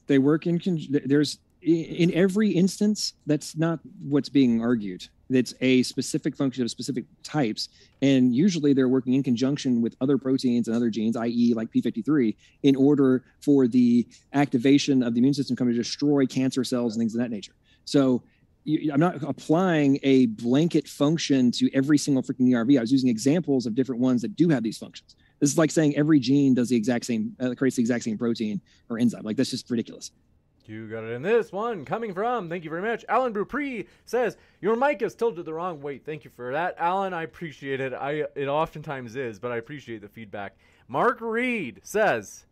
[SPEAKER 6] They work in. Con- there's in every instance. That's not what's being argued. It's a specific function of specific types, and usually they're working in conjunction with other proteins and other genes, i.e., like p53, in order for the activation of the immune system come to destroy cancer cells and things of that nature. So I'm not applying a blanket function to every single freaking ERV. I was using examples of different ones that do have these functions. This is like saying every gene does the exact same, uh, creates the exact same protein or enzyme. Like that's just ridiculous.
[SPEAKER 1] You got it in this one coming from, thank you very much. Alan Dupree says, Your mic is tilted the wrong way. Thank you for that. Alan, I appreciate it. I it oftentimes is, but I appreciate the feedback. Mark Reed says,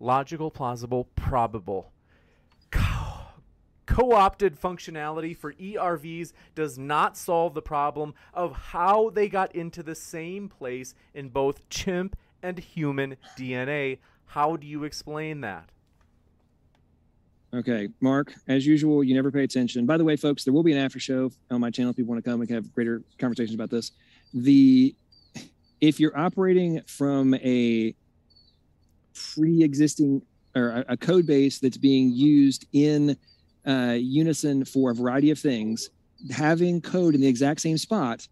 [SPEAKER 1] Logical, plausible, probable. Co opted functionality for ERVs does not solve the problem of how they got into the same place in both chimp and human DNA. How do you explain that?
[SPEAKER 6] Okay, Mark, as usual, you never pay attention. By the way, folks, there will be an after show on my channel if people want to come. and have greater conversations about this. The if you're operating from a pre-existing or a, code base that's being used in uh, unison for a variety of things, having code in the exact same spot,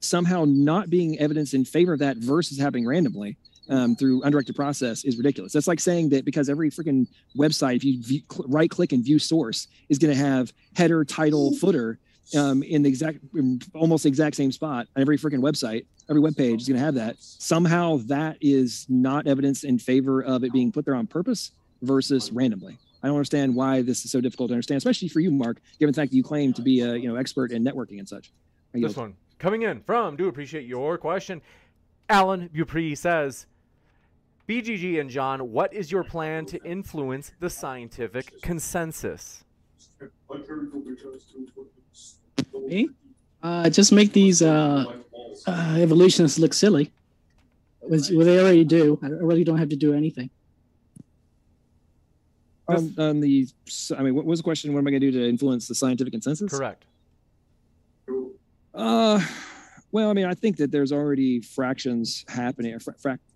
[SPEAKER 6] somehow not being evidence in favor of that versus happening randomly um, through undirected process is ridiculous. That's like saying that because every freaking website, if you view, cl- right click and view source, is going to have header, title, footer um, in the exact, in almost the exact same spot on every freaking website. Every web page is going to have that. Somehow that is not evidence in favor of it being put there on purpose versus randomly. I don't understand why this is so difficult to understand, especially for you, Mark, given the fact that you claim to be a you know expert in networking and such.
[SPEAKER 1] This one coming in from, do appreciate your question. Alan Dupree says, BGG and John, what is your plan to influence the scientific consensus?
[SPEAKER 5] Me? Uh, just make these uh, uh, evolutionists look silly. Which well, they already do. I really don't have to do anything.
[SPEAKER 6] on, on the i mean what was the question what am i going to do to influence the scientific consensus
[SPEAKER 1] Correct.
[SPEAKER 6] uh well i mean i think that there's already fractions happening or fra- frac-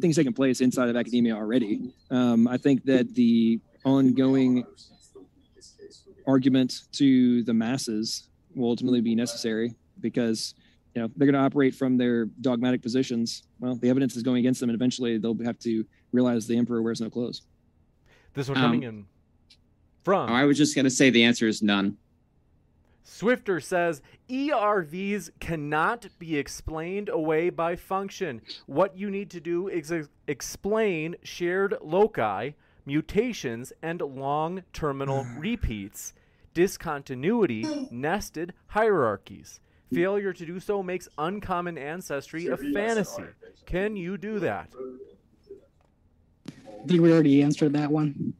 [SPEAKER 6] things taking place inside of academia already um, i think that the ongoing argument to the masses will ultimately be necessary because you know they're going to operate from their dogmatic positions well the evidence is going against them and eventually they'll have to realize the emperor wears no clothes
[SPEAKER 1] This one coming
[SPEAKER 4] Um,
[SPEAKER 1] in from.
[SPEAKER 4] I was just going to say the answer is none.
[SPEAKER 1] Swifter says ERVs cannot be explained away by function. What you need to do is ex- explain shared loci, mutations, and long terminal mm-hmm. repeats, discontinuity, nested hierarchies. Failure to do so makes uncommon ancestry a fantasy. Can you do that?
[SPEAKER 5] I think we already answered that one.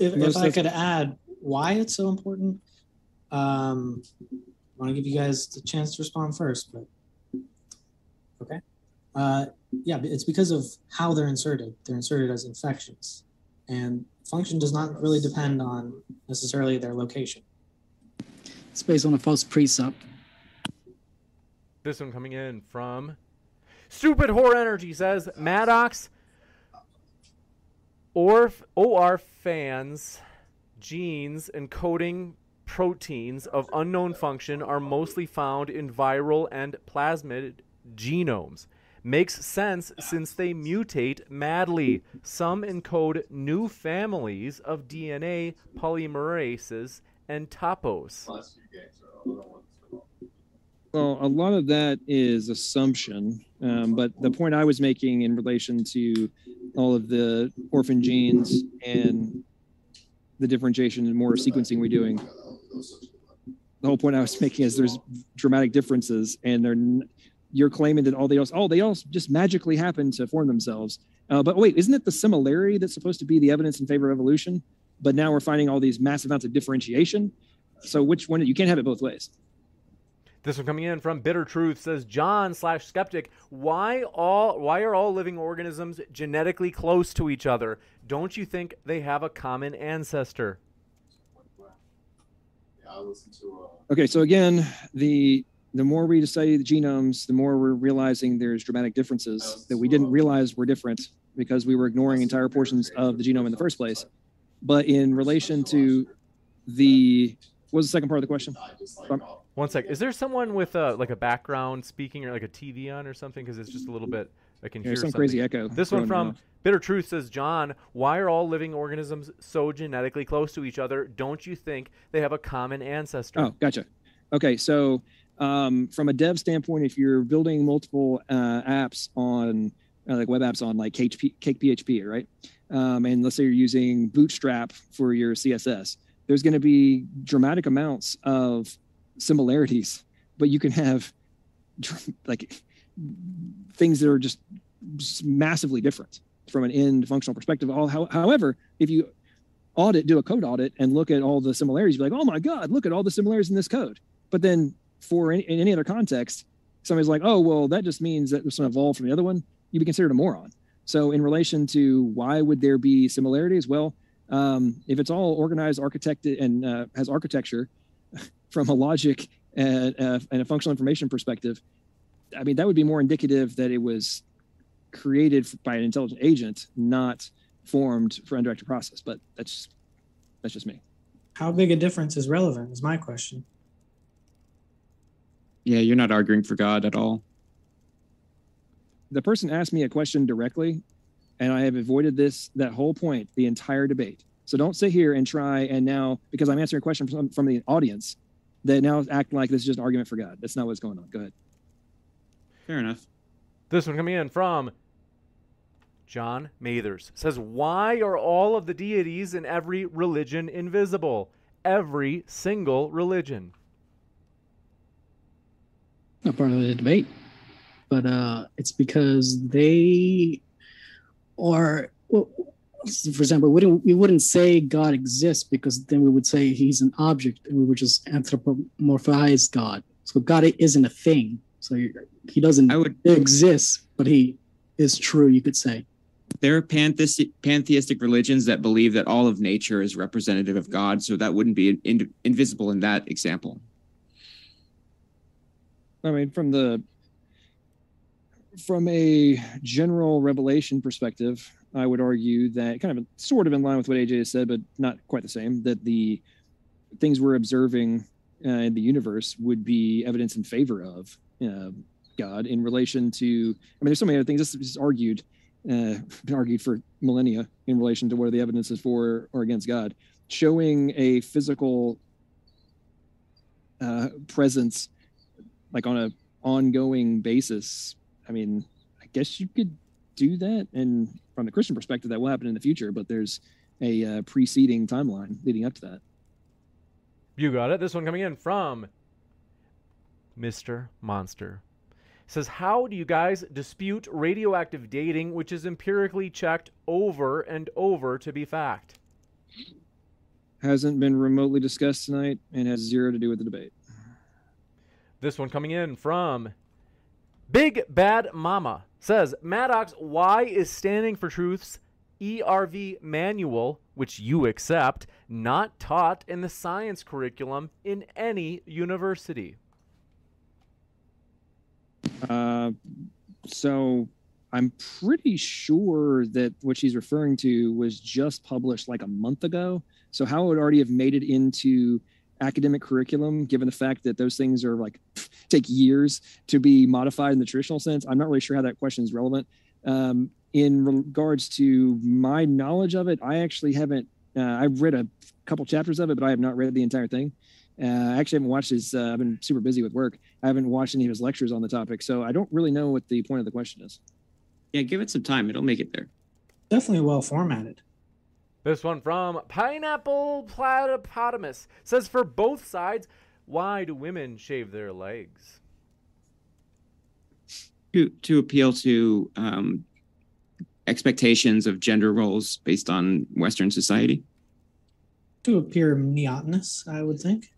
[SPEAKER 3] If,
[SPEAKER 6] Most
[SPEAKER 3] if I could add why it's so important, um, I want to give you guys the chance to respond first, but okay. Uh, yeah, it's because of how they're inserted. They're inserted as infections, and function does not really depend on necessarily their location.
[SPEAKER 5] It's based on a false precept.
[SPEAKER 1] This one coming in from Stupid Horror Energy says Maddox or ORFans genes encoding proteins of unknown function are mostly found in viral and plasmid genomes. Makes sense since they mutate madly. Some encode new families of DNA polymerases and topos.
[SPEAKER 6] Well, a lot of that is assumption, um, but the point I was making in relation to all of the orphan genes and the differentiation and more sequencing we're doing, the whole point I was making is there's dramatic differences, and they're you're claiming that all they all oh they all just magically happen to form themselves. Uh, but wait, isn't it the similarity that's supposed to be the evidence in favor of evolution? But now we're finding all these massive amounts of differentiation. So which one? You can't have it both ways.
[SPEAKER 1] This one coming in from Bitter Truth says John slash skeptic. Why all? Why are all living organisms genetically close to each other? Don't you think they have a common ancestor?
[SPEAKER 6] Okay, so again, the the more we study the genomes, the more we're realizing there's dramatic differences that we didn't realize were different because we were ignoring entire portions of the genome in the first place. But in relation to the what was the second part of the question?
[SPEAKER 1] One sec. Is there someone with a like a background speaking or like a TV on or something? Because it's just a little bit. I can hear
[SPEAKER 6] some
[SPEAKER 1] something.
[SPEAKER 6] crazy echo.
[SPEAKER 1] This one from. Bitter Truth says, John, why are all living organisms so genetically close to each other? Don't you think they have a common ancestor?
[SPEAKER 6] Oh, gotcha. Okay, so um, from a dev standpoint, if you're building multiple uh, apps on uh, like web apps on like Cake, Cake PHP, right? Um, and let's say you're using Bootstrap for your CSS, there's going to be dramatic amounts of similarities, but you can have like things that are just, massively different from an end functional perspective. All, how, however, if you audit, do a code audit, and look at all the similarities, you're like, oh my god, look at all the similarities in this code. But then for any, in any other context, somebody's like, oh well, that just means that this one evolved from the other one. You'd be considered a moron. So in relation to why would there be similarities? Well, um, if it's all organized, architected, and uh, has architecture from a logic and, uh, and a functional information perspective, I mean that would be more indicative that it was created by an intelligent agent, not formed for undirected process. But that's that's just me.
[SPEAKER 3] How big a difference is relevant? Is my question.
[SPEAKER 4] Yeah, you're not arguing for God at all.
[SPEAKER 6] the person asked me a question directly and i have avoided this that whole point the entire debate so don't sit here and try and now because i'm answering a question from, from the audience that now act like this is just an argument for god that's not what's going on go ahead
[SPEAKER 4] Fair enough.
[SPEAKER 1] This one coming in from John Mathers says, Why are all of the deities in every religion invisible? Every single religion.
[SPEAKER 5] not part of the debate, but uh, it's because they are. Well, for example, we wouldn't, we wouldn't say God exists because then we would say he's an object and we would just anthropomorphize God. So God isn't a thing. So he doesn't
[SPEAKER 4] I would.
[SPEAKER 5] exist, but he is true. You could say.
[SPEAKER 4] There are pantheistic, pantheistic religions that believe that all of nature is representative of God, so that wouldn't be in, invisible in that example.
[SPEAKER 6] i mean from the from a general revelation perspective i would argue that kind of sort of in line with what aj has said but not quite the same that the things we're observing uh, in the universe would be evidence in favor of uh, God in relation to. I mean, there's so many other things. This is argued, uh, been argued for millennia in relation to are the evidences for or against God. Showing a physical uh, presence, like on a ongoing basis. I mean, I guess you could do that, and from the Christian perspective, that will happen in the future. But there's a uh, preceding timeline leading up to that.
[SPEAKER 1] You got it. This one coming in from Mr. Monster. Says, How do you guys dispute radioactive dating, which is empirically checked over and over to be fact?
[SPEAKER 6] Hasn't been remotely discussed tonight and has zero to do with the debate.
[SPEAKER 1] This one coming in from Big Bad Mama says, Maddox, why is standing for truth's ERV manual, which you accept, not taught in the science curriculum in any university?
[SPEAKER 6] Uh, so I'm pretty sure that what she's referring to was just published like a month ago. So how it would already have made it into academic curriculum, given the fact that those things are like take years to be modified in the traditional sense, I'm not really sure how that question is relevant. Um, in regards to my knowledge of it, I actually haven't. Uh, I've read a couple chapters of it, but I have not read the entire thing. Uh, I actually haven't watched his. Uh, I've been super busy with work. I haven't watched any of his lectures on the topic, so I don't really know what the point of the question is.
[SPEAKER 4] Yeah, give it some time. It'll make it there.
[SPEAKER 2] Definitely well formatted.
[SPEAKER 1] This one from Pineapple Platypotamus says for both sides, why do women shave their legs?
[SPEAKER 4] To to appeal to um, expectations of gender roles based on Western society.
[SPEAKER 2] To appear monotonous, I would think.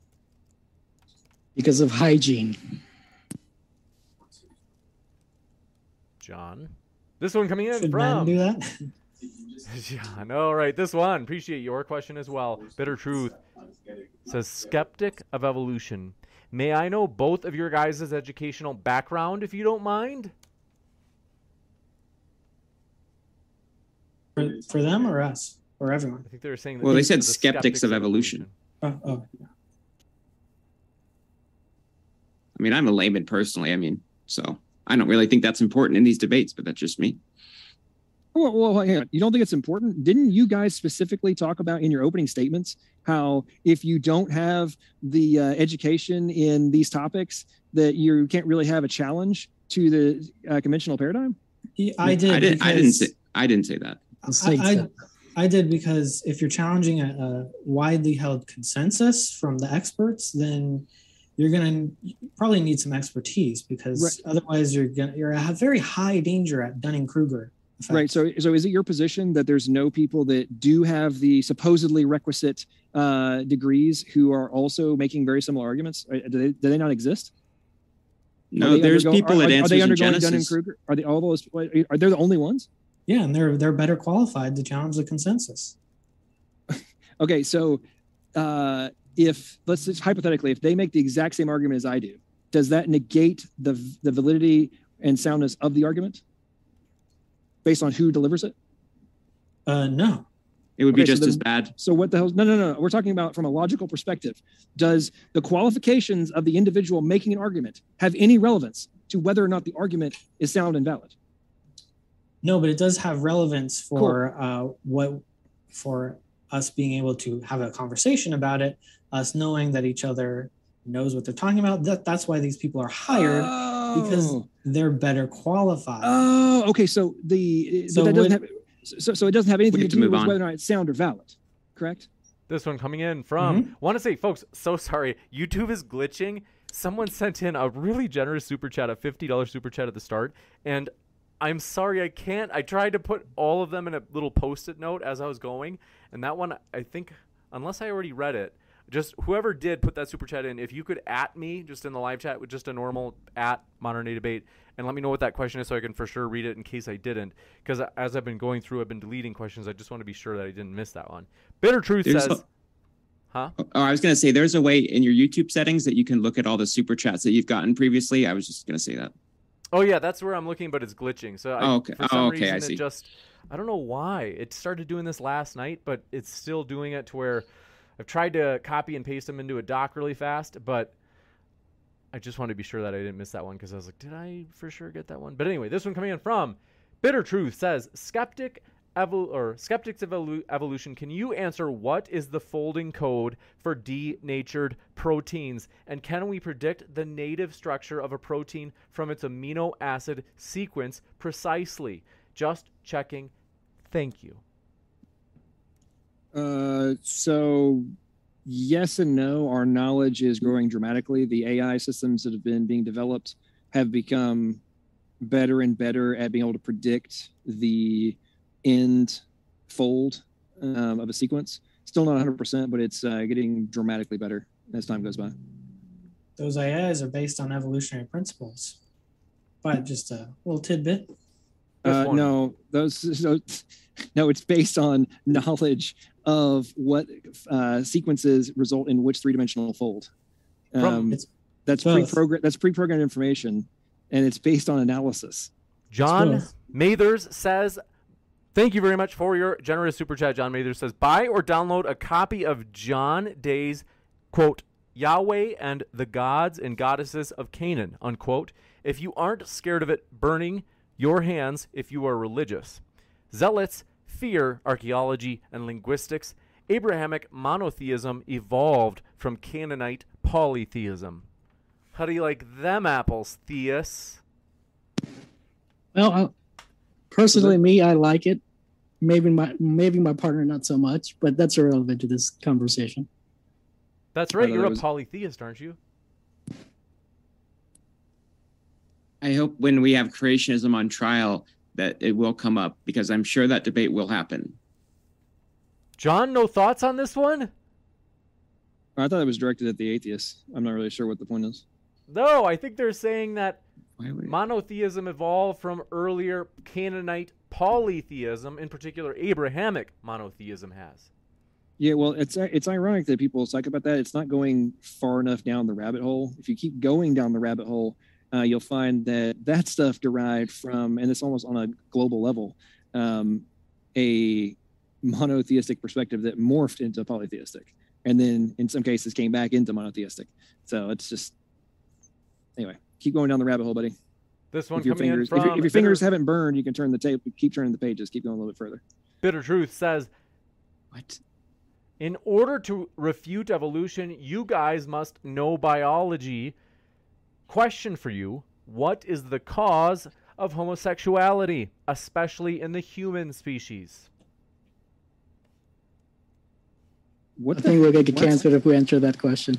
[SPEAKER 5] Because of hygiene.
[SPEAKER 1] John. This one coming in
[SPEAKER 2] Should
[SPEAKER 1] from
[SPEAKER 2] men do that?
[SPEAKER 1] John. All right, this one. Appreciate your question as well. Bitter Truth says skeptic of evolution. May I know both of your guys' educational background if you don't mind?
[SPEAKER 2] for, for them or us or everyone?
[SPEAKER 1] I think they were saying that
[SPEAKER 4] Well, they
[SPEAKER 1] these are
[SPEAKER 4] said
[SPEAKER 1] the
[SPEAKER 4] skeptics of evolution.
[SPEAKER 2] Oh, oh.
[SPEAKER 4] I mean, I'm a layman personally. I mean, so I don't really think that's important in these debates, but that's just me.
[SPEAKER 6] Well, well, hang on. You don't think it's important? Didn't you guys specifically talk about in your opening statements how if you don't have the uh, education in these topics, that you can't really have a challenge to the uh, conventional paradigm?
[SPEAKER 2] Yeah, I did.
[SPEAKER 4] I didn't. I didn't say. I didn't say that.
[SPEAKER 2] I, I, I did because if you're challenging a, a widely held consensus from the experts, then you're gonna probably need some expertise because otherwise you're gonna you're at very high danger at Dunning Kruger.
[SPEAKER 6] Right. So, so is it your position that there's no people that do have the supposedly requisite uh, degrees who are also making very similar arguments? Uh, Do they, do they not exist?
[SPEAKER 4] No, there's people
[SPEAKER 6] are,
[SPEAKER 4] at
[SPEAKER 6] are, are they undergoing Dunning
[SPEAKER 4] Genesis.
[SPEAKER 6] Kruger? Are they all those? Are they the only ones?
[SPEAKER 2] Yeah, and they're they're better qualified to challenge the consensus.
[SPEAKER 6] Okay, so uh, if let's just hypothetically, if they make the exact same argument as I do, does that negate the the validity and soundness of the argument based on who delivers it?
[SPEAKER 2] Uh, no.
[SPEAKER 4] It would be
[SPEAKER 6] Okay, so
[SPEAKER 4] just as bad.
[SPEAKER 6] So what the hell? No, no, no. We're talking about from a logical perspective. Does the qualifications of the individual making an argument have any relevance to whether or not the argument is sound and valid?
[SPEAKER 2] No, but it does have relevance for uh, what for us being able to have a conversation about it, us knowing that each other knows what they're talking about. That that's why these people are hired because
[SPEAKER 6] Oh.
[SPEAKER 2] they're better qualified.
[SPEAKER 6] Oh, okay. So the
[SPEAKER 2] So
[SPEAKER 6] but that doesn't
[SPEAKER 2] would-
[SPEAKER 6] have so so it doesn't have anything to
[SPEAKER 4] to
[SPEAKER 6] do with
[SPEAKER 4] on.
[SPEAKER 6] whether or not it's sound or valid, correct?
[SPEAKER 1] This one coming in from mm-hmm. want to say, folks, so sorry. YouTube is glitching. Someone sent in a really generous super chat, a fifty dollars super chat at the start, and I'm sorry I can't. I tried to put all of them in a little post-it note as I was going, and that one I think, unless I already read it, just whoever did put that super chat in, if you could at me just in the live chat with just a normal at modern day debate, and let me know what that question is so I can for sure read it in case I didn't. Because as I've been going through, I've been deleting questions. I just want to be sure that I didn't miss that one. Bitter Truth
[SPEAKER 4] There's
[SPEAKER 1] says.
[SPEAKER 4] a-
[SPEAKER 1] Huh?
[SPEAKER 4] Oh, I was gonna say there's a way in your YouTube settings that you can look at all the super chats that you've gotten previously. I was just gonna say that.
[SPEAKER 1] Oh yeah, that's where I'm looking, but it's glitching. So I,
[SPEAKER 4] Oh, okay.
[SPEAKER 1] for oh, some
[SPEAKER 4] Oh, okay,
[SPEAKER 1] reason
[SPEAKER 4] I
[SPEAKER 1] it
[SPEAKER 4] see.
[SPEAKER 1] just I don't know why it started doing this last night, but it's still doing it to where I've tried to copy and paste them into a doc really fast, but I just wanted to be sure that I didn't miss that one because I was like, did I for sure get that one? But anyway, this one coming in from Bitter Truth says skeptic. Or skeptics of evolu- evolution, can you answer what is the folding code for denatured proteins? And can we predict the native structure of a protein from its amino acid sequence precisely? Just checking. Thank you.
[SPEAKER 6] Uh, so yes and no. Our knowledge is growing dramatically. The AI systems that have been being developed have become better and better at being able to predict the end fold um, of a sequence. Still not 100%, but it's uh, getting dramatically better as time goes by.
[SPEAKER 2] Those AIs are based on evolutionary principles. But just a little tidbit.
[SPEAKER 1] This
[SPEAKER 6] Uh, no, those so, no, it's based on knowledge of what uh, sequences result in which three-dimensional fold. Um, that's
[SPEAKER 3] both.
[SPEAKER 6] pre-program that's pre-programmed information, and it's based on analysis.
[SPEAKER 1] John. Mathers says, Thank you very much for your generous super chat. John Mathers says, Buy or download a copy of John Day's, quote, Yahweh and the gods and goddesses of Canaan, unquote, if you aren't scared of it burning your hands if you are religious. Zealots fear archaeology and linguistics. Abrahamic monotheism evolved from Canaanite polytheism. How do you like them apples, Theus?
[SPEAKER 5] Well, I, personally, me, I like it. Maybe my maybe my partner not so much, but that's irrelevant to this conversation.
[SPEAKER 1] That's right. You're a
[SPEAKER 6] was-
[SPEAKER 1] polytheist, aren't you?
[SPEAKER 4] I hope when we have creationism on trial that it will come up because I'm sure that debate will happen.
[SPEAKER 1] John, no thoughts on this one?
[SPEAKER 6] I thought it was directed at the atheists. I'm not really sure what the point is.
[SPEAKER 1] No, I think they're saying that monotheism evolved from earlier Canaanite polytheism, in particular Abrahamic monotheism has.
[SPEAKER 6] Yeah, well, it's it's ironic that people talk about that. It's not going far enough down the rabbit hole. If you keep going down the rabbit hole, uh, you'll find that that stuff derived from, and it's almost on a global level, um, a monotheistic perspective that morphed into polytheistic, and then in some cases came back into monotheistic. So it's just anyway. Keep going down the rabbit hole, buddy.
[SPEAKER 1] This one
[SPEAKER 6] If your
[SPEAKER 1] coming
[SPEAKER 6] fingers,
[SPEAKER 1] in
[SPEAKER 6] if your, if your fingers haven't burned, you can turn the tape. Keep turning the pages. Keep going a little bit further.
[SPEAKER 1] Bitter Truth says,
[SPEAKER 4] What?
[SPEAKER 1] in order to refute evolution, you guys must know biology. Question for you What is the cause of homosexuality, especially in the human species?
[SPEAKER 6] What
[SPEAKER 5] I
[SPEAKER 6] the
[SPEAKER 5] think we'll get
[SPEAKER 6] what?
[SPEAKER 5] canceled if we answer that question.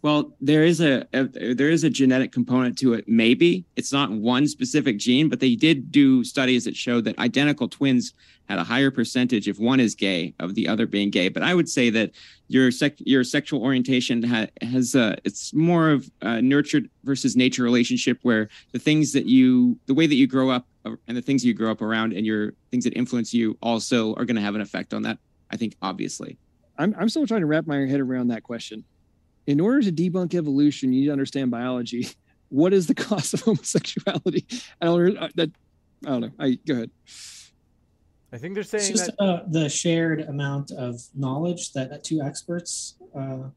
[SPEAKER 4] Well, there is a, a there is a genetic component to it. Maybe it's not one specific gene, but they did do studies that showed that identical twins had a higher percentage if one is gay of the other being gay. But I would say that your sec- your sexual orientation ha- has a it's more of a nurtured versus nature relationship where the things that you the way that you grow up uh, and the things you grow up around and your things that influence you also are going to have an effect on that. I think obviously.
[SPEAKER 6] I'm, I'm still trying to wrap my head around that question. In order to debunk evolution, you need to understand biology. What is the cause of homosexuality? I don't uh, that. I don't know. I go ahead.
[SPEAKER 1] I think they're
[SPEAKER 3] It's
[SPEAKER 1] saying
[SPEAKER 3] just
[SPEAKER 1] that
[SPEAKER 3] uh, the shared amount of knowledge that, that two experts uh,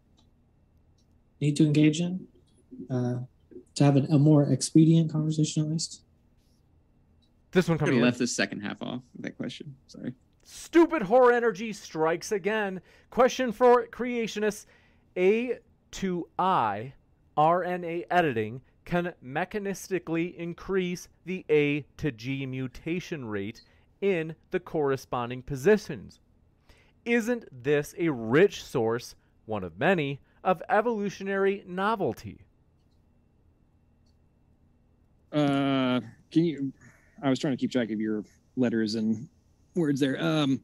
[SPEAKER 3] need to engage in uh, to have an, a more expedient conversation, at least.
[SPEAKER 1] this one
[SPEAKER 4] Could
[SPEAKER 1] coming
[SPEAKER 4] left the second half off of that question. Sorry.
[SPEAKER 1] Stupid horror energy strikes again. Question for creationists A to I RNA editing can mechanistically increase the A to G mutation rate in the corresponding positions. Isn't this a rich source, one of many, of evolutionary novelty?
[SPEAKER 6] Uh, can you? I was trying to keep track of your letters and words there. Um,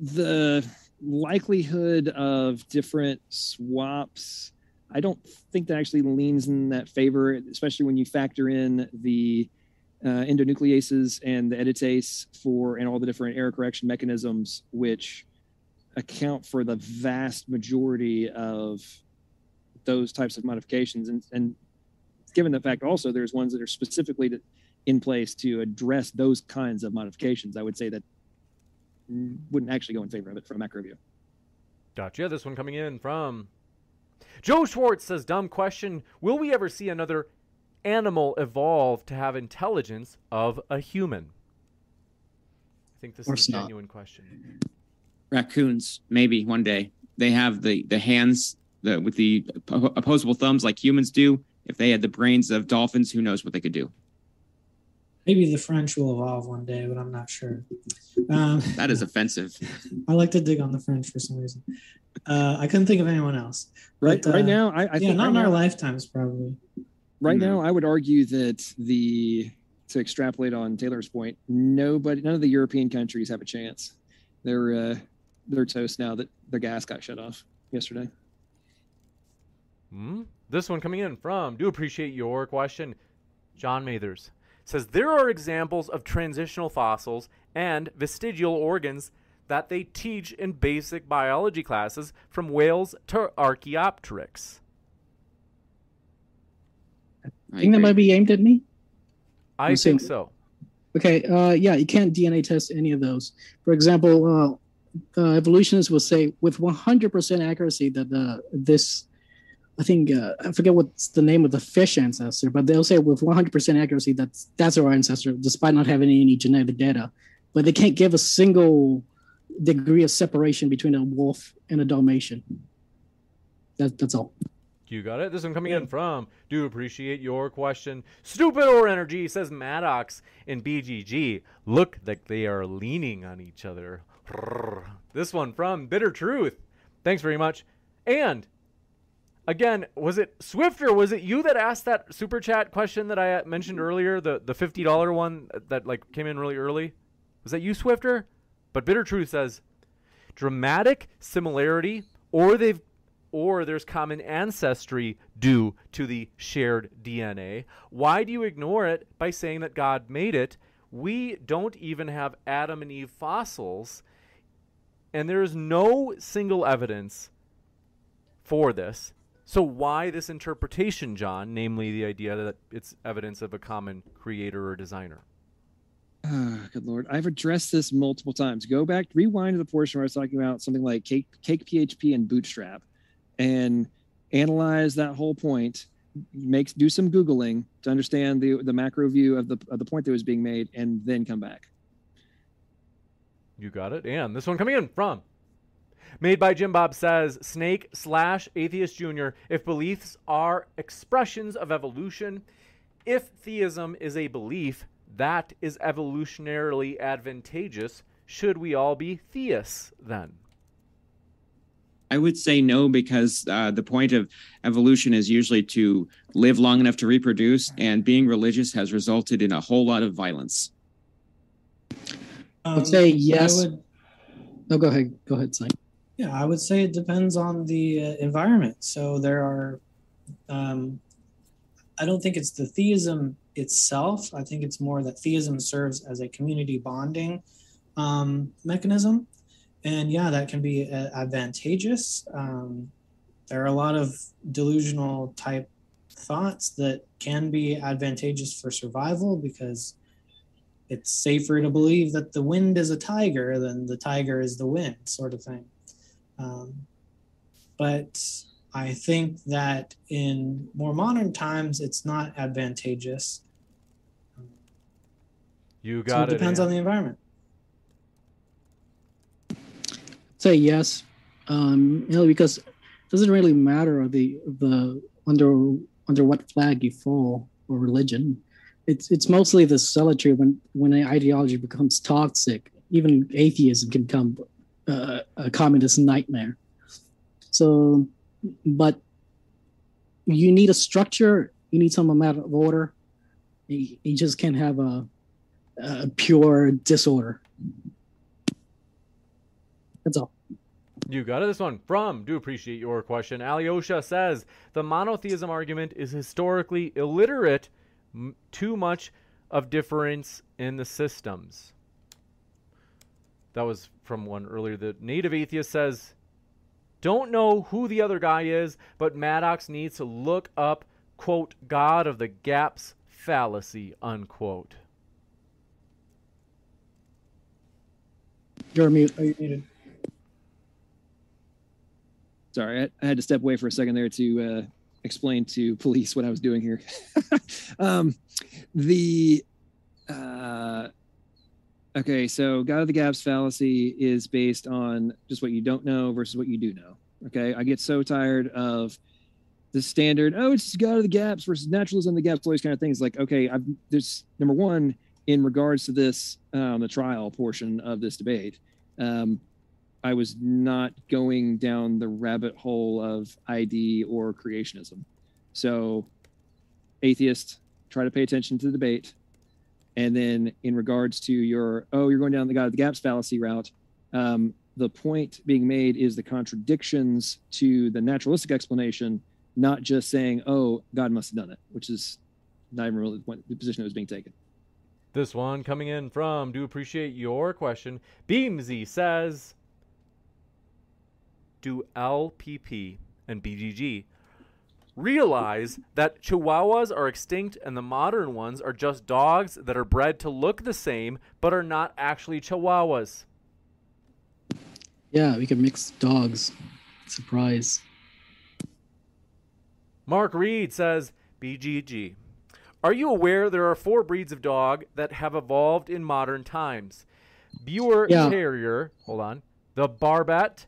[SPEAKER 6] the likelihood of different swaps. I don't think that actually leans in that favor, especially when you factor in the uh, endonucleases and the editase for and all the different error correction mechanisms, which account for the vast majority of those types of modifications. And, and given the fact also there's ones that are specifically to, in place to address those kinds of modifications, I would say that wouldn't actually go in favor of it from a macro view.
[SPEAKER 1] Gotcha. This one coming in from Joe Schwartz says, dumb question. Will we ever see another animal evolve to have intelligence of a human? I think this is a
[SPEAKER 5] not.
[SPEAKER 1] genuine question.
[SPEAKER 4] raccoons maybe one day they have the the hands the with the opposable thumbs like humans do if they had the brains of dolphins who knows what they could do
[SPEAKER 3] Maybe the French will evolve one day, but I'm not sure. Um,
[SPEAKER 4] that is offensive
[SPEAKER 3] I like to dig on the French for some reason. Uh, I couldn't think of anyone else.
[SPEAKER 6] Right,
[SPEAKER 3] But,
[SPEAKER 6] right
[SPEAKER 3] uh,
[SPEAKER 6] now, I, I
[SPEAKER 3] yeah,
[SPEAKER 6] think
[SPEAKER 3] not
[SPEAKER 6] right
[SPEAKER 3] in our lifetimes, probably.
[SPEAKER 6] Right
[SPEAKER 4] No.
[SPEAKER 6] now, I would argue that the to extrapolate on Taylor's point, nobody, none of the European countries have a chance. They're uh, they're toast now that their gas got shut off yesterday.
[SPEAKER 1] Hmm? This one coming in from, do appreciate your question, John Mathers. says there are examples of transitional fossils and vestigial organs that they teach in basic biology classes from whales to Archaeopteryx.
[SPEAKER 5] I think that might be aimed at me.
[SPEAKER 1] I
[SPEAKER 5] I'm
[SPEAKER 1] think
[SPEAKER 5] saying-
[SPEAKER 1] so.
[SPEAKER 5] Okay, uh, yeah, you can't DNA test any of those. For example, uh, uh, evolutionists will say with 100% accuracy that uh, this, I think, uh, I forget what's the name of the fish ancestor, but they'll say with 100% accuracy that that's our ancestor, despite not having any genetic data. But they can't give a single degree of separation between a wolf and a Dalmatian. That, that's all.
[SPEAKER 1] You got it. This one coming in from. Do appreciate your question. Stupid or energy says Maddox and BGG look like they are leaning on each other. This one from Bitter Truth. Thanks very much. And again, was it Swifter? Was it you that asked that super chat question that I uh, mentioned mm-hmm. earlier? The the fifty dollar one that like came in really early. Was that you, Swifter? But Bitter Truth says dramatic similarity, or they've or there's common ancestry due to the shared DNA. Why do you ignore it by saying that God made it? We don't even have Adam and Eve fossils, and there is no single evidence for this. So, why this interpretation, John, namely the idea that it's evidence of a common creator or designer?
[SPEAKER 6] Ah, good lord. I've addressed this multiple times. Go back, rewind to the portion where I was talking about something like cake, cake PHP and Bootstrap and analyze that whole point. Make do some Googling to understand the the macro view of the of the point that was being made, and then come back.
[SPEAKER 1] You got it. And this one coming in from Made by Jim Bob says Snake slash Atheist Jr. If beliefs are expressions of evolution, if theism is a belief that is evolutionarily advantageous, should we all be theists then?
[SPEAKER 4] I would say no because uh, the point of evolution is usually to live long enough to reproduce, and being religious has resulted in a whole lot of violence.
[SPEAKER 5] I would say
[SPEAKER 3] Um,
[SPEAKER 5] yes.
[SPEAKER 3] Would,
[SPEAKER 5] No, go ahead. Go ahead, Simon.
[SPEAKER 3] yeah, I would say it depends on the uh, environment. So there are, um, I don't think it's the theism itself. I think it's more that theism serves as a community bonding um, mechanism. And yeah, that can be uh, advantageous. Um, there are a lot of delusional type thoughts that can be advantageous for survival because it's safer to believe that the wind is a tiger than the tiger is the wind, sort of thing. Um, but I think that in more modern times, it's not advantageous.
[SPEAKER 1] You
[SPEAKER 3] So
[SPEAKER 1] got
[SPEAKER 3] it
[SPEAKER 1] it.
[SPEAKER 3] depends on the environment.
[SPEAKER 5] Say yes um you know because it doesn't really matter the the under under what flag you fall or religion. It's it's mostly the solitary when when an ideology becomes toxic. Even atheism can become uh, a communist nightmare. So but you need a structure. You need some amount of order. You, you just can't have a, a pure disorder that's all
[SPEAKER 1] You got it. This one from. Do appreciate your question. Alyosha says the monotheism argument is historically illiterate. M- too much of difference in the systems. That was from one earlier. The native atheist says, "Don't know who the other guy is, but Maddox needs to look up quote God of the gaps fallacy unquote."
[SPEAKER 5] you're mute oh,
[SPEAKER 3] Are you muted?
[SPEAKER 6] Sorry, I, I had to step away for a second there to uh, explain to police what I was doing here. um, the uh, okay, so God of the Gaps fallacy is based on just what you don't know versus what you do know. Okay, I get so tired of the standard. Oh, it's God of the Gaps versus naturalism the gaps. All these kind of things. Like, okay, I've there's number one in regards to this um, the trial portion of this debate. Um, I was not going down the rabbit hole of ID or creationism. So, atheist, try to pay attention to the debate. And then, in regards to your, oh, you're going down the God of the Gaps fallacy route, um, the point being made is the contradictions to the naturalistic explanation, not just saying, oh, God must have done it, which is not even really the, the position that was being taken.
[SPEAKER 1] This one coming in from do appreciate your question. Beamsy says Do LPP and BGG realize that chihuahuas are extinct and the modern ones are just dogs that are bred to look the same but are not actually chihuahuas?
[SPEAKER 5] Yeah, we can mix dogs. Surprise.
[SPEAKER 1] Mark Reed says BGG. Are you aware there are four breeds of dog that have evolved in modern times? Biewer
[SPEAKER 5] Yeah.
[SPEAKER 1] Terrier, hold on, the Barbet,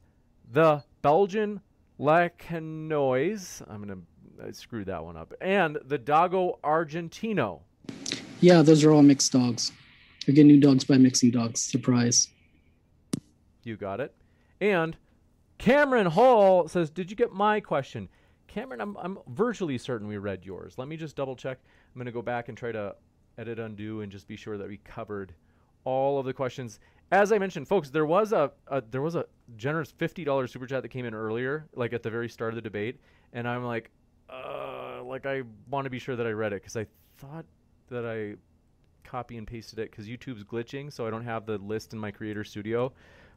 [SPEAKER 1] the Belgian Laekenois, I'm going to screw that one up, and the Dogo Argentino.
[SPEAKER 5] Yeah, those are all mixed dogs. We get new dogs by mixing dogs. Surprise.
[SPEAKER 1] You got it. And Cameron Hall says, Did you get my question? Cameron, I'm, I'm virtually certain we read yours. Let me just double check. I'm going to go back and try to edit undo and just be sure that we covered all of the questions. As I mentioned, folks, there was a, a there was a generous fifty dollars super chat that came in earlier, like at the very start of the debate, and I'm like, uh, like I want to be sure that I read it because I thought that I copy and pasted it because YouTube's glitching, so I don't have the list in my Creator Studio.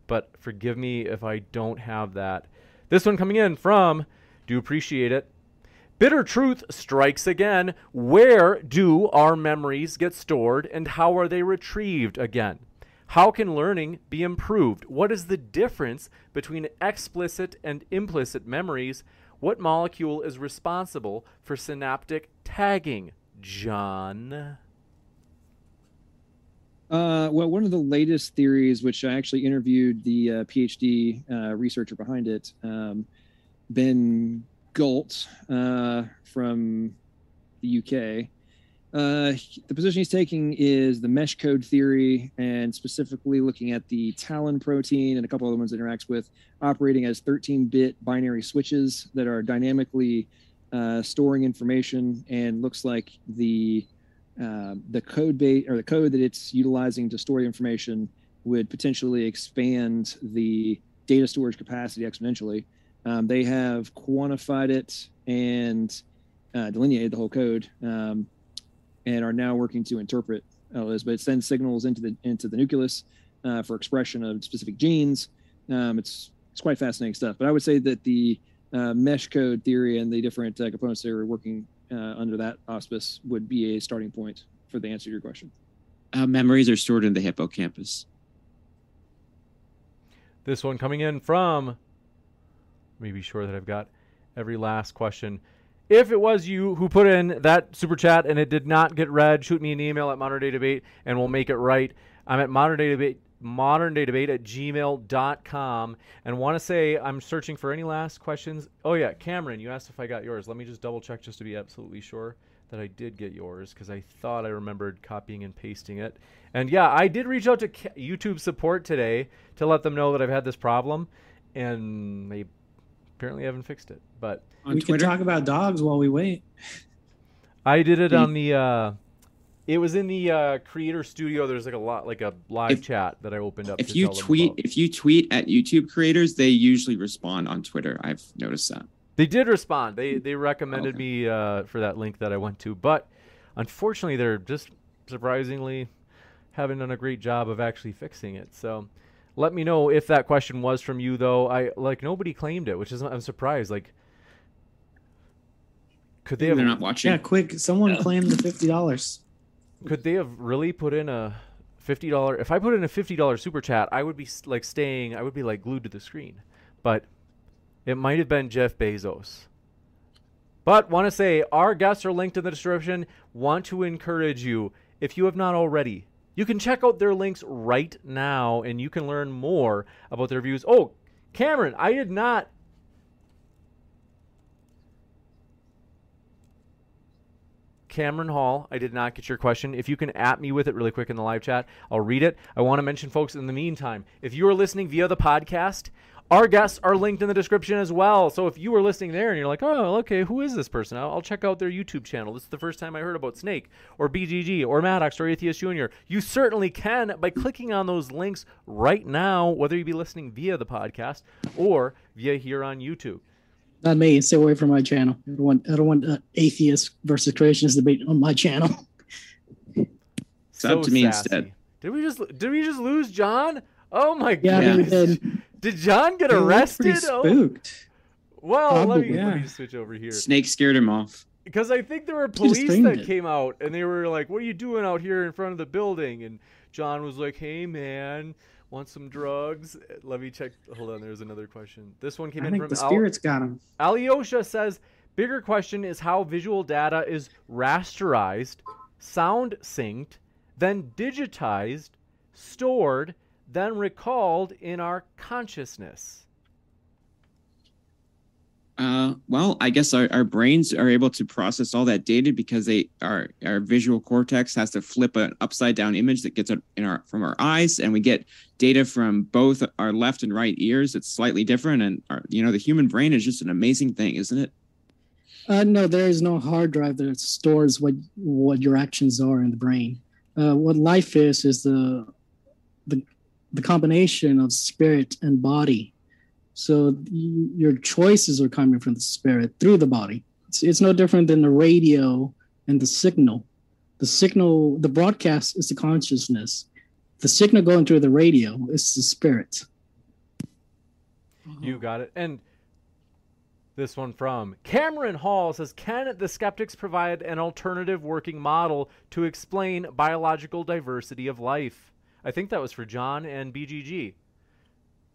[SPEAKER 1] But forgive me if I don't have that. This one coming in from, do appreciate it. Bitter truth strikes again. Where do our memories get stored and how are they retrieved again? How can learning be improved? What is the difference between explicit and implicit memories? What molecule is responsible for synaptic tagging? John.
[SPEAKER 6] Uh, well, one of the latest theories, which I actually interviewed the uh, PhD uh, researcher behind it, um, Ben Goult uh, from the UK. Uh, the position he's taking is the mesh code theory, and specifically looking at the talin protein and a couple other ones it interacts with, operating as 13-bit binary switches that are dynamically uh, storing information, and looks like the uh, the code base or the code that it's utilizing to store the information would potentially expand the data storage capacity exponentially. Um, they have quantified it and uh, delineated the whole code, um, and are now working to interpret all this. But it sends signals into the into the nucleus uh, for expression of specific genes. Um, it's it's quite fascinating stuff. But I would say that the uh, mesh code theory and the different uh, components that are working uh, under that auspice would be a starting point for the answer to your question.
[SPEAKER 4] Uh, memories are stored in the hippocampus.
[SPEAKER 1] This one coming in from, let me be sure that I've got every last question. If it was you who put in that super chat and it did not get read, shoot me an email at modern day debate and we'll make it right. I'm at modern day debate modern day debate at gmail.com and want to say i'm searching for any last questions? Oh yeah cameron you asked if i got yours. Let me just double check just to be absolutely sure that i did get yours because i thought i remembered copying and pasting it. And yeah i did reach out to youtube support today to let them know that i've had this problem. And they apparently haven't fixed it but
[SPEAKER 4] On
[SPEAKER 2] we
[SPEAKER 4] Twitter,
[SPEAKER 2] can talk about dogs while we wait.
[SPEAKER 1] I did it on the. Uh, it was in the uh, creator studio. There's like a lot, like a live
[SPEAKER 4] If-
[SPEAKER 1] chat that I opened up.
[SPEAKER 4] if
[SPEAKER 1] to
[SPEAKER 4] you
[SPEAKER 1] tell
[SPEAKER 4] tweet,
[SPEAKER 1] about.
[SPEAKER 4] if you tweet at YouTube creators, they usually respond on Twitter. I've noticed that.
[SPEAKER 1] they did respond. They they recommended
[SPEAKER 4] Okay.
[SPEAKER 1] me uh, for that link that I went to, but unfortunately, they're just surprisingly haven't done a great job of actually fixing it. So. Let me know if that question was from you, though. I like nobody claimed it, which is I'm surprised. Like, could they have?
[SPEAKER 4] They're not watching.
[SPEAKER 2] Yeah, quick! Someone claimed the fifty dollars.
[SPEAKER 1] Could they have really put in a fifty dollar? If I put in a fifty dollar super chat, I would be like staying. I would be like glued to the screen. But it might have been Jeff Bezos. But want to say our guests are linked in the description. Want to encourage you if you have not already. You can check out their links right now, and you can learn more about their views. Oh, Cameron, I did not Cameron Hall, I did not get your question. If you can at me with it really quick in the live chat, I'll read it. I want to mention, folks, in the meantime, if you are listening via the podcast, our guests are linked in the description as well. So if you were listening there and you're like, oh, okay, who is this person? I'll, I'll check out their YouTube channel. This is the first time I heard about Snake or BGG or Maddox or Atheist Jr. You certainly can by clicking on those links right now, whether you be listening via the podcast or via here on YouTube.
[SPEAKER 5] Not me. Stay away from my channel. I don't want, I don't want uh, atheist versus creationist debate on my channel.
[SPEAKER 4] Sub to me instead.
[SPEAKER 1] Did we just did we just lose John? Oh my
[SPEAKER 5] Yeah,
[SPEAKER 4] Yeah.
[SPEAKER 5] We
[SPEAKER 1] goodness.
[SPEAKER 5] did.
[SPEAKER 1] Did John get
[SPEAKER 2] He
[SPEAKER 1] arrested?
[SPEAKER 2] Pretty
[SPEAKER 1] Oh,
[SPEAKER 2] spooked.
[SPEAKER 1] well, let me,
[SPEAKER 5] Probably.
[SPEAKER 1] let me switch over here.
[SPEAKER 4] Snake scared him off.
[SPEAKER 1] Because I think there were police that
[SPEAKER 5] it.
[SPEAKER 1] came out and they were like, "What are you doing out here in front of the building?" And John was like, "Hey man, want some drugs?" Let me check. Hold on, there's another question. This one came
[SPEAKER 2] I
[SPEAKER 1] in
[SPEAKER 2] think
[SPEAKER 1] from
[SPEAKER 2] the
[SPEAKER 1] Al-
[SPEAKER 2] spirits got him.
[SPEAKER 1] Alyosha says, "Bigger question is how visual data is rasterized, sound synced, then digitized, stored, then recalled in our consciousness."
[SPEAKER 4] Uh, well, I guess our, our brains are able to process all that data because they our our visual cortex has to flip an upside down image that gets in our from our eyes, and we get data from both our left and right ears. It's slightly different, and our, you know the human brain is just an amazing thing, isn't it?
[SPEAKER 5] Uh, no, there is no hard drive that stores what what your actions are in the brain. Uh, what life is is the the the combination of spirit and body. So your choices are coming from the spirit through the body. It's, it's no different than the radio and the signal. The signal, the broadcast is the consciousness. The signal going through the radio is the spirit.
[SPEAKER 1] You got it. And this one from Cameron Hall says Can the skeptics provide an alternative working model to explain biological diversity of life? I think that was for John and BGG.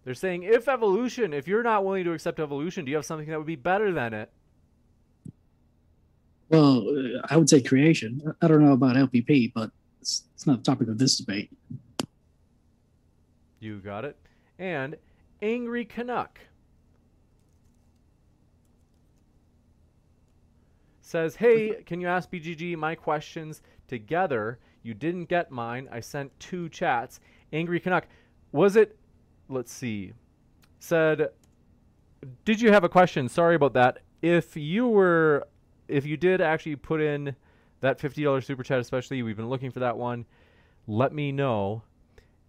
[SPEAKER 1] They're saying if evolution, if you're not willing to accept evolution, do you have something that would be better than it?
[SPEAKER 5] Well, I would say creation. I don't know about LPP, but it's, it's not the topic of this debate.
[SPEAKER 1] You got it. And Angry Canuck says, Hey, can you ask BGG my questions together? You didn't get mine. I sent two chats. Angry Canuck, was it, let's see, said, Did you have a question? Sorry about that. If you were, if you did actually put in that $50 super chat, especially, we've been looking for that one, let me know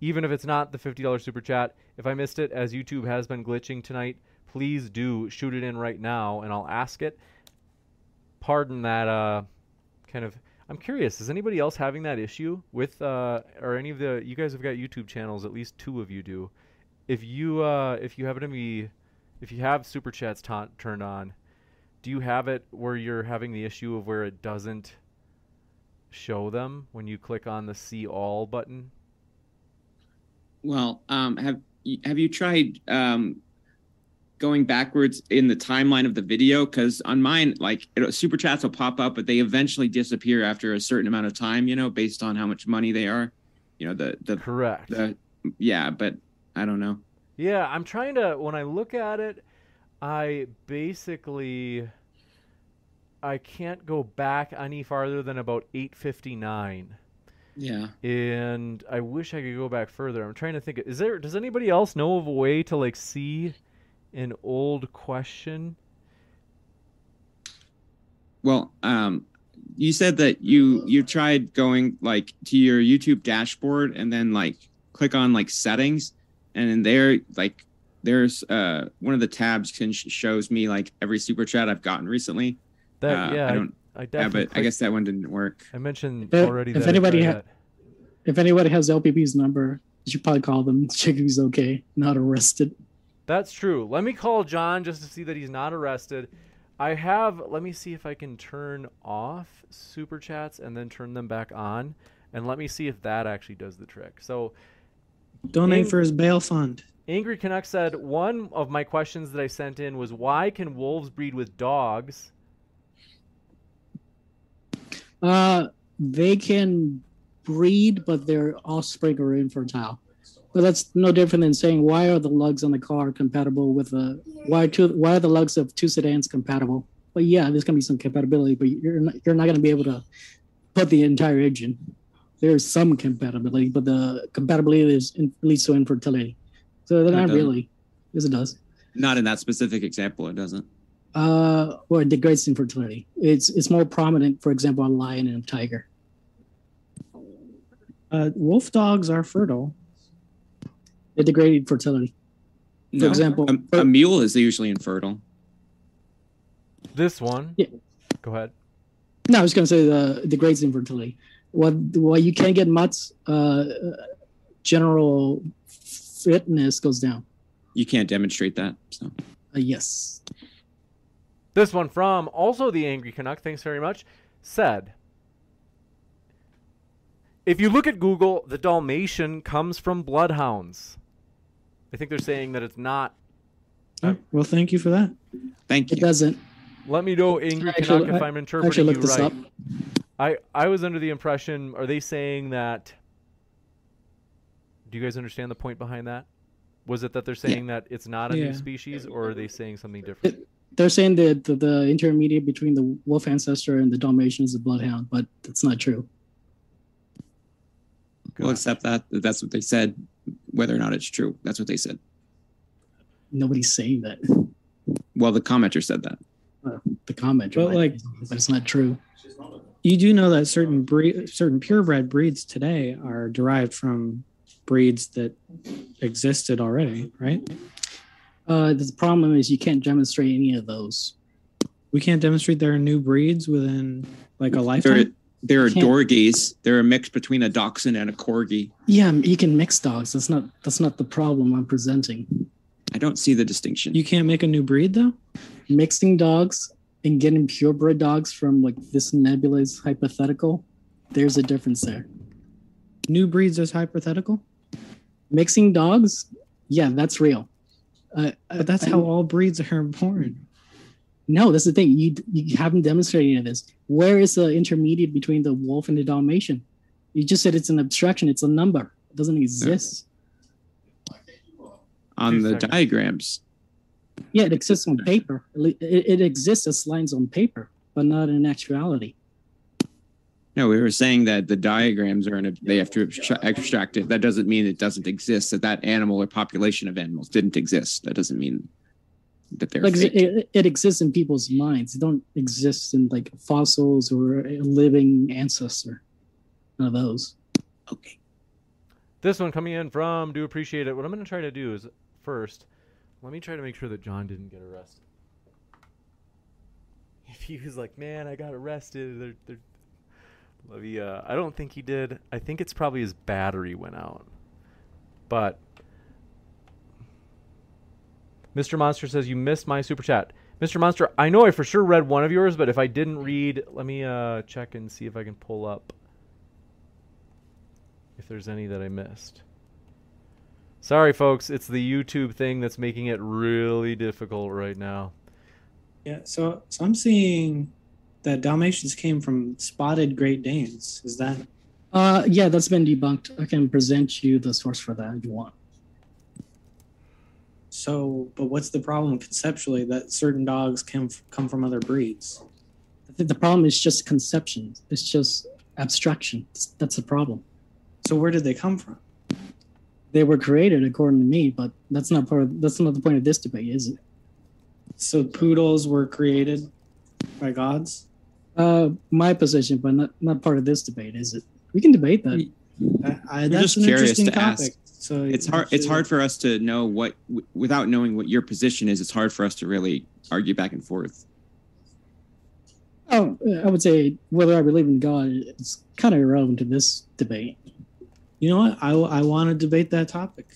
[SPEAKER 1] even if it's not the $50 super chat. If I missed it, as YouTube has been glitching tonight, please do shoot it in right now and I'll ask it. Pardon that uh, kind of. I'm curious, is anybody else having that issue with, uh, or any of the, you guys have got YouTube channels, at least two of you do. If you, uh, if you happen to be, if you have super chats ta- turned on, do you have it where you're having the issue of where it doesn't show them when you click on the see all button?
[SPEAKER 4] Well, um, have have you tried um, going backwards in the timeline of the video? Because on mine, like it, super chats will pop up, but they eventually disappear after a certain amount of time. You know, based on how much money they are. You know, the the
[SPEAKER 1] Correct.
[SPEAKER 4] the yeah, but I don't know.
[SPEAKER 1] Yeah, I'm trying to when I look at it, I basically I can't go back any farther than about 859.
[SPEAKER 4] Yeah.
[SPEAKER 1] And I wish I could go back further. I'm trying to think is there does anybody else know of a way to like see an old question?
[SPEAKER 4] Well, um, you said that you you tried going like to your YouTube dashboard and then like click on like settings, and in there like there's uh one of the tabs can sh- shows me like every super chat I've gotten recently.
[SPEAKER 1] That
[SPEAKER 4] Uh,
[SPEAKER 1] yeah,
[SPEAKER 4] I
[SPEAKER 1] I,
[SPEAKER 4] don't.
[SPEAKER 1] I
[SPEAKER 4] Yeah,
[SPEAKER 1] definitely
[SPEAKER 4] but I guess that one didn't work.
[SPEAKER 1] I mentioned
[SPEAKER 5] If-
[SPEAKER 1] already
[SPEAKER 5] if
[SPEAKER 1] that
[SPEAKER 5] anybody
[SPEAKER 1] tried
[SPEAKER 5] ha-
[SPEAKER 1] that.
[SPEAKER 5] If anybody has LPP's number, you should probably call them, check if he's okay, not arrested.
[SPEAKER 1] That's true. Let me call John just to see that he's not arrested. I have. Let me see if I can turn off super chats and then turn them back on, and let me see if that actually does the trick. So,
[SPEAKER 2] Donate for his bail fund.
[SPEAKER 1] Angry Canuck said one of my questions that I sent in was why can wolves breed with dogs?
[SPEAKER 5] Uh, they can breed, but their offspring are infertile. But that's no different than saying why are the lugs on the car compatible with a why are two why are the lugs of two sedans compatible? Well, yeah, there's gonna be some compatibility, but you're not, you're not gonna be able to put the entire engine. There's some compatibility, but the compatibility is in, leads to infertility. So they're not
[SPEAKER 4] doesn't.
[SPEAKER 5] really. Yes, it does.
[SPEAKER 4] Not in that specific example. It doesn't.
[SPEAKER 5] Uh, or it degrades infertility. It's it's more prominent, for example, on lion and tiger.
[SPEAKER 2] Uh, wolf dogs are fertile.
[SPEAKER 5] It degrades fertility. For
[SPEAKER 4] No.
[SPEAKER 5] example,
[SPEAKER 4] a, a mule is usually infertile.
[SPEAKER 1] This one.
[SPEAKER 5] Yeah.
[SPEAKER 1] Go ahead.
[SPEAKER 5] No, I was going to say the it degrades infertility. what well you can't get mutts uh general fitness goes down
[SPEAKER 4] You can't demonstrate that. So
[SPEAKER 5] uh, yes
[SPEAKER 1] This one from also the Angry Canuck, thanks very much, said If you look at Google, the Dalmatian comes from bloodhounds. I think they're saying that it's not.
[SPEAKER 2] Oh, well, thank you for that.
[SPEAKER 4] thank you.
[SPEAKER 5] it doesn't
[SPEAKER 1] Let me know, Angry
[SPEAKER 5] Actually,
[SPEAKER 1] Canuck, if
[SPEAKER 5] I-
[SPEAKER 1] I'm
[SPEAKER 5] I
[SPEAKER 1] interpreting
[SPEAKER 5] actually
[SPEAKER 1] you
[SPEAKER 5] this
[SPEAKER 1] right.
[SPEAKER 5] up
[SPEAKER 1] I, I was under the impression, are they saying that? Do you guys understand the point behind that? Was it that they're saying that it's not a
[SPEAKER 2] Yeah.
[SPEAKER 1] new species, or are they saying something different?
[SPEAKER 5] they're saying that the, the intermediate between the wolf ancestor and the dalmatian is a bloodhound but that's not true
[SPEAKER 4] We'll accept that. that That's what they said. Whether or not it's true, that's what they said.
[SPEAKER 5] nobody's saying that
[SPEAKER 4] Well, the commenter said that.
[SPEAKER 5] the comment
[SPEAKER 2] But, like-
[SPEAKER 5] but it's not true
[SPEAKER 2] You do know that certain breed, certain purebred breeds today are derived from breeds that existed already, right?
[SPEAKER 5] uh the problem is you can't demonstrate any of those
[SPEAKER 2] We can't demonstrate there are new breeds within like a
[SPEAKER 4] There,
[SPEAKER 2] lifetime.
[SPEAKER 4] There are
[SPEAKER 5] Can't-
[SPEAKER 4] dorgies. They're a mix between a dachshund and a corgi.
[SPEAKER 5] yeah you can mix dogs that's not that's not the problem i'm presenting
[SPEAKER 4] I don't see the distinction.
[SPEAKER 2] You can't make a new breed though.
[SPEAKER 5] mixing dogs and getting purebred dogs from like this nebulous hypothetical there's a difference there
[SPEAKER 2] New breeds is hypothetical,
[SPEAKER 5] mixing dogs yeah that's real uh,
[SPEAKER 2] but that's
[SPEAKER 5] I-
[SPEAKER 2] how all breeds are born.
[SPEAKER 5] No that's the thing you you haven't demonstrated any of this where is the intermediate between the wolf and the dalmatian you just said it's an abstraction it's a number it doesn't exist
[SPEAKER 4] on
[SPEAKER 1] Two
[SPEAKER 4] the
[SPEAKER 1] seconds.
[SPEAKER 4] diagrams.
[SPEAKER 5] yeah it exists on paper it, it exists as lines on paper but not in actuality
[SPEAKER 4] No, we were saying that the diagrams are in a, they have to abstra- extract it. That doesn't mean it doesn't exist. That that animal or population of animals didn't exist. That doesn't mean that they're
[SPEAKER 5] like
[SPEAKER 4] fake.
[SPEAKER 5] it, it exists in people's minds. It don't exist in like fossils or a living ancestor. None of those.
[SPEAKER 4] okay.
[SPEAKER 1] This one coming in from do appreciate it. What I'm going to try to do is first, let me try to make sure that John didn't get arrested. If he was like, "Man, I got arrested," they're, they're, let me, uh, I don't think he did. I think it's probably his battery went out. But Mr. Monster says you missed my super chat. Mr. Monster, I know I for sure read one of yours, but if I didn't read, let me uh, check and see if I can pull up if there's any that I missed. Sorry, folks, it's the YouTube thing that's making it really difficult right now.
[SPEAKER 2] Yeah, so so I'm seeing that Dalmatians came from spotted Great Danes. Is that
[SPEAKER 5] Uh, yeah, that's been debunked. I can present you the source for that if you want.
[SPEAKER 2] So? But what's the problem conceptually that certain dogs can f- come from other breeds?
[SPEAKER 5] I think the problem is just conception. It's just abstraction. That's the problem.
[SPEAKER 2] So where did they come from?
[SPEAKER 5] They were created according to me, but that's not part. Of, that's not the point of this debate, is it?
[SPEAKER 2] So poodles were created by gods.
[SPEAKER 5] Uh, my position, but not not part of this debate, is it? We can debate that.
[SPEAKER 2] I, I, that's
[SPEAKER 4] just
[SPEAKER 2] an
[SPEAKER 4] curious
[SPEAKER 2] interesting
[SPEAKER 4] to ask.
[SPEAKER 2] So
[SPEAKER 4] It's hard. It's hard for us to know what, w- without knowing what your position is. It's hard for us to really argue back and forth.
[SPEAKER 5] Oh, I would say whether I believe in God is kind of irrelevant to this debate.
[SPEAKER 2] You know what? I I want to debate that topic.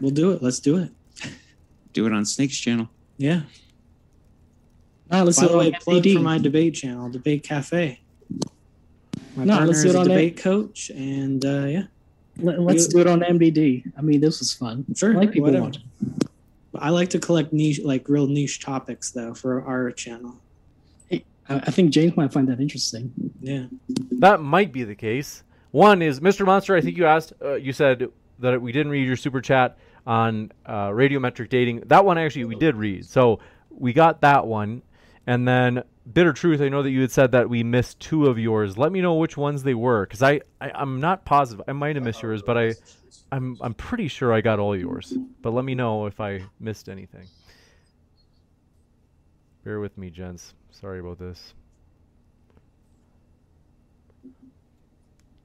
[SPEAKER 2] We'll do it. Let's do it.
[SPEAKER 4] Do it on Snake's channel.
[SPEAKER 2] Yeah.
[SPEAKER 5] Ah, let's
[SPEAKER 2] By
[SPEAKER 5] do
[SPEAKER 2] the
[SPEAKER 5] it
[SPEAKER 2] way,
[SPEAKER 5] on
[SPEAKER 2] plug for my debate channel, Debate Cafe. My
[SPEAKER 5] No,
[SPEAKER 2] partner
[SPEAKER 5] let's
[SPEAKER 2] is
[SPEAKER 5] do it
[SPEAKER 2] a
[SPEAKER 5] on there.
[SPEAKER 2] debate coach, and uh, yeah,
[SPEAKER 5] Let, us do it on MDD. I mean, this was fun.
[SPEAKER 2] Sure,
[SPEAKER 5] I like people
[SPEAKER 2] whatever.
[SPEAKER 5] watching.
[SPEAKER 2] I like to collect niche, like real niche topics, though, for our channel.
[SPEAKER 5] I, I think James might find that interesting.
[SPEAKER 2] Yeah.
[SPEAKER 1] That might be the case. One is Mr. Monster. I think you asked, uh, you said that we didn't read your super chat on uh, radiometric dating. That one actually we did read, so we got that one. And then bitter truth. I know that you had said that we missed two of yours. Let me know which ones they were, because I, I I'm not positive. I might have missed yours, but I I'm I'm pretty sure I got all yours. But let me know if I missed anything. Bear with me, gents. Sorry about this.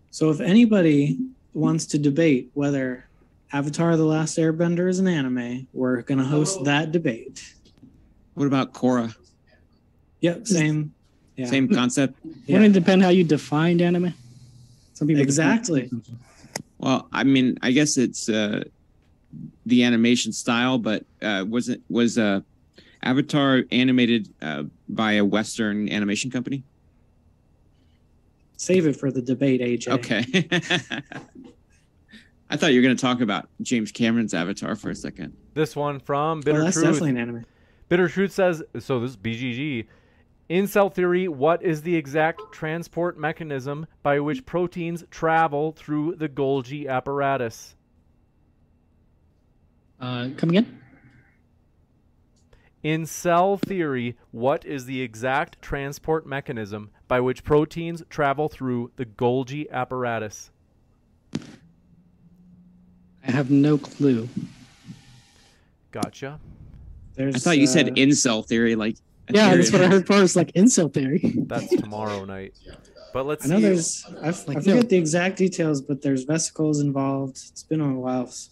[SPEAKER 2] So if anybody wants to debate whether Avatar: The Last Airbender is an anime, we're gonna host oh. that debate.
[SPEAKER 4] What about Korra?
[SPEAKER 2] Yep, same. Yeah.
[SPEAKER 4] Same concept.
[SPEAKER 2] Yeah.
[SPEAKER 5] Wouldn't it depend how you defined anime? Some people
[SPEAKER 2] Exactly.
[SPEAKER 4] Well, I mean, I guess it's uh, the animation style, but uh, was it was uh, Avatar animated uh, by a Western animation company?
[SPEAKER 2] Save it for the debate, AJ.
[SPEAKER 4] Okay. I thought you were going to talk about James Cameron's Avatar for a second.
[SPEAKER 1] This one from
[SPEAKER 2] Well,
[SPEAKER 1] Bitter
[SPEAKER 2] that's
[SPEAKER 1] Truth.
[SPEAKER 2] definitely an anime.
[SPEAKER 1] Bitter Truth says so. This is BGG. In cell theory, what is the exact transport mechanism by which proteins travel through the Golgi apparatus?
[SPEAKER 5] Uh, come again?
[SPEAKER 1] In cell theory, what is the exact transport mechanism by which proteins travel through the Golgi apparatus?
[SPEAKER 5] I have no clue.
[SPEAKER 1] Gotcha.
[SPEAKER 2] There's,
[SPEAKER 4] I thought you said
[SPEAKER 2] in
[SPEAKER 4] cell theory, like a
[SPEAKER 5] Yeah, that's what I
[SPEAKER 4] of-
[SPEAKER 5] heard first, like incel theory.
[SPEAKER 1] That's tomorrow night. But let's
[SPEAKER 2] I know
[SPEAKER 1] see.
[SPEAKER 2] there's. I, f- I
[SPEAKER 5] Like,
[SPEAKER 2] forget
[SPEAKER 5] no.
[SPEAKER 2] the exact details, but there's vesicles involved. It's been a while s-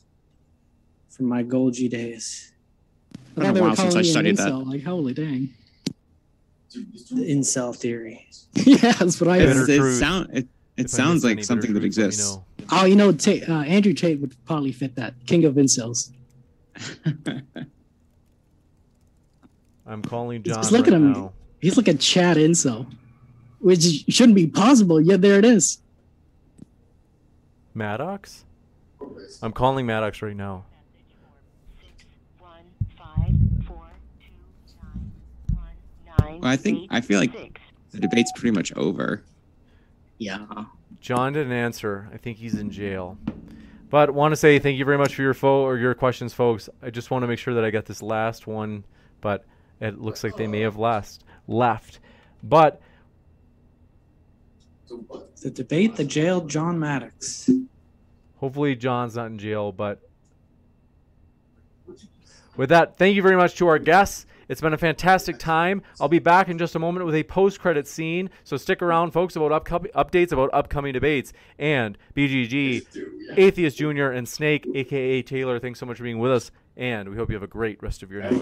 [SPEAKER 2] from my Golgi days.
[SPEAKER 5] I
[SPEAKER 4] Been a
[SPEAKER 5] thought they were
[SPEAKER 4] while since
[SPEAKER 5] calling
[SPEAKER 4] I
[SPEAKER 5] me an
[SPEAKER 4] studied that.
[SPEAKER 5] Like, holy dang.
[SPEAKER 2] The incel theory.
[SPEAKER 5] yeah, that's what I
[SPEAKER 1] Bitter
[SPEAKER 5] heard.
[SPEAKER 4] It's- it,
[SPEAKER 1] truth.
[SPEAKER 4] sound, it, it sounds like something that
[SPEAKER 1] truth, let me
[SPEAKER 4] exists.
[SPEAKER 1] know.
[SPEAKER 5] Oh, you know, Tate, uh, Andrew Tate would probably fit that. King of incels.
[SPEAKER 1] I'm calling John
[SPEAKER 5] just look
[SPEAKER 1] right
[SPEAKER 5] at him.
[SPEAKER 1] now.
[SPEAKER 5] He's like a Chad incel, which shouldn't be possible, yet there it is.
[SPEAKER 1] Maddox? I'm calling Maddox right now.
[SPEAKER 4] Well, I think I feel like the debate's pretty much over.
[SPEAKER 5] Yeah.
[SPEAKER 1] John didn't answer. I think he's in jail. But want to say thank you very much for your fo- or your questions, folks. I just want to make sure that I get this last one, but it looks like they may have last left. But
[SPEAKER 2] The debate that jailed John Maddox.
[SPEAKER 1] hopefully John's not in jail. But with that, thank you very much to our guests. It's been a fantastic time. I'll be back in just a moment with a post-credit scene, so stick around, folks, about upcoming updates about upcoming debates and BGG, Atheist Junior, and Snake, aka Taylor. Thanks so much for being with us, and we hope you have a great rest of your night.